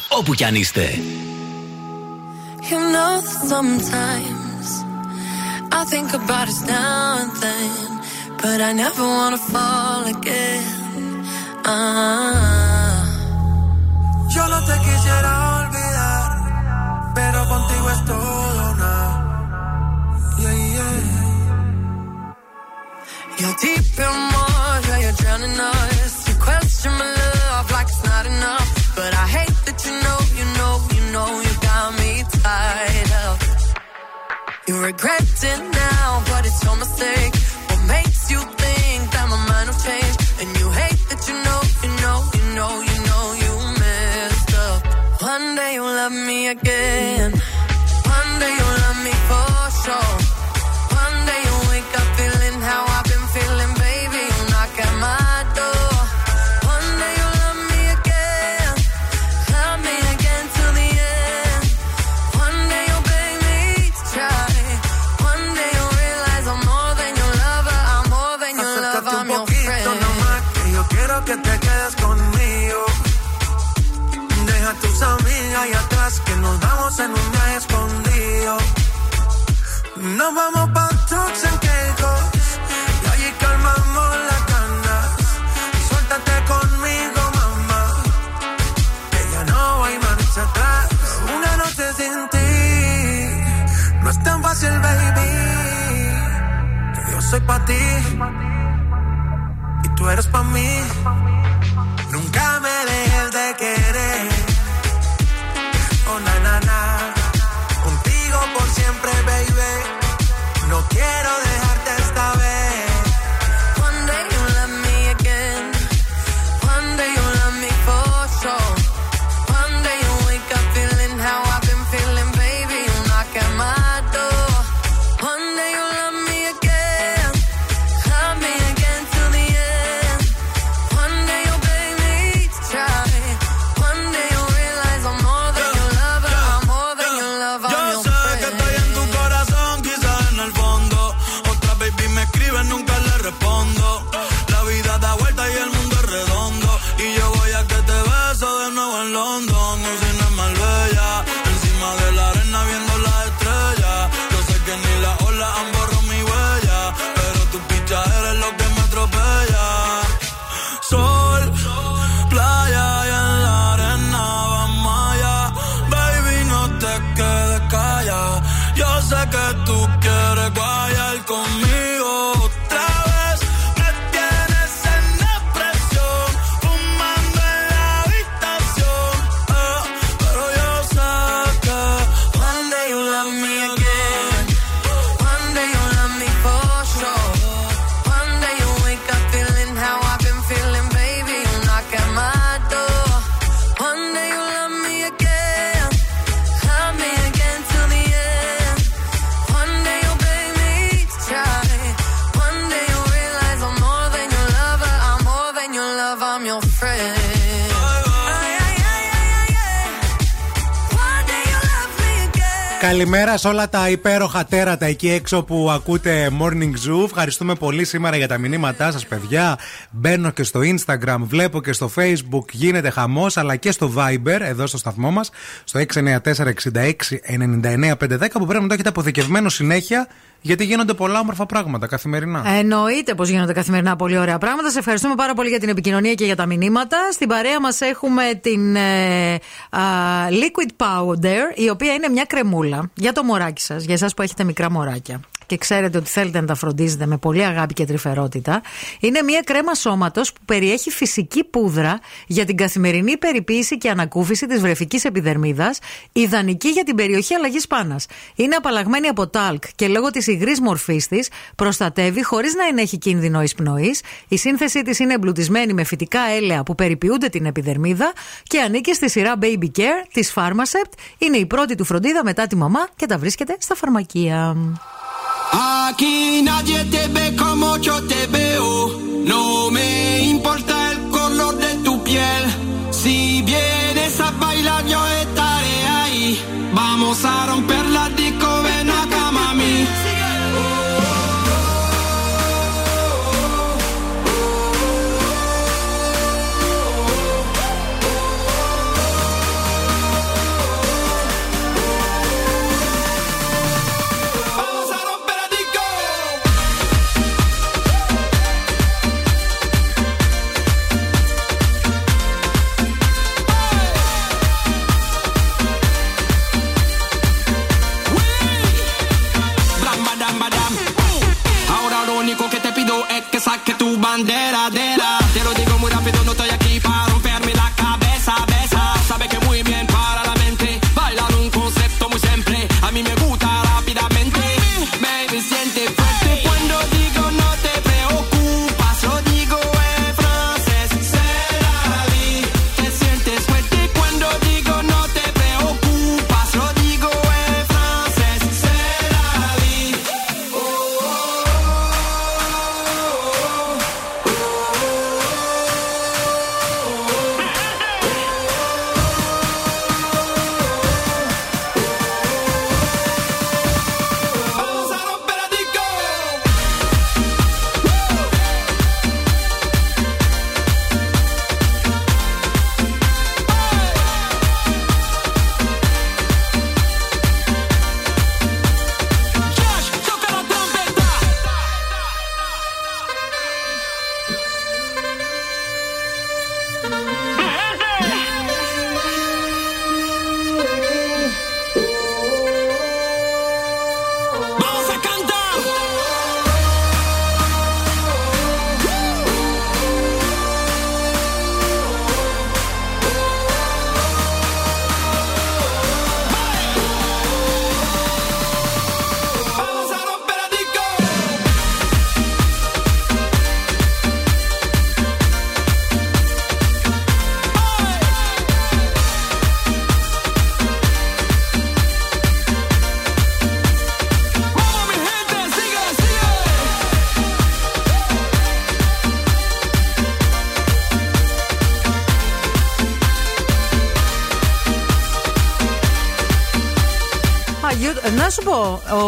όπου κι αν είστε. You know sometimes I think about us now and then But I never wanna fall again uh -huh. Yo no te quisiera regret Καλημέρα σε όλα τα υπέροχα τέρατα εκεί έξω που ακούτε Morning Zoo. Ευχαριστούμε πολύ σήμερα για τα μηνύματά σας, παιδιά. Μπαίνω και στο Instagram, βλέπω και στο Facebook, γίνεται χαμός, αλλά και στο Viber, εδώ στο σταθμό μας, στο 694-6699-510 που πρέπει να το έχετε αποθηκευμένο συνέχεια, γιατί γίνονται πολλά όμορφα πράγματα καθημερινά. Εννοείται πως γίνονται καθημερινά πολύ ωραία πράγματα. Σε ευχαριστούμε πάρα πολύ για την επικοινωνία και για τα μηνύματα. Στην παρέα μας έχουμε την ε, α, Liquid Powder, η οποία είναι μια κρεμούλα για το μωράκι σας, για εσάς που έχετε μικρά μωράκια. Και ξέρετε ότι θέλετε να τα φροντίζετε με πολύ αγάπη και τρυφερότητα. Είναι μια κρέμα σώματος που περιέχει φυσική πούδρα για την καθημερινή περιποίηση και ανακούφιση της βρεφικής επιδερμίδας, ιδανική για την περιοχή αλλαγής πάνας. Είναι απαλλαγμένη από τάλκ και λόγω της υγρής μορφής της προστατεύει χωρίς να ενέχει κίνδυνο εισπνοής. Η σύνθεσή της είναι εμπλουτισμένη με φυτικά έλαια που περιποιούνται την επιδερμίδα και ανήκει στη σειρά Baby Care της Pharmacept. Είναι η πρώτη του φροντίδα μετά τη μαμά και τα βρίσκεται στα φαρμακεία. Aquí nadie te ve como yo te veo. No me importa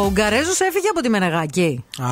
πω, ο Γκαρέζο έφυγε από τη Μενεγάκη. Α,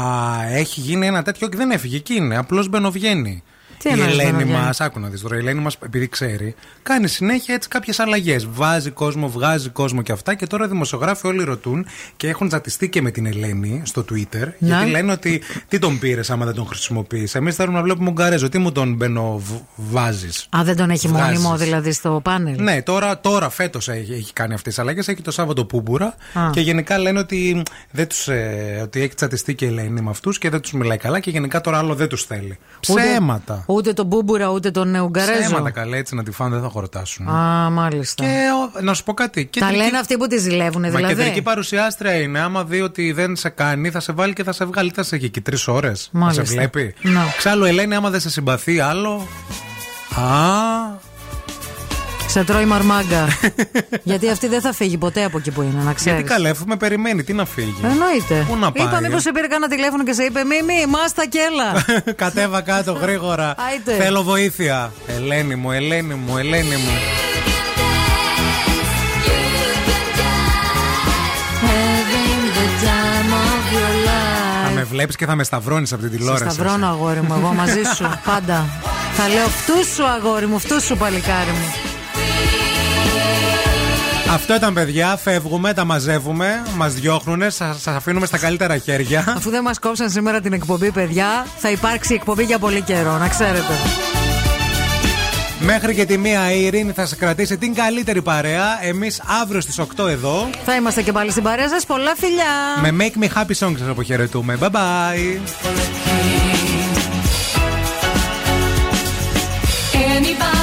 έχει γίνει ένα τέτοιο και δεν έφυγε. Εκεί είναι. Απλώς μπαινοβγαίνει. Τι η εννοείς Ελένη μπαινοβγαίνει; μας, άκου να δεις τώρα, η Ελένη μας, επειδή ξέρει, κάνει συνέχεια έτσι κάποιες αλλαγές. Βάζει κόσμο, βγάζει κόσμο και αυτά. Και τώρα οι δημοσιογράφοι όλοι ρωτούν και έχουν τσατιστεί και με την Ελένη στο Twitter. Γιατί λένε ότι τι τον πήρες άμα δεν τον χρησιμοποιείς. Εμείς θέλουμε να βλέπουμε Ουγγαρέζο. Τι μου τον μπαινοβάζει. Α, δεν τον έχει Βγάζεις. μόνιμο δηλαδή στο πάνελ; Ναι, τώρα, τώρα φέτος έχει, έχει κάνει αυτές τις αλλαγές. Έχει το Σάββατο Πούμπουρα. Α. Και γενικά λένε ότι, δεν τους, ε, ότι έχει τσατιστεί και η Ελένη με αυτούς και δεν τους μιλάει καλά. Και γενικά τώρα άλλο δεν τους θέλει. Ούτε- Ψέματα. Ούτε τον Μπούμπουρα, ούτε τον ε, Ουγγαρέζο. Ψέματα καλά, έτσι να τη φάνε δεν θα χορτάσουν. Α, μάλιστα. Και ο- να σου πω κάτι. Τα κεντρική- λένε αυτοί που τη ζηλεύουν, Μα δηλαδή. κεντρική παρουσιάστρια είναι. Άμα δει ότι δεν σε κάνει, θα σε βάλει και θα σε βγάλει. Θα σε έχει εκεί τρεις ώρες. Θα σε Μάλιστα. βλέπει. Να. Ξάλλου, Ελένη, άμα δεν σε συμπαθεί άλλο. Α, σε τρώει μαρμάγκα. Γιατί αυτή δεν θα φύγει ποτέ από εκεί που είναι, να ξέρεις. Γιατί καλέφουμε, περιμένει, τι να φύγει; Εννοείται. Πού να πάει; Είπα, μήπως σε πήρε κανένα τηλέφωνο και σε είπε Μίμη, μάστα και έλα. Κατέβα κάτω γρήγορα. Θέλω βοήθεια. Ελένη μου, Ελένη μου, Ελένη μου. Θα με βλέπεις και θα με σταυρώνεις από την τηλεόραση. Σταυρώνω, αγόρι μου, εγώ μαζί σου. Πάντα. Θα λέω φτού σου, αγόρι μου, φτού σου, παλικάρι μου. Αυτό ήταν παιδιά, φεύγουμε, τα μαζεύουμε, μας διώχνουνε, σας αφήνουμε στα καλύτερα χέρια. Αφού δεν μας κόψαν σήμερα την εκπομπή, παιδιά, θα υπάρξει εκπομπή για πολύ καιρό, να ξέρετε. Μέχρι και τη μία η Ειρήνη θα σα κρατήσει την καλύτερη παρέα. Εμείς αύριο στις 8 εδώ. Θα είμαστε και πάλι στην παρέα σας. Πολλά φιλιά. Με Make Me Happy Songs σας αποχαιρετούμε. Bye bye. Anybody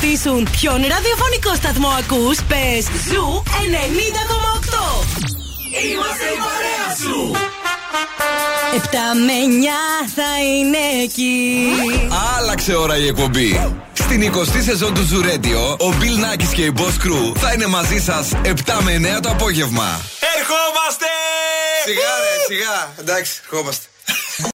ρωτήσουν ποιον ραδιοφωνικό σταθμό ακούς, πες Zoo 90,8. Είμαστε η παρέα σου. 7 με 9 θα είναι εκεί. Άλλαξε ώρα η εκπομπή. Στην 20η σεζόν του Zoo Radio, ο Bill Nackis και η Boss Crew θα είναι μαζί σας 7 με 9 το απόγευμα. Ερχόμαστε! Σιγά ρε, σιγά. Εντάξει, ερχόμαστε.